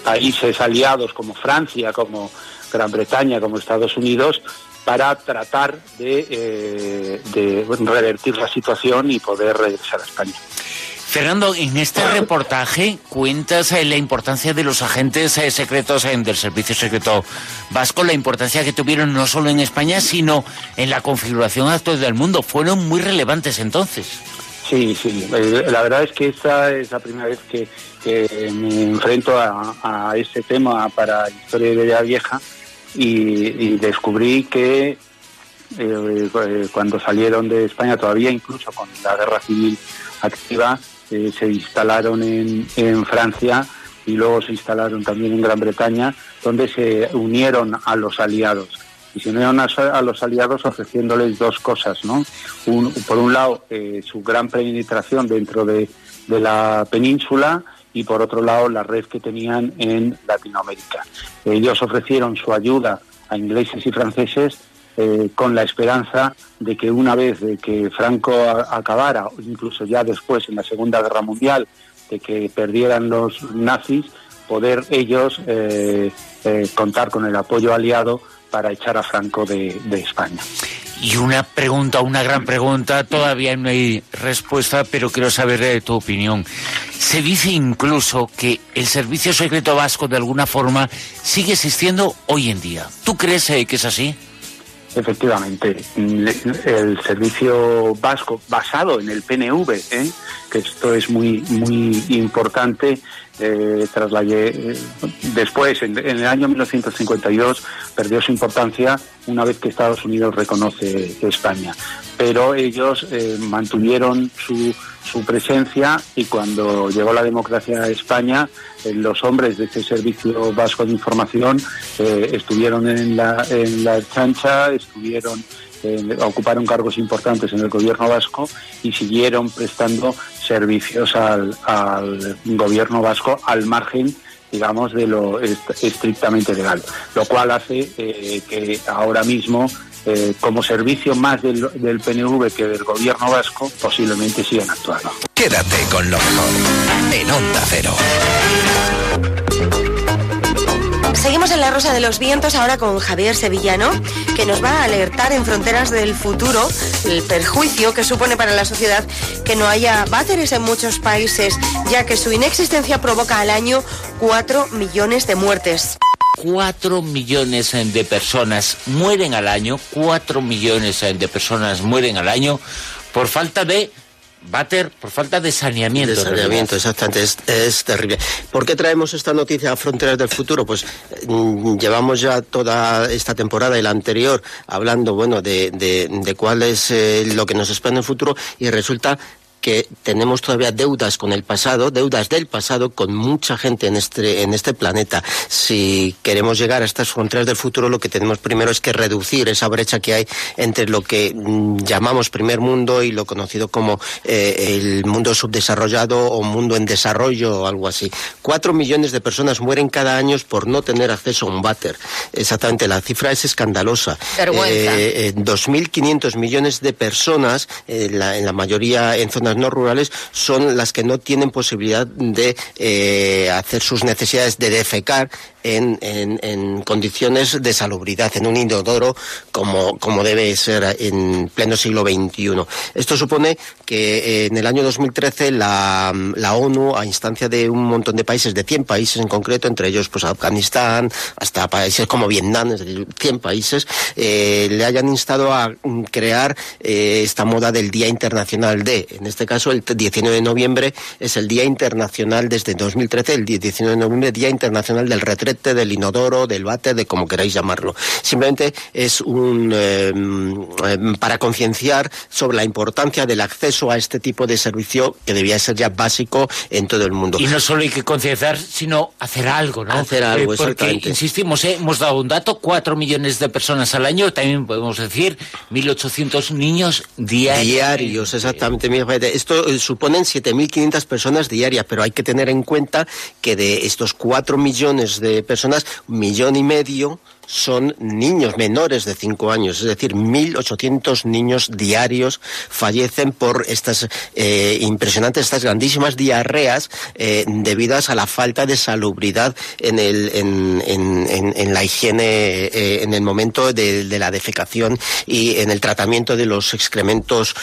países aliados como Francia, como Gran Bretaña, como Estados Unidos, para tratar de, eh, de revertir la situación y poder regresar a España. Fernando, en este reportaje cuentas eh, la importancia de los agentes secretos del Servicio Secreto Vasco, la importancia que tuvieron no solo en España, sino en la configuración actual del mundo. Fueron muy relevantes entonces. Sí, sí. eh, La verdad es que esta es la primera vez que, me enfrento a, a este tema para Historia de Iberia Vieja y, descubrí que eh, eh, cuando salieron de España, todavía incluso con la guerra civil activa, se instalaron en Francia y luego se instalaron también en Gran Bretaña, donde se unieron a los aliados. Y se unieron a, los aliados ofreciéndoles dos cosas, ¿no? Por un lado, eh, su gran penetración dentro de, de la península y por otro lado, la red que tenían en Latinoamérica. Ellos ofrecieron su ayuda a ingleses y franceses eh, con la esperanza de que una vez de que Franco acabara, incluso ya después en la Segunda Guerra Mundial, de que perdieran los nazis, poder ellos eh, contar con el apoyo aliado para echar a Franco de, de España. Y una pregunta, una gran pregunta, todavía no hay respuesta, pero quiero saber eh, tu opinión. Se dice incluso que el servicio secreto vasco de alguna forma sigue existiendo hoy en día. ¿Tú crees eh, que es así? Efectivamente, el servicio vasco basado en el PNV, ¿eh? que esto es muy muy importante. Eh, tras la después, en, en el año 1952, perdió su importancia una vez que Estados Unidos reconoce España. Pero ellos eh, mantuvieron su, su presencia y cuando llegó la democracia a España, eh, los hombres de ese servicio vasco de información eh, estuvieron en la, en la chancha, estuvieron eh, ocuparon cargos importantes en el gobierno vasco y siguieron prestando servicios al, gobierno vasco al margen digamos de lo est- estrictamente legal lo cual hace eh, que ahora mismo eh, como servicio más del, del PNV que del gobierno vasco posiblemente sigan actuando Quédate con lo mejor en Onda Cero. Seguimos en la Rosa de los Vientos ahora con Javier Sevillano, que nos va a alertar en Fronteras del Futuro el perjuicio que supone para la sociedad que no haya váteres en muchos países, ya que su inexistencia provoca al año 4 millones de muertes. 4 millones de personas mueren al año, 4 millones de personas mueren al año por falta de váter, por falta de saneamiento. De saneamiento, exactamente, es, es terrible. ¿Por qué traemos esta noticia a Fronteras del Futuro? Pues mm, llevamos ya toda esta temporada y la anterior hablando, bueno, de, de, de cuál es eh, lo que nos espera en el futuro y resulta que tenemos todavía deudas con el pasado, deudas del pasado con mucha gente en este, en este planeta. Si queremos llegar a estas fronteras del futuro, lo que tenemos primero es que reducir esa brecha que hay entre lo que mm, llamamos primer mundo y lo conocido como eh, el mundo subdesarrollado o mundo en desarrollo o algo así. Cuatro millones de personas mueren cada año por no tener acceso a un váter. Exactamente, la cifra es escandalosa. Vergüenza. Eh, eh, 2.500 millones de personas, eh, la- en la mayoría en zonas no rurales, son las que no tienen posibilidad de eh, hacer sus necesidades de defecar en, condiciones de salubridad, en un inodoro como, como debe ser en pleno siglo XXI. Esto supone que eh, en el año 2013 la, la ONU, a instancia de un montón de países, de 100 países en concreto, entre ellos pues Afganistán, hasta países como Vietnam, es decir, 100 países, eh, le hayan instado a crear eh, esta moda del Día Internacional de. En este caso, el 19 de noviembre es el Día Internacional desde 2013, el 19 de noviembre, Día Internacional del Retrete, del Inodoro, del Bate, de como queráis llamarlo. Simplemente es un eh, mm, para concienciar sobre la importancia del acceso a este tipo de servicio que debía ser ya básico en todo el mundo. Y no solo hay que concienciar, sino hacer algo, ¿no? Hacer algo, porque, exactamente. insistimos, ¿eh? hemos dado un dato, 4 millones de personas al año, también podemos decir 1.800 niños diarios. Diarios, exactamente. Esto eh, suponen 7.500 personas diarias, pero hay que tener en cuenta que de estos 4 millones de personas, un millón y medio son niños menores de 5 años, es decir, 1.800 niños diarios fallecen por estas eh, impresionantes, estas grandísimas diarreas eh, debidas a la falta de salubridad en, la higiene, eh, en el momento de, de la defecación y en el tratamiento de los excrementos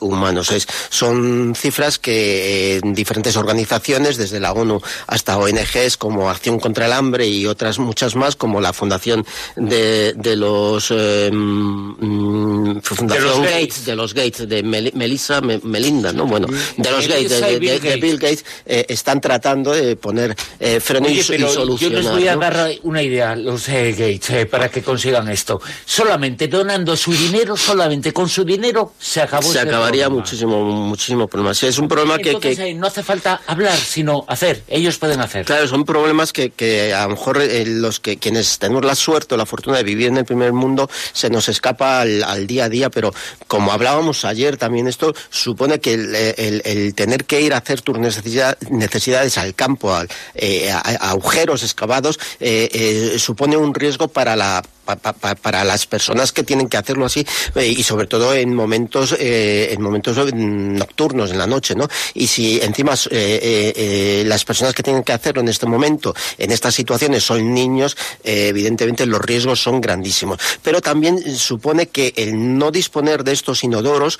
humanos. Es- son cifras que diferentes organizaciones, desde la ONU hasta ONGs como Acción contra el Hambre y otras muchas más, como la Fundación de, de los eh, mm, Fundación Gates. de los Gates, de Mel- Melissa, Me- Melinda, ¿no? Bueno, de los Gates, de, de- Bill de- de Gates. Bill Gates, eh, están tratando de poner eh, freno y, Oye, y pero yo solucionar. les voy a ¿no? dar una idea, los eh, Gates, para que consigan esto. Solamente donando su dinero, solamente con su dinero, se acabó se acabaría problema. muchísimo, muchísimo problema. Sí, es un problema que, Entonces, que- no hace falta hablar, sino hacer. Ellos pueden hacer. Claro, son problemas que, que a lo mejor los que quienes tenemos la suerte o la fortuna de vivir en el primer mundo se nos escapa al, día a día, pero como hablábamos ayer también esto supone que el, tener que ir a hacer tus necesidad- necesidades al campo, eh, a, a agujeros excavados, eh, eh, supone un riesgo para la pa- pa- pa- para las personas que tienen que hacerlo así eh, y sobre todo en momentos eh, en momentos nocturnos en la noche, ¿no? Y si encima eh, las personas que tienen que hacerlo en este momento, en estas situaciones, son niños, evidentemente los riesgos son grandísimos. Pero también supone que el no disponer de estos inodoros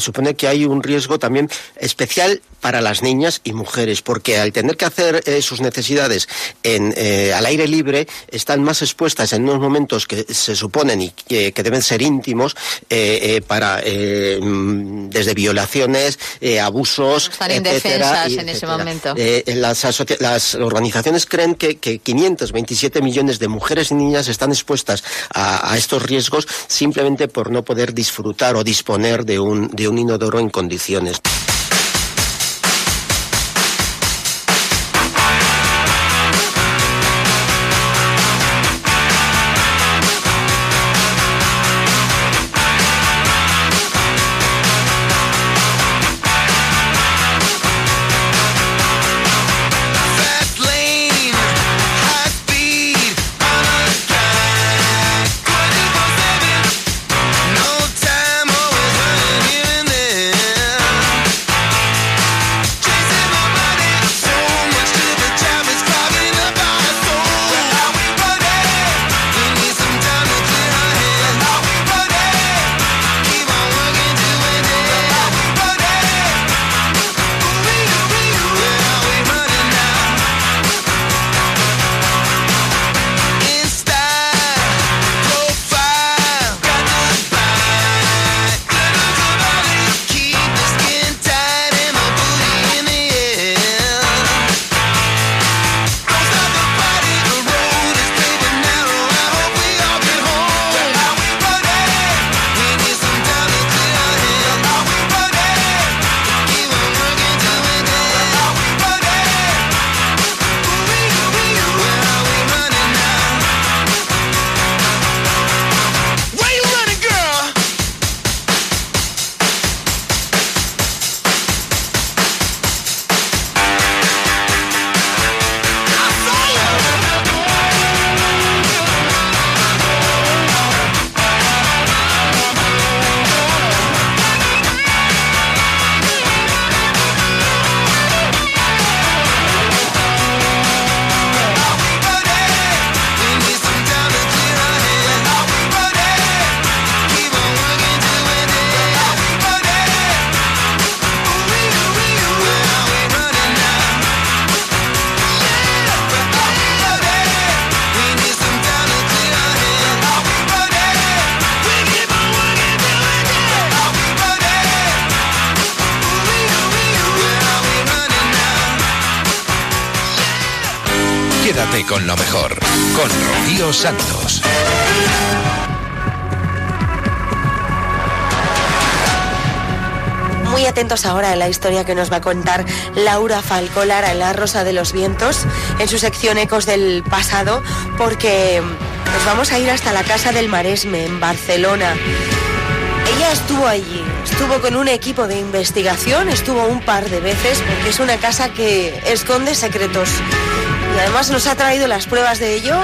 supone que hay un riesgo también especial para las niñas y mujeres, porque al tener que hacer sus necesidades al aire libre, están más expuestas en unos momentos que se suponen y que, que deben ser íntimos eh, eh, para eh, mm, desde violaciones, abusos, Estar etcétera, indefensas en ese momento. Las, las organizaciones creen que, que 527 millones de mujeres y niñas están expuestas a, a estos riesgos simplemente por no poder disfrutar o disponer de un, de un inodoro en condiciones. Historia que nos va a contar Laura Falcolar en La Rosa de los Vientos, en su sección Ecos del Pasado, porque nos vamos a ir hasta la Casa del Maresme, en Barcelona. Ella estuvo allí, estuvo con un equipo de investigación, estuvo un par de veces, porque es una casa que esconde secretos. Y además nos ha traído las pruebas de ello,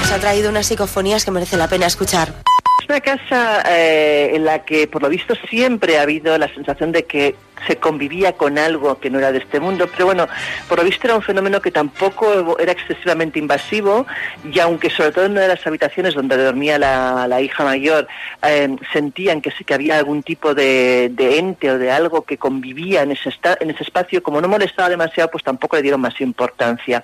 nos ha traído unas psicofonías que merece la pena escuchar. Es una casa eh, en la que, por lo visto, siempre ha habido la sensación de que se convivía con algo que no era de este mundo, pero bueno, por lo visto era un fenómeno que tampoco era excesivamente invasivo y aunque sobre todo en una de las habitaciones donde dormía la, hija mayor eh, sentían que sí que había algún tipo de, ente o de algo que convivía en ese, esta- en ese espacio, como no molestaba demasiado, pues tampoco le dieron más importancia.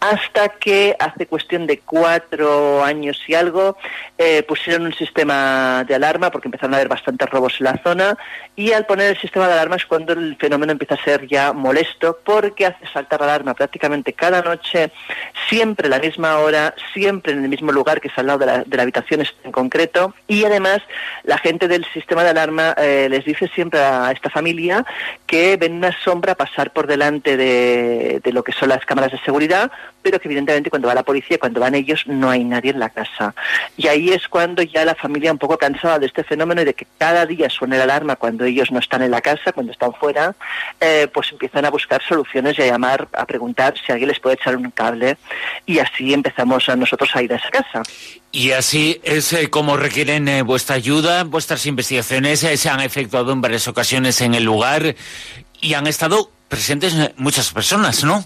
Hasta que hace cuestión de cuatro años y algo eh, pusieron un sistema de alarma porque empezaron a haber bastantes robos en la zona y al poner el sistema de alarma cuando el fenómeno empieza a ser ya molesto porque hace saltar la alarma prácticamente cada noche, siempre a la misma hora, siempre en el mismo lugar que es al lado de la, de la habitación este en concreto y además la gente del sistema de alarma eh, les dice siempre a esta familia que ven una sombra pasar por delante de, de lo que son las cámaras de seguridad, pero que evidentemente cuando va la policía, cuando van ellos, no hay nadie en la casa. Y ahí es cuando ya la familia un poco cansada de este fenómeno y de que cada día suene la alarma cuando ellos no están en la casa, cuando están fuera, eh, pues empiezan a buscar soluciones y a llamar, a preguntar si alguien les puede echar un cable y así empezamos nosotros a ir a esa casa. Y así es eh, como requieren eh, vuestra ayuda, vuestras investigaciones se han efectuado en varias ocasiones en el lugar y han estado presentes muchas personas, ¿no?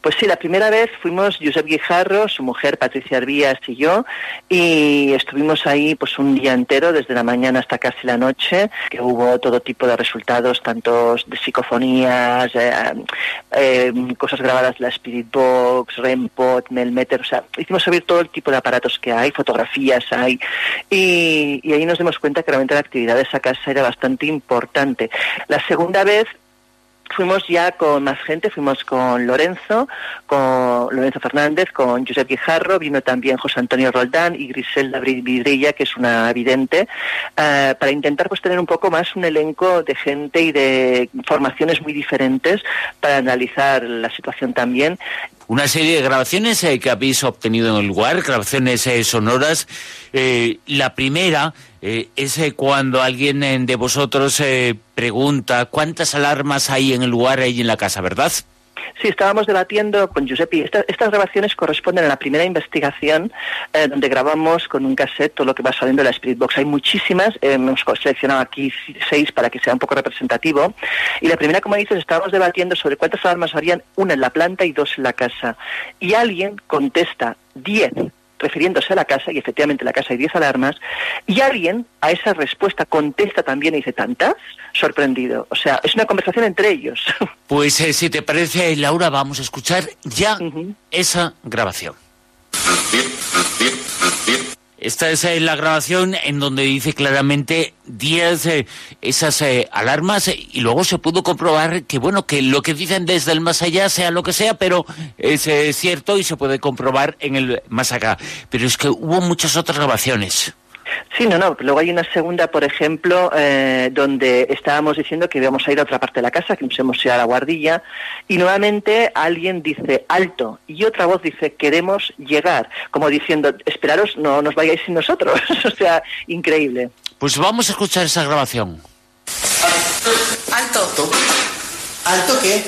Pues sí, la primera vez fuimos Josep Guijarro, su mujer Patricia Arbías y yo, y estuvimos ahí pues un día entero, desde la mañana hasta casi la noche, que hubo todo tipo de resultados, tanto de psicofonías, eh, eh, cosas grabadas la Spirit Box, Rempot, Melmeter, o sea, hicimos subir todo el tipo de aparatos que hay, fotografías hay, y, y ahí nos dimos cuenta que realmente la actividad de esa casa era bastante importante. La segunda vez fuimos ya con más gente, fuimos con Lorenzo, con Lorenzo Fernández, con Josep Guijarro, vino también José Antonio Roldán y Griselda Vidrilla, que es una vidente, eh, para intentar pues tener un poco más un elenco de gente y de formaciones muy diferentes para analizar la situación también Una serie de grabaciones eh, que habéis obtenido en el lugar, grabaciones eh, sonoras. Eh, la primera es cuando alguien de vosotros pregunta cuántas alarmas hay en el lugar y en la casa, ¿verdad? Sí, estábamos debatiendo con Giuseppe. Esta- estas grabaciones corresponden a la primera investigación eh, donde grabamos con un cassette todo lo que va saliendo de la Spirit Box. Hay muchísimas, eh, hemos seleccionado aquí seis para que sea un poco representativo. Y la primera, como dices, estábamos debatiendo sobre cuántas alarmas habrían, una en la planta y dos en la casa. Y alguien contesta diez refiriéndose a la casa, y efectivamente en la casa hay 10 alarmas, y alguien a esa respuesta contesta también y dice, ¿tantas? Sorprendido. O sea, es una conversación entre ellos. Pues eh, si te parece, Laura, vamos a escuchar ya esa grabación. Esta es eh, la grabación en donde dice claramente 10 eh, esas eh, alarmas y luego se pudo comprobar que bueno que lo que dicen desde el más allá sea lo que sea, pero es cierto y se puede comprobar en el más acá. Pero es que hubo muchas otras grabaciones. Sí, no, no. Luego hay una segunda, por ejemplo, eh, donde estábamos diciendo que íbamos a ir a otra parte de la casa, que nos hemos ido a la guardilla, y nuevamente alguien dice alto, y otra voz dice queremos llegar, como diciendo esperaros, no nos vayáis sin nosotros. o sea, increíble. Pues vamos a escuchar esa grabación. Alto. ¿Alto qué?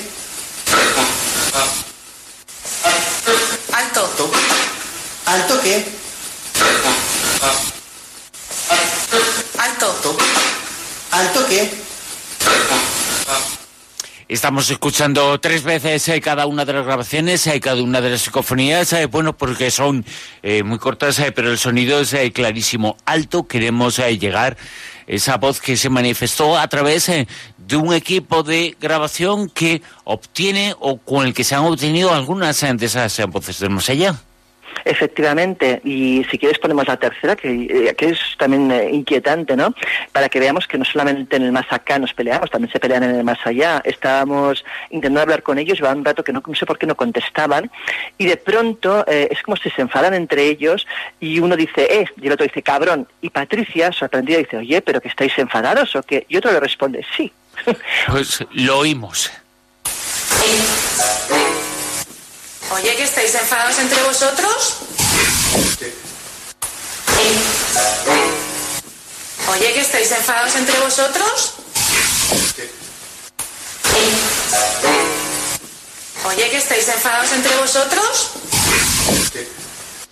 Alto. ¿Alto qué? Alto. ¿Alto qué? Estamos escuchando tres veces eh, cada una de las grabaciones, eh, cada una de las psicofonías, eh, bueno, porque son eh, muy cortas, eh, pero el sonido es eh, clarísimo, alto. Queremos eh, llegar esa voz que se manifestó a través eh, de un equipo de grabación que obtiene o con el que se han obtenido algunas eh, de esas eh, voces del más allá. Efectivamente, y si quieres ponemos la tercera, que, eh, que es también eh, inquietante, ¿no? Para que veamos que no solamente en el más acá nos peleamos, también se pelean en el más allá. Estábamos intentando hablar con ellos, llevaba un rato que no, no sé por qué no contestaban, y de pronto eh, es como si se enfadan entre ellos y uno dice, eh, y el otro dice, cabrón. Y Patricia, sorprendida, dice, oye, pero que estáis enfadados o qué? Y otro le responde, sí. Pues lo oímos. Oye, que estáis enfadados entre vosotros. Oye, que estáis enfadados entre vosotros. Oye, que estáis enfadados entre vosotros.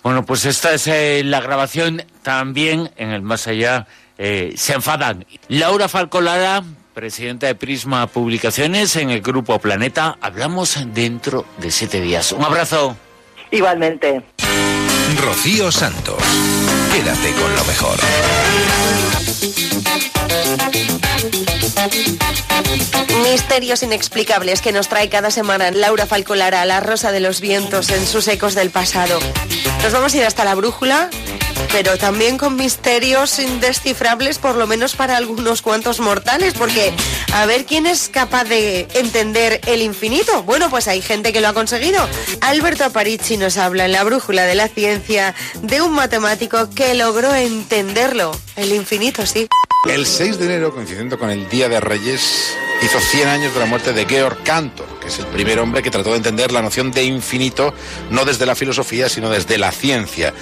Bueno, pues esta es eh, la grabación también en el más allá. eh, se enfadan. Laura Falcolara, presidenta de Prisma Publicaciones en el Grupo Planeta. Hablamos dentro de siete días. Un abrazo. Igualmente. Rocío Santos. Quédate con lo mejor. Misterios inexplicables que nos trae cada semana Laura Falcolara, la rosa de los vientos en sus ecos del pasado. Nos vamos a ir hasta la brújula, pero también con misterios indescifrables, por lo menos para algunos cuantos mortales, porque a ver quién es capaz de entender el infinito. Bueno, pues hay gente que lo ha conseguido. Alberto Aparici nos habla en la brújula de la ciencia de un matemático que logró entenderlo. El infinito, sí. El 6 de enero, coincidiendo con el Día de Reyes, hizo 100 años de la muerte de Georg Cantor, que es el primer hombre que trató de entender la noción de infinito no desde la filosofía, sino desde la ciencia.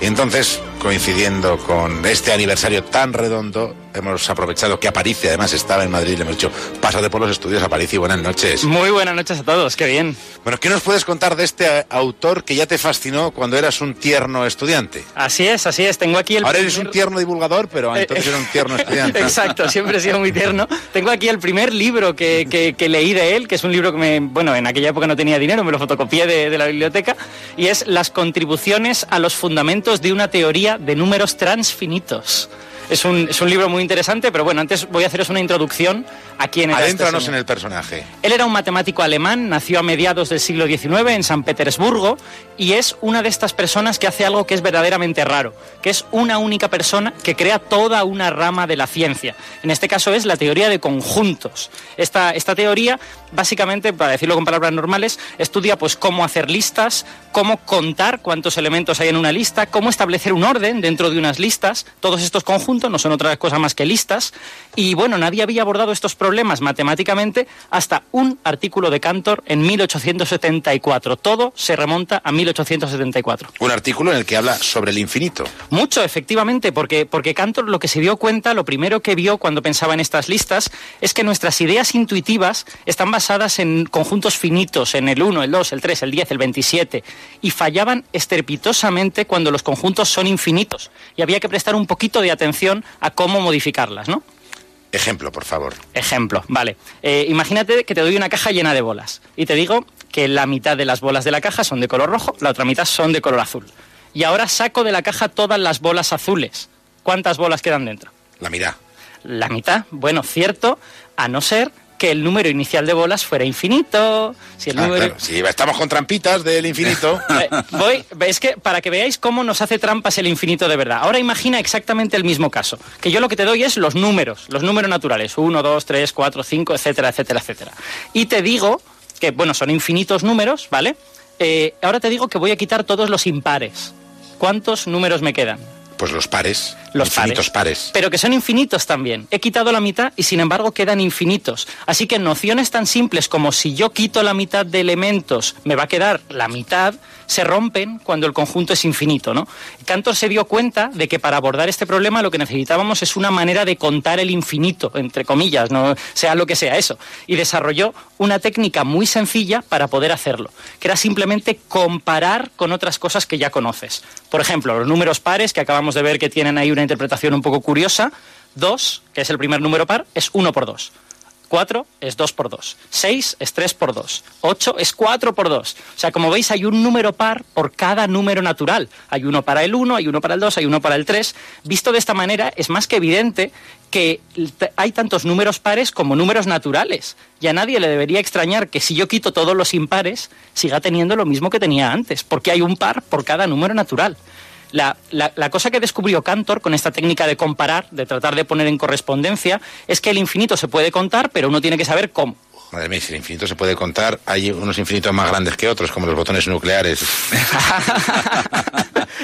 Y entonces, coincidiendo con este aniversario tan redondo, hemos aprovechado que Aparici además estaba en Madrid y le hemos dicho, pásate por los estudios Aparici, buenas noches. Muy buenas noches a todos, qué bien. Bueno, ¿qué nos puedes contar de este eh, autor que ya te fascinó cuando eras un tierno estudiante? Así es, así es, tengo aquí el... Ahora eres un tierno divulgador, pero Eh, entonces era un tierno estudiante. Exacto, siempre he sido muy tierno. Tengo aquí el primer libro que, que- que leí de él, que es un libro que me, bueno, en aquella época no tenía dinero, me lo fotocopié de, la biblioteca, y es Las contribuciones a los fundamentos de una teoría de números transfinitos. Es un, es un libro muy interesante, pero bueno, antes voy a haceros una introducción a quién era este Adéntranos en el personaje. Él era un matemático alemán, nació a mediados del siglo XIX en San Petersburgo y es una de estas personas que hace algo que es verdaderamente raro, que es una única persona que crea toda una rama de la ciencia. En este caso es la teoría de conjuntos. Esta, esta teoría, básicamente, para decirlo con palabras normales, estudia pues cómo hacer listas, cómo contar cuántos elementos hay en una lista, cómo establecer un orden dentro de unas listas. Todos estos conjuntos no son otra cosa más que listas. Y bueno, nadie había abordado estos problemas matemáticamente hasta un artículo de Cantor en 1874. Todo se remonta a 1874. Un artículo en el que habla sobre el infinito. Mucho, efectivamente, porque, porque Cantor lo que se dio cuenta, lo primero que vio cuando pensaba en estas listas, es que nuestras ideas intuitivas están basadas en conjuntos finitos, en el 1, el 2, el 3, el 10, el 27, y fallaban estrepitosamente cuando los conjuntos son infinitos. Y había que prestar un poquito de atención a cómo modificarlas, ¿no? Ejemplo, por favor. Ejemplo, vale. Eh, imagínate que te doy una caja llena de bolas y te digo que la mitad de las bolas de la caja son de color rojo, la otra mitad son de color azul. Y ahora saco de la caja todas las bolas azules. ¿Cuántas bolas quedan dentro? La mitad. La mitad. Bueno, cierto, a no ser que el número inicial de bolas fuera infinito. Si el Ah, número... claro, si estamos con trampitas del infinito. Eh, voy, es que para que veáis cómo nos hace trampas el infinito de verdad. Ahora imagina exactamente el mismo caso. Que yo lo que te doy es los números, los números naturales. 1, 2, 3, 4, 5, etcétera, etcétera, etcétera. Y te digo que, bueno, son infinitos números, ¿vale? Eh, ahora te digo que voy a quitar todos los impares. ¿Cuántos números me quedan? Pues los pares. Los infinitos pares. Pero que son infinitos también. He quitado la mitad y sin embargo quedan infinitos. Así que nociones tan simples como si yo quito la mitad de elementos, me va a quedar la mitad, se rompen cuando el conjunto es infinito, ¿no? Cantor se dio cuenta de que para abordar este problema lo que necesitábamos es una manera de contar el infinito, entre comillas, no sea lo que sea eso. Y desarrolló una técnica muy sencilla para poder hacerlo, que era simplemente comparar con otras cosas que ya conoces. Por ejemplo, los números pares, que acabamos de ver que tienen ahí una interpretación un poco curiosa. 2, que es el primer número par, es 1 por 2. 4 es 2 por 2. 6 es 3 por 2. 8 es 4 por 2. O sea, como veis, hay un número par por cada número natural. Hay uno para el 1, hay uno para el 2, hay uno para el 3. Visto de esta manera, es más que evidente que hay tantos números pares como números naturales. Y a nadie le debería extrañar que si yo quito todos los impares, siga teniendo lo mismo que tenía antes, porque hay un par por cada número natural. La, la- cosa que descubrió Cantor con esta técnica de comparar, de tratar de poner en correspondencia, es que el infinito se puede contar, pero uno tiene que saber cómo. Madre mía, si el infinito se puede contar, hay unos infinitos más grandes que otros, como los botones nucleares.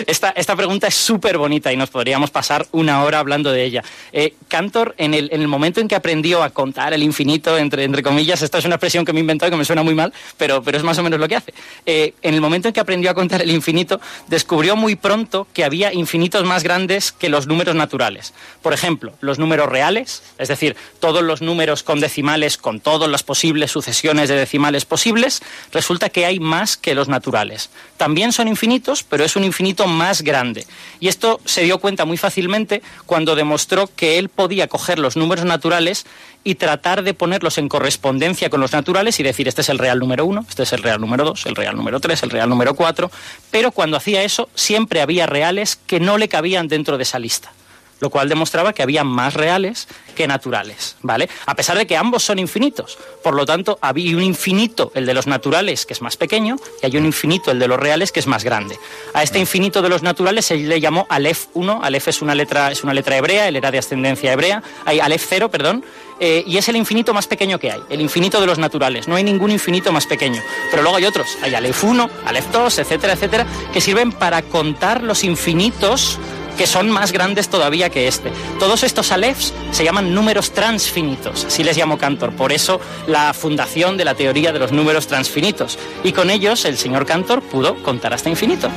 Esta, esta pregunta es súper bonita y nos podríamos pasar una hora hablando de ella. Eh, Cantor, en el, en el momento en que aprendió a contar el infinito, entre, entre comillas, esta es una expresión que me he inventado que me suena muy mal, pero, pero es más o menos lo que hace. Eh, en el momento en que aprendió a contar el infinito, descubrió muy pronto que había infinitos más grandes que los números naturales. Por ejemplo, los números reales, es decir, todos los números con decimales, con todas las posibles sucesiones de decimales posibles, resulta que hay más que los naturales. También son infinitos, pero es un infinito más grande. Y esto se dio cuenta muy fácilmente cuando demostró que él podía coger los números naturales y tratar de ponerlos en correspondencia con los naturales y decir, este es el real número 1, este es el real número 2, el real número 3, el real número 4, pero cuando hacía eso siempre había reales que no le cabían dentro de esa lista lo cual demostraba que había más reales que naturales, ¿vale? A pesar de que ambos son infinitos. Por lo tanto, había un infinito, el de los naturales, que es más pequeño, y hay un infinito, el de los reales, que es más grande. A este infinito de los naturales se le llamó Aleph 1. Aleph es una letra, es una letra hebrea, él era de ascendencia hebrea. Hay Aleph 0, perdón. eh, y es el infinito más pequeño que hay, el infinito de los naturales. No hay ningún infinito más pequeño. Pero luego hay otros. Hay Aleph 1, Aleph 2, etcétera, etcétera, que sirven para contar los infinitos que son más grandes todavía que este. Todos estos alefs se llaman números transfinitos, así les llamó Cantor. Por eso la fundación de la teoría de los números transfinitos. Y con ellos el señor Cantor pudo contar hasta infinito.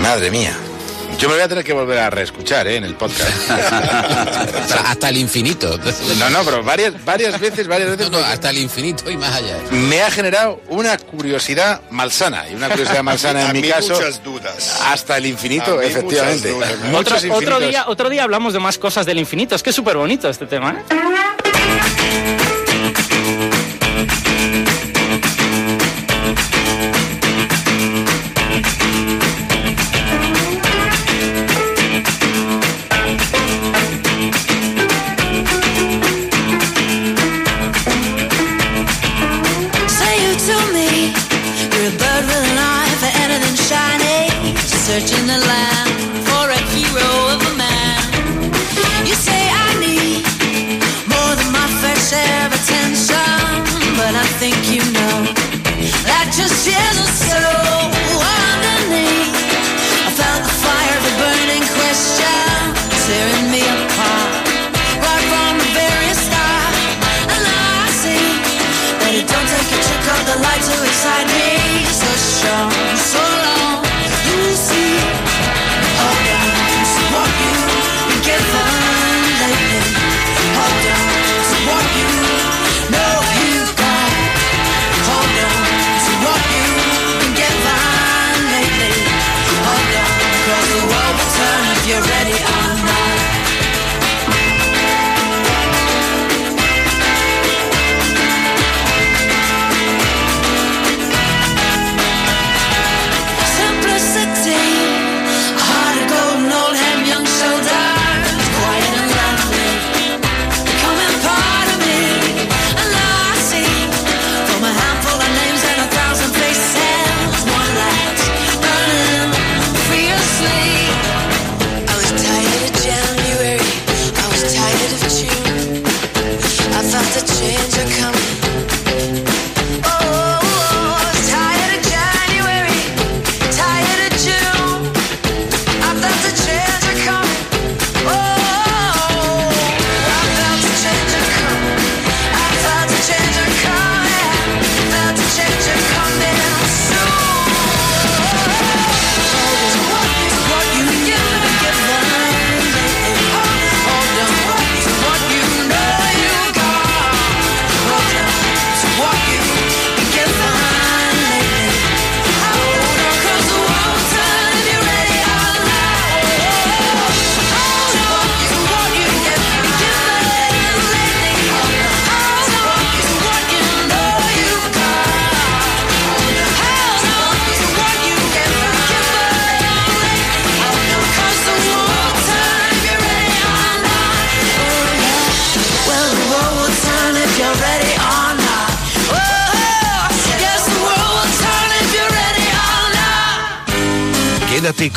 Madre mía. Yo me voy a tener que volver a reescuchar ¿eh? en el podcast. hasta, hasta el infinito. No, no, pero varias, varias veces, varias veces. No, no, hasta el infinito y más allá. Me ha generado una curiosidad malsana. Y una curiosidad malsana en A mi caso. muchas dudas. Hasta el infinito, efectivamente. Otro, día, otro día hablamos de más cosas del infinito. Es que es súper bonito este tema. ¿eh?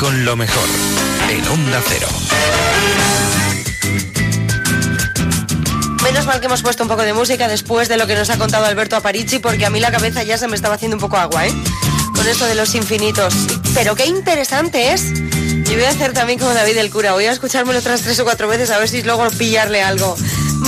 Con lo mejor en Onda Cero. Menos mal que hemos puesto un poco de música después de lo que nos ha contado Alberto Aparici, porque a mí la cabeza ya se me estaba haciendo un poco agua, ¿eh? Con esto de los infinitos. Pero qué interesante es. Yo voy a hacer también como David el cura. Voy a escuchármelo otras tres o cuatro veces a ver si luego pillarle algo.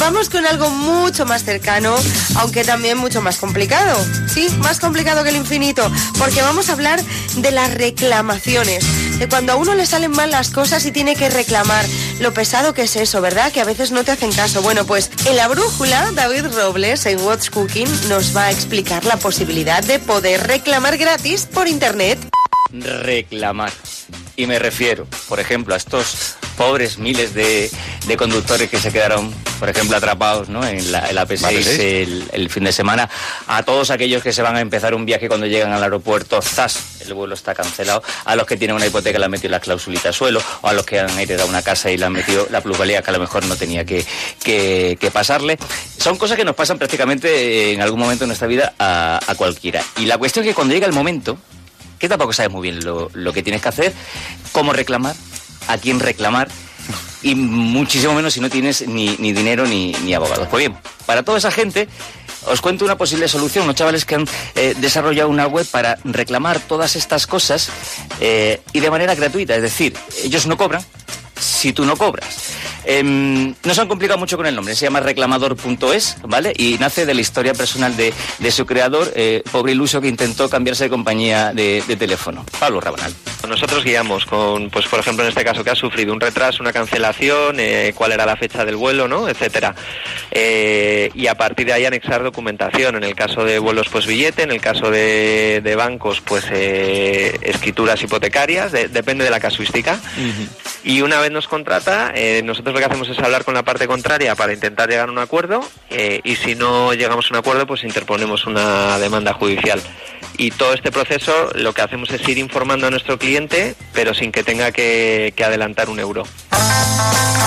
Vamos con algo mucho más cercano, aunque también mucho más complicado. Sí, más complicado que el infinito, porque vamos a hablar de las reclamaciones. De cuando a uno le salen mal las cosas y tiene que reclamar. Lo pesado que es eso, ¿verdad? Que a veces no te hacen caso. Bueno, pues en la brújula, David Robles, en What's Cooking, nos va a explicar la posibilidad de poder reclamar gratis por internet. reclamar. Y me refiero, por ejemplo, a estos pobres miles de, de conductores que se quedaron, por ejemplo, atrapados ¿no? en la, en la P6 el, el fin de semana, a todos aquellos que se van a empezar un viaje cuando llegan al aeropuerto, ¡zas! El vuelo está cancelado, a los que tienen una hipoteca le han metido la clausulita suelo, o a los que han heredado una casa y le han metido la plusvalía que a lo mejor no tenía que, que- que pasarle. Son cosas que nos pasan prácticamente en algún momento de nuestra vida a, a cualquiera. Y la cuestión es que cuando llega el momento, que tampoco sabes muy bien lo, lo que tienes que hacer, cómo reclamar, a quién reclamar y muchísimo menos si no tienes ni, ni dinero ni, ni abogados. Pues bien, para toda esa gente os cuento una posible solución. Unos chavales que han eh, desarrollado una web para reclamar todas estas cosas eh, y de manera gratuita. Es decir, ellos no cobran si tú no cobras. Em, no se han complicado mucho con el nombre, se llama reclamador.es, ¿vale? Y nace de la historia personal de, de su creador, eh, pobre iluso que intentó cambiarse de compañía de, de teléfono. Pablo Rabanal. Nosotros guiamos con, pues por ejemplo en este caso que ha sufrido un retraso, una cancelación, eh, cuál era la fecha del vuelo, ¿no? etcétera. Eh, y a partir de ahí anexar documentación. En el caso de vuelos, pues billete, en el caso de, de bancos, pues escrituras hipotecarias, de- depende de la casuística. Y una vez nos contrata, nosotros lo que hacemos es hablar con la parte contraria para intentar llegar a un acuerdo eh, y si no llegamos a un acuerdo, pues interponemos una demanda judicial. Y todo este proceso lo que hacemos es ir informando a nuestro cliente, pero sin que tenga que, que adelantar un euro.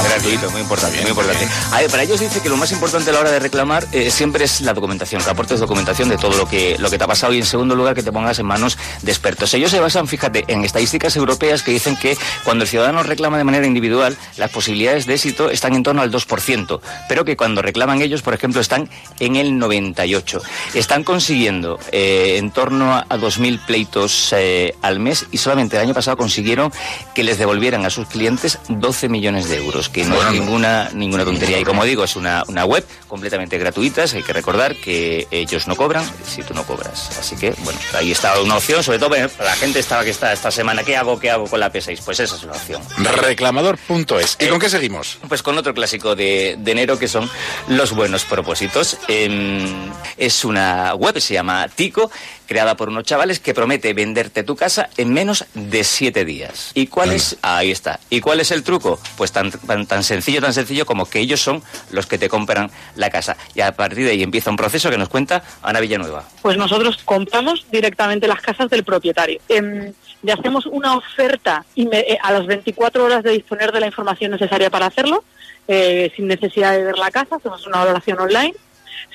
Gratuito, muy importante, muy importante. A ver, para ellos dice que lo más importante a la hora de reclamar eh, siempre es la documentación, que aportes documentación de todo lo que, lo que te ha pasado y en segundo lugar que te pongas en manos de expertos. Ellos se basan, fíjate, en estadísticas europeas que dicen que cuando el ciudadano reclama de manera individual, las posibilidades de éxito están en torno al 2%, pero que cuando reclaman ellos, por ejemplo, están en el 98%. Están consiguiendo eh, en torno a 2.000 pleitos eh, al mes y solamente el año pasado consiguieron que les devolvieran a sus clientes 12 millones de euros, que no es ninguna, ninguna tontería. Y como digo, es una, una web completamente gratuita, hay que recordar que ellos no cobran si tú no cobras. Así que, bueno, ahí está una opción, sobre todo para la gente estaba que está esta semana, ¿qué hago, qué hago con la P6? Pues esa es una opción. Reclamador.es. ¿Y con qué seguimos? Pues con otro clásico de, de enero que son los buenos propósitos. Em, es una web, se llama Tico, creada por unos chavales que promete venderte tu casa en menos de siete días. ¿Y cuál es? Ahí está. ¿Y cuál es el truco? Pues tan, tan, tan sencillo, tan sencillo como que ellos son los que te compran la casa. Y a partir de ahí empieza un proceso que nos cuenta Ana Villanueva. Pues nosotros compramos directamente las casas del propietario. Le hacemos una oferta eh, a las 24 horas de disponer de la información necesaria para hacerlo, eh, sin necesidad de ver la casa, hacemos una valoración online.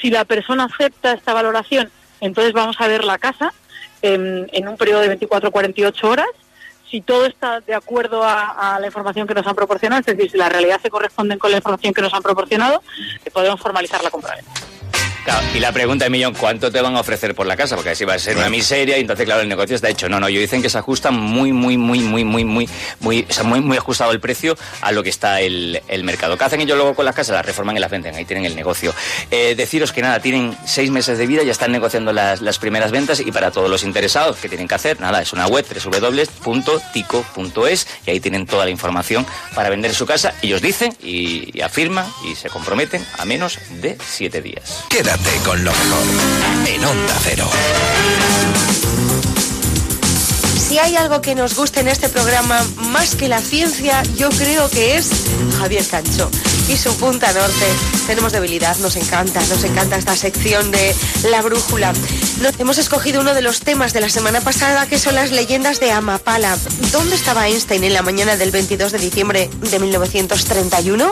Si la persona acepta esta valoración, entonces vamos a ver la casa en un periodo de 24 a 48 horas. Si todo está de acuerdo a, a la información que nos han proporcionado, es decir, si la realidad se corresponde con la información que nos han proporcionado, podemos formalizar la compra. Claro, y la pregunta de millón, ¿cuánto te van a ofrecer por la casa? Porque así va a ser una miseria y entonces, claro, el negocio está hecho. No, no, ellos dicen que se ajusta muy, muy, muy, muy, muy, muy, muy, o sea, muy, muy ajustado el precio a lo que está el, el mercado. ¿Qué hacen ellos luego con las casas? Las reforman y las venden, ahí tienen el negocio. Eh, deciros que nada, tienen seis meses de vida, ya están negociando las, las primeras ventas y para todos los interesados, ¿qué tienen que hacer? Nada, es una web, www.tico.es y ahí tienen toda la información para vender su casa. Ellos dicen y, y afirman y se comprometen a menos de siete días. Con lo mejor en Onda Cero. Si hay algo que nos guste en este programa más que la ciencia, yo creo que es Javier Cancho y su punta norte. Tenemos debilidad, nos encanta, nos encanta esta sección de la brújula. No- hemos escogido uno de los temas de la semana pasada que son las leyendas de Amapala. ¿Dónde estaba Einstein en la mañana del 22 de diciembre de 1931?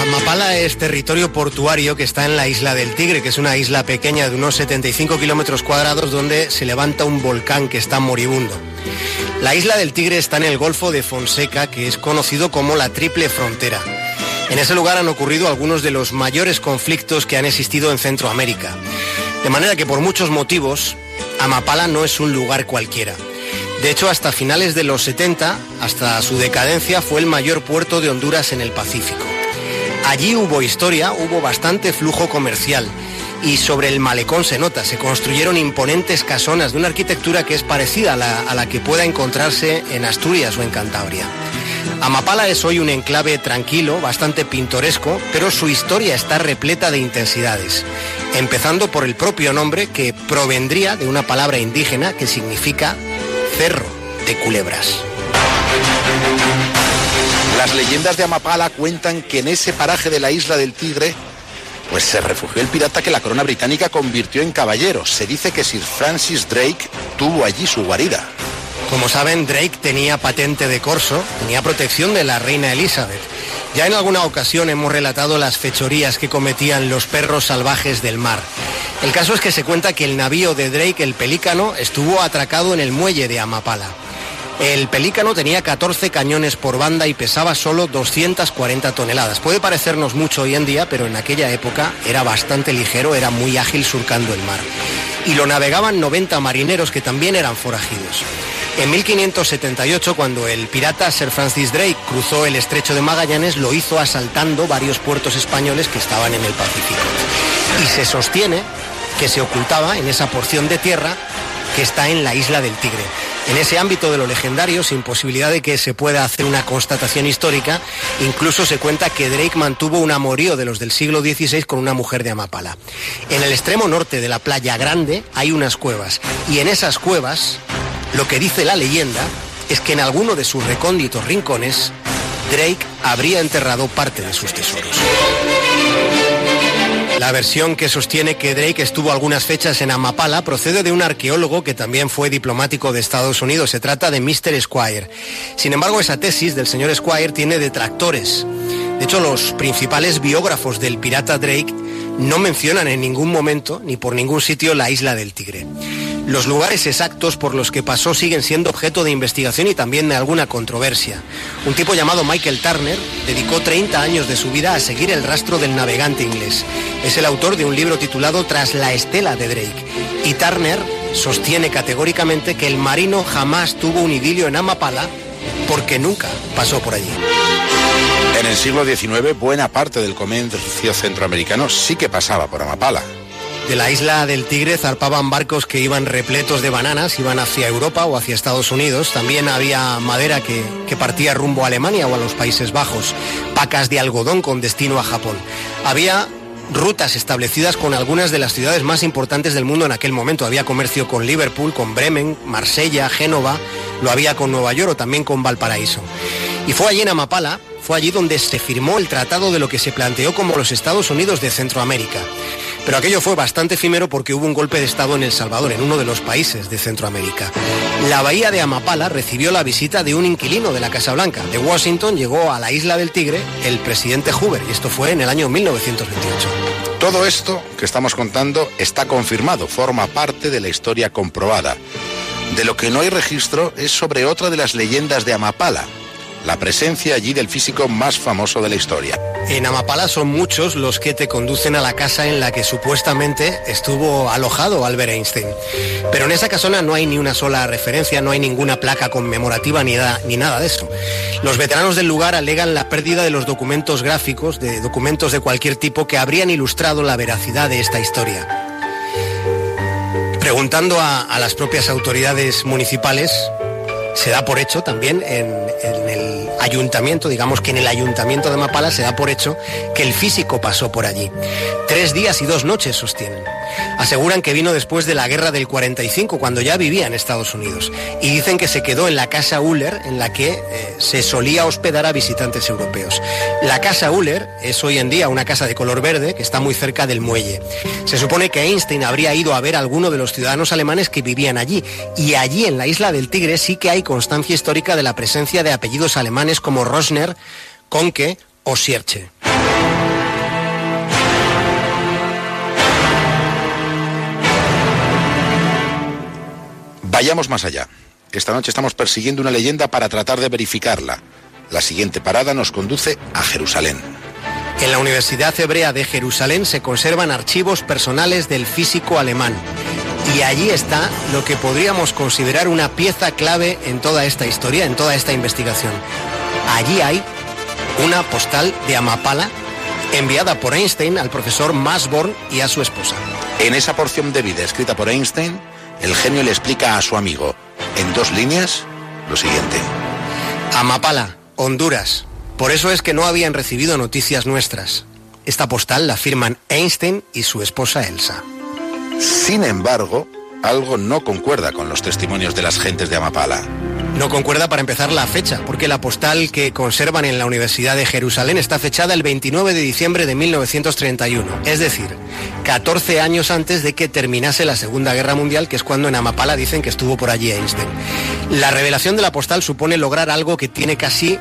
Amapala es territorio portuario que está en la isla del Tigre, que es una isla pequeña de unos 75 kilómetros cuadrados donde se levanta un volcán que está moribundo. La isla del Tigre está en el Golfo de Fonseca, que es conocido como la Triple Frontera. En ese lugar han ocurrido algunos de los mayores conflictos que han existido en Centroamérica. De manera que por muchos motivos, Amapala no es un lugar cualquiera. De hecho, hasta finales de los 70, hasta su decadencia, fue el mayor puerto de Honduras en el Pacífico. Allí hubo historia, hubo bastante flujo comercial y sobre el malecón se nota, se construyeron imponentes casonas de una arquitectura que es parecida a la, a la que pueda encontrarse en Asturias o en Cantabria. Amapala es hoy un enclave tranquilo, bastante pintoresco, pero su historia está repleta de intensidades, empezando por el propio nombre que provendría de una palabra indígena que significa cerro de culebras. Las leyendas de Amapala cuentan que en ese paraje de la isla del Tigre pues se refugió el pirata que la corona británica convirtió en caballero. Se dice que Sir Francis Drake tuvo allí su guarida. Como saben, Drake tenía patente de corso, tenía protección de la reina Elizabeth. Ya en alguna ocasión hemos relatado las fechorías que cometían los perros salvajes del mar. El caso es que se cuenta que el navío de Drake, el Pelícano, estuvo atracado en el muelle de Amapala. El Pelícano tenía 14 cañones por banda y pesaba solo 240 toneladas. Puede parecernos mucho hoy en día, pero en aquella época era bastante ligero, era muy ágil surcando el mar. Y lo navegaban 90 marineros que también eran forajidos. En 1578, cuando el pirata Sir Francis Drake cruzó el estrecho de Magallanes, lo hizo asaltando varios puertos españoles que estaban en el Pacífico. Y se sostiene que se ocultaba en esa porción de tierra que está en la isla del Tigre. En ese ámbito de lo legendario, sin posibilidad de que se pueda hacer una constatación histórica, incluso se cuenta que Drake mantuvo un amorío de los del siglo XVI con una mujer de Amapala. En el extremo norte de la playa Grande hay unas cuevas, y en esas cuevas, lo que dice la leyenda es que en alguno de sus recónditos rincones, Drake habría enterrado parte de sus tesoros. La versión que sostiene que Drake estuvo algunas fechas en Amapala procede de un arqueólogo que también fue diplomático de Estados Unidos. Se trata de Mr. Squire. Sin embargo, esa tesis del señor Squire tiene detractores. De hecho, los principales biógrafos del pirata Drake no mencionan en ningún momento ni por ningún sitio la isla del Tigre. Los lugares exactos por los que pasó siguen siendo objeto de investigación y también de alguna controversia. Un tipo llamado Michael Turner dedicó 30 años de su vida a seguir el rastro del navegante inglés. Es el autor de un libro titulado Tras la estela de Drake. Y Turner sostiene categóricamente que el marino jamás tuvo un idilio en Amapala porque nunca pasó por allí. En el siglo XIX, buena parte del comercio centroamericano sí que pasaba por Amapala. De la isla del Tigre zarpaban barcos que iban repletos de bananas, iban hacia Europa o hacia Estados Unidos. También había madera que, que, partía rumbo a Alemania o a los Países Bajos, pacas de algodón con destino a Japón. Había rutas establecidas con algunas de las ciudades más importantes del mundo en aquel momento. Había comercio con Liverpool, con Bremen, Marsella, Génova, lo había con Nueva York o también con Valparaíso. Y fue allí en Amapala, fue allí donde se firmó el tratado de lo que se planteó como los Estados Unidos de Centroamérica. Pero aquello fue bastante efímero porque hubo un golpe de Estado en El Salvador, en uno de los países de Centroamérica. La bahía de Amapala recibió la visita de un inquilino de la Casa Blanca. De Washington llegó a la isla del Tigre el presidente Hoover, y esto fue en el año 1928. Todo esto que estamos contando está confirmado, forma parte de la historia comprobada. De lo que no hay registro es sobre otra de las leyendas de Amapala, la presencia allí del físico más famoso de la historia. En Amapala son muchos los que te conducen a la casa en la que supuestamente estuvo alojado Albert Einstein. Pero en esa casona no hay ni una sola referencia, no hay ninguna placa conmemorativa ni nada, de eso. Los veteranos del lugar alegan la pérdida de los documentos gráficos, de documentos de cualquier tipo que habrían ilustrado la veracidad de esta historia. Preguntando a, a las propias autoridades municipales, se da por hecho también en, en, el ayuntamiento, digamos que en el ayuntamiento de Mapala se da por hecho que el físico pasó por allí. Tres días y dos noches sostienen. Aseguran que vino después de la guerra del 45, cuando ya vivía en Estados Unidos. Y dicen que se quedó en la casa Uller, en la que eh, se solía hospedar a visitantes europeos. La casa Uller es hoy en día una casa de color verde que está muy cerca del muelle. Se supone que Einstein habría ido a ver a alguno de los ciudadanos alemanes que vivían allí. Y allí, en la isla del Tigre, sí que hay constancia histórica de la presencia de apellidos alemanes como Rosner, Conke o Sierche. Vayamos más allá. Esta noche estamos persiguiendo una leyenda para tratar de verificarla. La siguiente parada nos conduce a Jerusalén. En la Universidad Hebrea de Jerusalén se conservan archivos personales del físico alemán. Y allí está lo que podríamos considerar una pieza clave en toda esta historia, en toda esta investigación. Allí hay una postal de Amapala enviada por Einstein al profesor Masborn y a su esposa. En esa porción de vida escrita por Einstein, el genio le explica a su amigo, en dos líneas, lo siguiente. Amapala, Honduras. Por eso es que no habían recibido noticias nuestras. Esta postal la firman Einstein y su esposa Elsa. Sin embargo, algo no concuerda con los testimonios de las gentes de Amapala. No concuerda para empezar la fecha, porque la postal que conservan en la Universidad de Jerusalén está fechada el 29 de diciembre de 1931, es decir, 14 años antes de que terminase la Segunda Guerra Mundial, que es cuando en Amapala dicen que estuvo por allí Einstein. La revelación de la postal supone lograr algo que tiene casi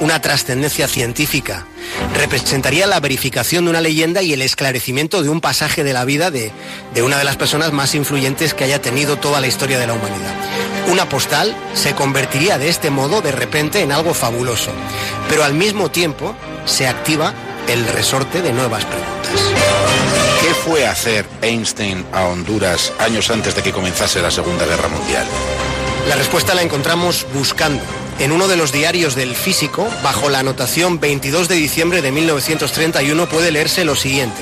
una trascendencia científica. Representaría la verificación de una leyenda y el esclarecimiento de un pasaje de la vida de, de, una de las personas más influyentes que haya tenido toda la historia de la humanidad. Una postal se convertiría de este modo de repente en algo fabuloso, pero al mismo tiempo se activa el resorte de nuevas preguntas. ¿Qué fue hacer Einstein a Honduras años antes de que comenzase la Segunda Guerra Mundial? La respuesta la encontramos buscando. En uno de los diarios del físico, bajo la anotación 22 de diciembre de 1931, puede leerse lo siguiente.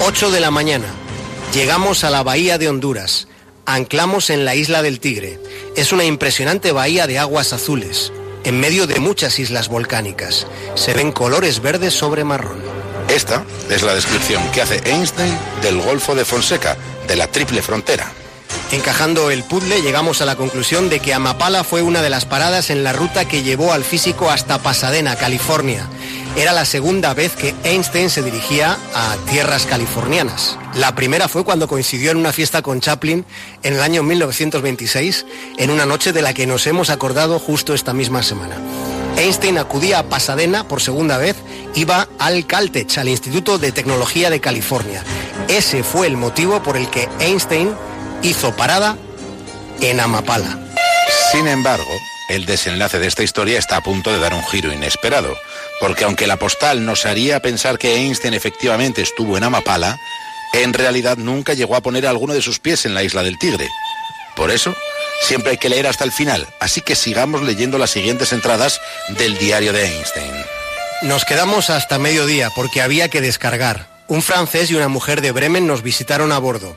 8 de la mañana. Llegamos a la bahía de Honduras. Anclamos en la isla del Tigre. Es una impresionante bahía de aguas azules, en medio de muchas islas volcánicas. Se ven colores verdes sobre marrón. Esta es la descripción que hace Einstein del Golfo de Fonseca, de la triple frontera. Encajando el puzzle, llegamos a la conclusión de que Amapala fue una de las paradas en la ruta que llevó al físico hasta Pasadena, California. Era la segunda vez que Einstein se dirigía a tierras californianas. La primera fue cuando coincidió en una fiesta con Chaplin en el año 1926, en una noche de la que nos hemos acordado justo esta misma semana. Einstein acudía a Pasadena por segunda vez, iba al Caltech, al Instituto de Tecnología de California. Ese fue el motivo por el que Einstein hizo parada en Amapala. Sin embargo, el desenlace de esta historia está a punto de dar un giro inesperado, porque aunque la postal nos haría pensar que Einstein efectivamente estuvo en Amapala, en realidad nunca llegó a poner alguno de sus pies en la isla del Tigre. Por eso, siempre hay que leer hasta el final, así que sigamos leyendo las siguientes entradas del diario de Einstein. Nos quedamos hasta mediodía porque había que descargar. Un francés y una mujer de Bremen nos visitaron a bordo.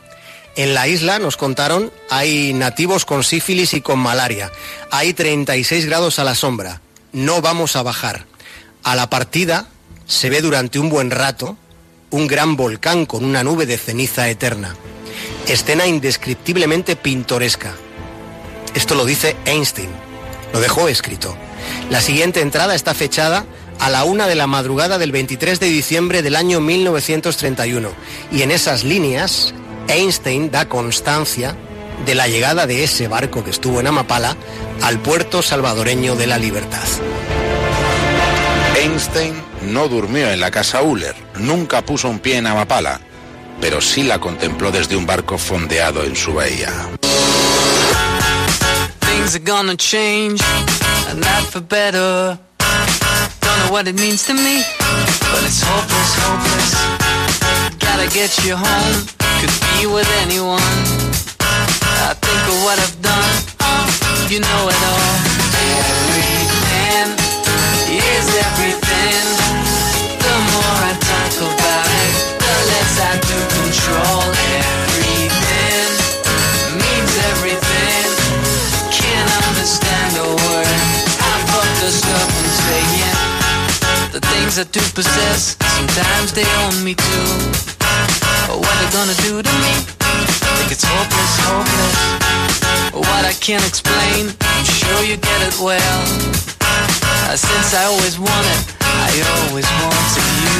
En la isla, nos contaron, hay nativos con sífilis y con malaria. Hay 36 grados a la sombra. No vamos a bajar. A la partida se ve durante un buen rato un gran volcán con una nube de ceniza eterna. Escena indescriptiblemente pintoresca. Esto lo dice Einstein. Lo dejó escrito. La siguiente entrada está fechada a la una de la madrugada del 23 de diciembre del año 1931. Y en esas líneas, Einstein da constancia de la llegada de ese barco que estuvo en Amapala al puerto salvadoreño de la Libertad. Einstein no durmió en la casa Uller, nunca puso un pie en Amapala, pero sí la contempló desde un barco fondeado en su bahía. Things are gonna change, and not for better. Don't know what it means to me, but it's hopeless, hopeless. Gotta get you home, could be with anyone. I think of what I've done, you know it all. Everything is everything. The more I talk about it, the less I do control everything. Means everything. Can't understand a word. Saying. The things I do possess, sometimes they own me too. What they gonna do to me? Think it's hopeless, hopeless. What I can't explain, I'm sure you get it well. Uh, since I always wanted, I always wanted you.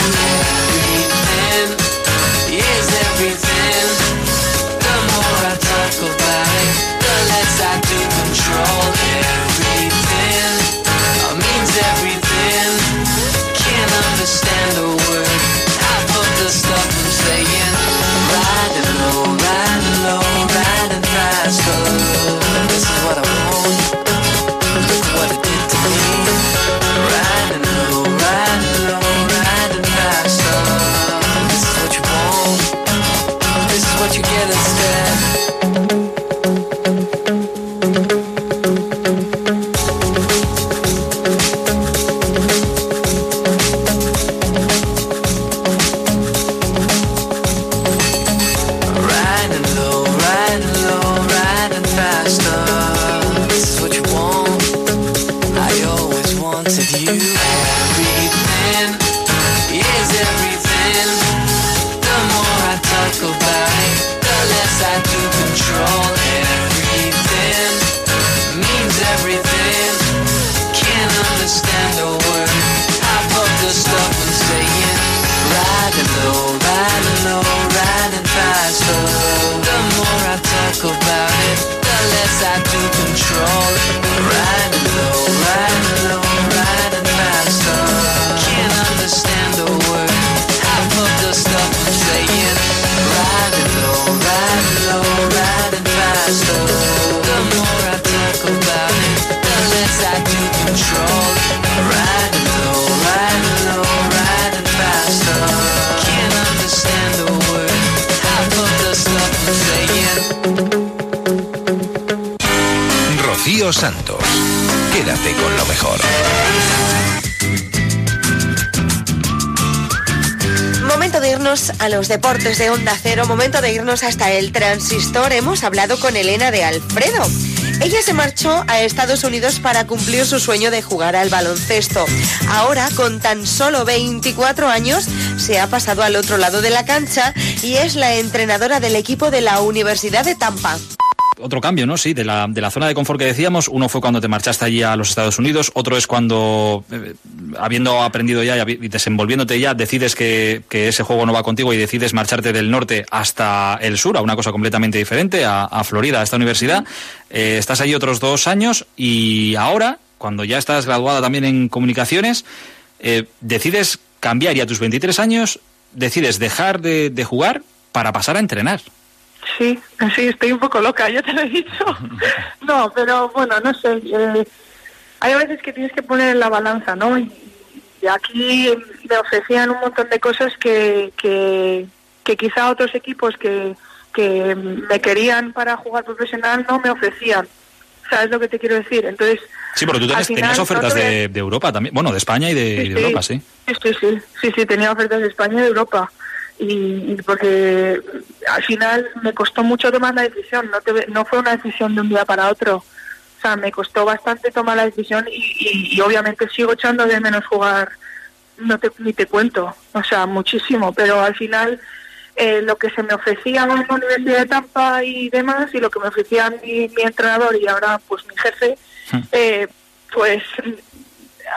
Everything is everything. The more I talk about it, the less I do control everything. Santos. Quédate con lo mejor. Momento de irnos a los deportes de Onda Cero, momento de irnos hasta el transistor. Hemos hablado con Elena de Alfredo. Ella se marchó a Estados Unidos para cumplir su sueño de jugar al baloncesto. Ahora, con tan solo 24 años, se ha pasado al otro lado de la cancha y es la entrenadora del equipo de la Universidad de Tampa. Otro cambio, ¿no? Sí, de la, de la zona de confort que decíamos. Uno fue cuando te marchaste allí a los Estados Unidos, otro es cuando, eh, habiendo aprendido ya y desenvolviéndote ya, decides que, que ese juego no va contigo y decides marcharte del norte hasta el sur, a una cosa completamente diferente, a, a Florida, a esta universidad. Eh, estás allí otros dos años y ahora, cuando ya estás graduada también en comunicaciones, eh, decides cambiar y a tus 23 años decides dejar de, de jugar para pasar a entrenar. Sí, sí, estoy un poco loca, ya te lo he dicho. No, pero bueno, no sé. eh, hay veces que tienes que poner en la balanza, ¿no? Y, y aquí me ofrecían un montón de cosas que, que, que quizá otros equipos que, que me querían para jugar profesional no me ofrecían. ¿Sabes lo que te quiero decir? Entonces, Sí, pero tú Al tenías, final, tenías no ofertas te de, de Europa también, bueno, de España y de, y de Europa, sí. Sí, sí, sí, sí, sí, tenía ofertas de España y de Europa. Y, y porque al final me costó mucho tomar la decisión, no, te- no fue una decisión de un día para otro. O sea, me costó bastante tomar la decisión y, y- y obviamente sigo echando de menos jugar, no te, ni te cuento, o sea, muchísimo, pero al final eh, lo que se me ofrecía en la Universidad de Tampa y demás, y lo que me ofrecía mi, mi entrenador y ahora pues mi jefe, eh, pues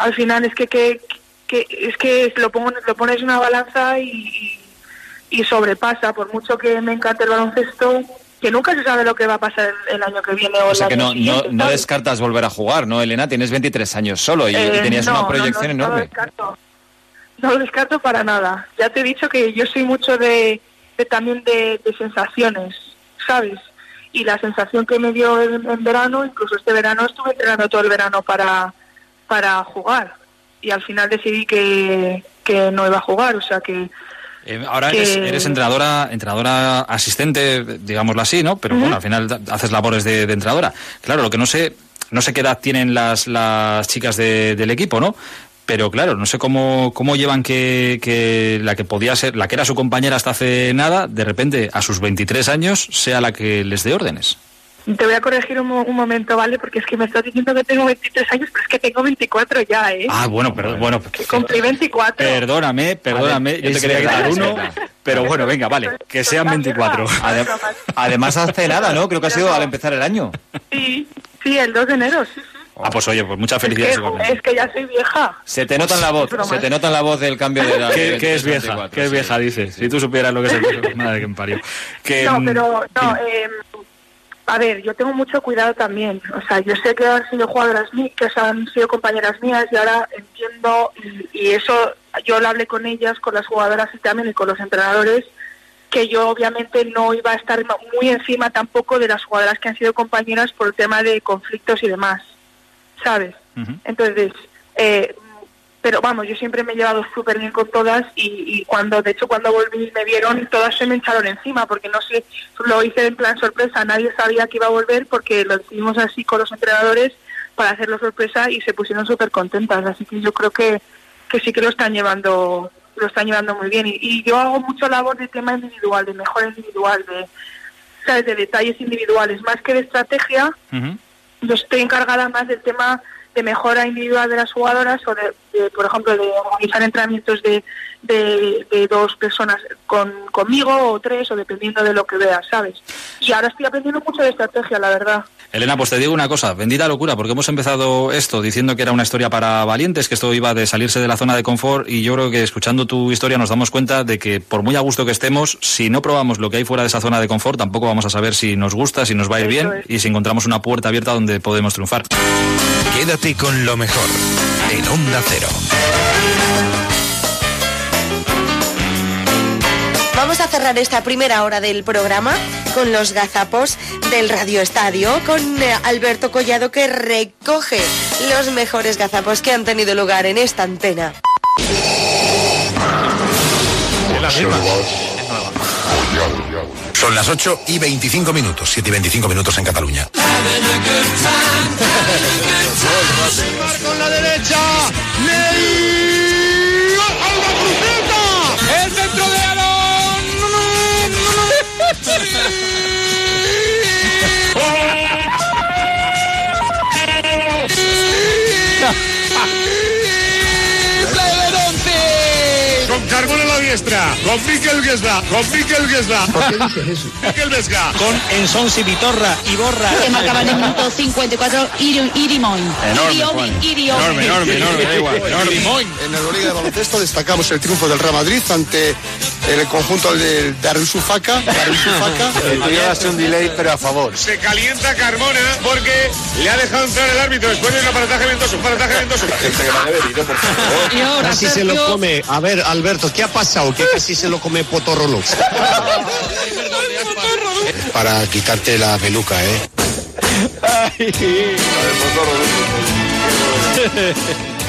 al final es que, que, que- es que lo, pongo, lo pones en una balanza y, y sobrepasa, por mucho que me encante el baloncesto, que nunca se sabe lo que va a pasar el, el año que viene o O el sea que no, descartas volver a jugar, ¿no, Elena? Tienes 23 años solo y, y Eh, tenías no, una proyección no, No lo enorme. descarto. No lo descarto para nada. Ya te he dicho que yo soy mucho de, de también de, de sensaciones, ¿sabes? Y la sensación que me dio en, en verano, incluso este verano estuve entrenando todo el verano para, para jugar. Y al final decidí que, que no iba a jugar, o sea que... Eh, ahora que- eres, eres entrenadora, entrenadora asistente, digámoslo así, ¿no? Pero bueno, al final haces labores de, de entrenadora. Claro, lo que no sé, no sé qué edad tienen las, las chicas de- del equipo, ¿no? Pero claro, no sé cómo, cómo llevan que, que la que podía ser, la que era su compañera hasta hace nada, de repente a sus 23 años sea la que les dé órdenes. Te voy a corregir un, mo- un momento, ¿vale? Porque es que me estás diciendo que tengo 23 años, pero es que tengo 24 ya, ¿eh? Ah, bueno, pero bueno, Cumplí 24. perdóname, perdóname, yo te quería quitar uno, pero bueno, venga, vale, que sean 24. Adem- además, hace nada, ¿no? Creo que ha sido al empezar el año. Sí, sí, el 2 de enero, sí. Ah, pues oye, pues muchas Es felicidades que, es que ya soy vieja. Se te nota en la voz, se te nota en la voz del cambio de edad. ¿Qué, de qué es 23 vieja? 24, ¿Qué es sí. vieja? Dice. Si tú supieras lo que es el madre que me parió. Que, No, mm, pero no, eh, a ver, yo tengo mucho cuidado también. O sea, yo sé que han sido jugadoras mías, que han sido compañeras mías y ahora entiendo y, y eso yo lo hablé con ellas, con las jugadoras y también y con los entrenadores que yo obviamente no iba a estar muy encima tampoco de las jugadoras que han sido compañeras por el tema de conflictos y demás, ¿sabes? Entonces, eh, pero vamos, yo siempre me he llevado súper bien con todas y, y cuando, de hecho, cuando volví me vieron, todas se me echaron encima porque no sé, lo hice en plan sorpresa, nadie sabía que iba a volver porque lo decidimos así con los entrenadores para hacerlo sorpresa y se pusieron súper contentas, así que yo creo que, que sí que lo están llevando lo están llevando muy bien y, y yo hago mucho labor de tema individual, de mejora individual, de, ¿sabes? de detalles individuales, más que de estrategia, yo estoy encargada más del tema de mejora individual de las jugadoras o de, de, por ejemplo, de organizar entrenamientos de, de, dos personas con, conmigo o tres o dependiendo de lo que veas, ¿sabes? Y ahora estoy aprendiendo mucho de estrategia, la verdad. Elena, pues te digo una cosa, bendita locura, porque hemos empezado esto diciendo que era una historia para valientes, que esto iba de salirse de la zona de confort, y yo creo que escuchando tu historia nos damos cuenta de que por muy a gusto que estemos, si no probamos lo que hay fuera de esa zona de confort, tampoco vamos a saber si nos gusta, si nos va a ir bien y si encontramos una puerta abierta donde podemos triunfar. Quédate con lo mejor en Onda Cero. Vamos a cerrar esta primera hora del programa con los gazapos del Radio Estadio, con eh, Alberto Collado que recoge los mejores gazapos que han tenido lugar en esta antena. Son las 8 y 25 minutos, 7 y 25 minutos en Cataluña. Con la derecha, Ney. Carbón en la diestra, con Miquel Guesda, con Miquel Guesda. ¿Por qué dices eso? Miquel Vesga. Con Ensonsi, Vitorra, Iborra. Que marcaba en el minuto 54 Iri- Irimoy. Iriobi, Iriobi. En el Liga de Baloncesto destacamos el triunfo del Real Madrid ante el conjunto del Darusufaka. Darusufaka. un delay, pero a favor. Se calienta Carmona porque le ha dejado entrar el árbitro después de un aparataje ventoso. Un aparataje ventoso. Casi se lo come. A ver, Alberto, ¿qué ha pasado? Que casi se lo come Potorrolo. Para quitarte la peluca, ¿eh?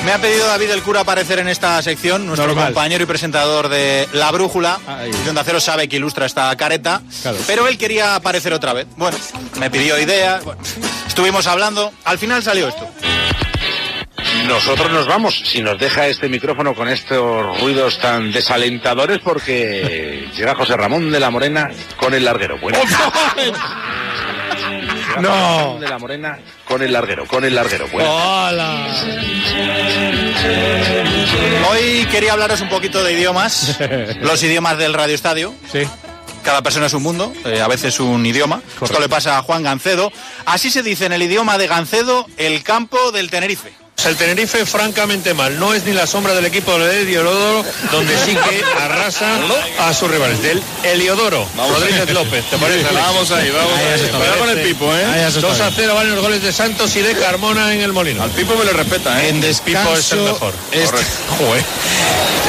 Me ha pedido David el cura aparecer en esta sección, nuestro Normal. compañero y presentador de La Brújula, de Onda Cero sabe que ilustra esta careta, pero él quería aparecer otra vez. Bueno, me pidió ideas, bueno, estuvimos hablando, al final salió esto. Nosotros nos vamos, si nos deja este micrófono con estos ruidos tan desalentadores, porque llega José Ramón de la Morena con el larguero. Bueno. No. De la Morena con el larguero, con el larguero. Bueno. Hoy quería hablaros un poquito de idiomas, los idiomas del Radio Estadio. Sí. Cada persona es un mundo, eh, a veces un idioma. Esto le pasa a Juan Gancedo. Así se dice en el idioma de Gancedo el campo del Tenerife. El Tenerife francamente mal, no es ni la sombra del equipo de Heliodoro, donde sí que arrasa a sus rivales. Del Heliodoro, Rodríguez López, ¿te parece? Vamos ahí, vamos Ahí. Cuidado con el Pipo, ¿eh? Ahí has estado. 2 a 0 valen los goles de Santos y de Carmona en el Molino. Al Pipo me lo respeta, ¿eh? En Pipo es el descanso, mejor. este- Joder.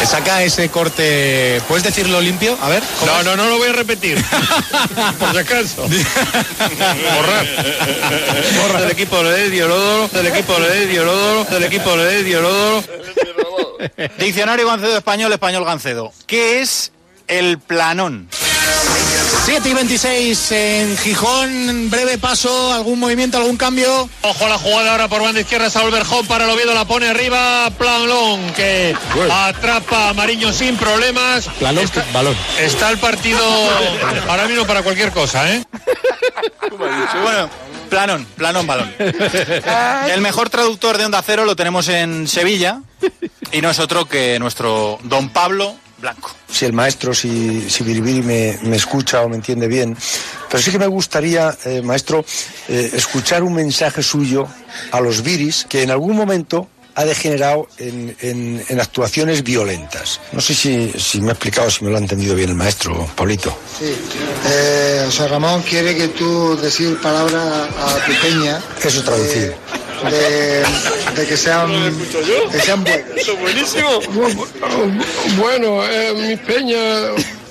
Te saca ese corte. ¿Puedes decirlo limpio? A ver. ¿cómo No, es? no, no lo voy a repetir. Por si acaso. Borrar. Borra del equipo de Heliodoro, del equipo de Del equipo de Heliodoro. Diccionario Gancedo Español, Español Gancedo. ¿Qué es el planón? 7 y 26 en Gijón. Breve paso, algún movimiento, algún cambio. Ojo a la jugada ahora por banda izquierda, Saúl Berjón para el Oviedo, la pone arriba, Planlón, que atrapa a Mariño sin problemas. Balón, balón. Está el partido ahora mismo para cualquier cosa, ¿eh? Bueno, planón, planón, balón. El mejor traductor de Onda Cero lo tenemos en Sevilla y no es otro que nuestro don Pablo Blanco. si el maestro, si, si Biribiri me, me escucha o me entiende bien. Pero sí que me gustaría, eh, maestro, eh, escuchar un mensaje suyo a los viris que en algún momento ha degenerado en, en- en actuaciones violentas. No sé si, si me ha explicado, si me lo ha entendido bien el maestro, Pablito. Sí, eh, José Ramón quiere que tú decir palabra a tu peña. Eso traducido. De, de que sean, que sean buenos. buenísimo. Bueno, mi peña...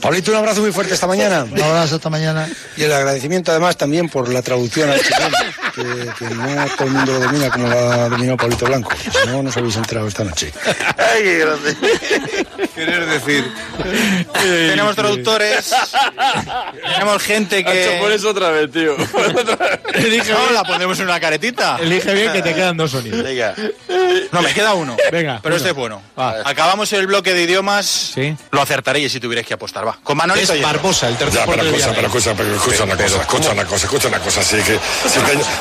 Pablito, un abrazo muy fuerte esta mañana. Un abrazo esta mañana. Y el agradecimiento además también por la traducción al chileno, que, que no todo el mundo lo domina como lo ha dominado Pablito Blanco. Si no, nos habéis enterado esta noche. Ay, qué grande. Querer decir. Tenemos traductores, tenemos gente que... Por eso otra vez, tío. Elige no, la ponemos en una caretita. Elige bien que te quedan dos sonidos. Venga. No, me queda uno. Venga, Pero uno. este es bueno. Va. Acabamos el bloque de idiomas. Sí. Lo acertaréis si tuvierais que apostar. Va. Con Manolito Es. Barbosa, el tercer Ya, pero escucha, pero escucha, escucha una cosa, escucha una cosa, escucha una cosa, así que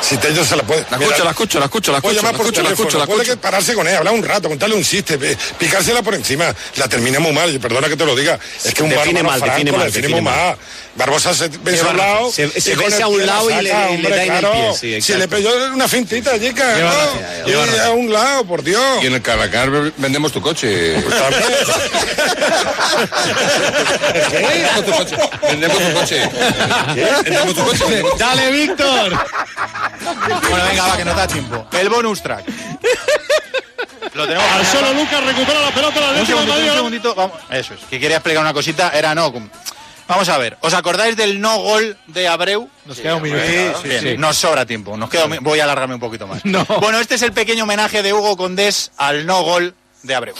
si te, ellos se la puede. La escucho, la escucho, la escucho, la Puede escucho, llamar la por escucho, la escucho, la puede que pararse con él, hablar un rato, contarle un chiste, picársela por encima. La termina muy mal, perdona que te lo diga. Es que un Define mal, franco define la mal, define mal. mal. Barbosa se ve a un lado. se- se besa a un lado y le- saca, y le da en el claro. pie, sí, Si le pilló una fintita, chica. Y barra- a un lado, por Dios. Y en el Caracar vendemos tu coche. Vendemos tu coche. Vendemos tu coche. Vendemos tu coche. vendemos- Dale, Víctor. Bueno, venga, va, que nos da tiempo. El bonus track. Lo tenemos. Al solo Lucas recupera la pelota, la Un segundito, un segundito. Vamos. Eso es. Que quería explicar una cosita. Era no. Vamos a ver. ¿Os acordáis del no gol de Abreu? Nos queda un minuto. Sí, sí. Nos sobra tiempo. Nos queda Voy a alargarme un poquito más. Bueno, este es el pequeño homenaje de Hugo Condés al no gol de Abreu.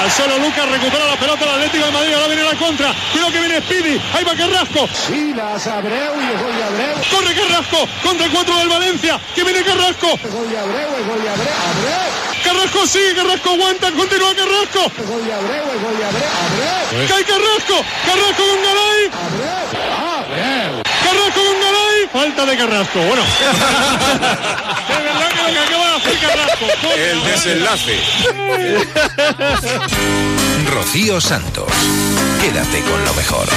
Al solo Lucas recupera la pelota el Atlético de Madrid. Ahora viene la contra. Cuidado que viene Speedy. Ahí va Carrasco. Sí, las Abreu y el gol de Abreu. Corre Carrasco contra el 4 del Valencia. Que viene Carrasco. El gol de Abreu, el gol de Abreu. Abreu. Carrasco sigue, Carrasco aguanta, continúa Carrasco. El gol de Abreu, el gol de Abreu. Abreu. Cae Carrasco. Carrasco con Garay. Abreu. Con Garay. Falta de Carrasco. Bueno. de verdad que lo que acaba de hacer Carrasco. El desenlace. Rocío Santos. Quédate con lo mejor.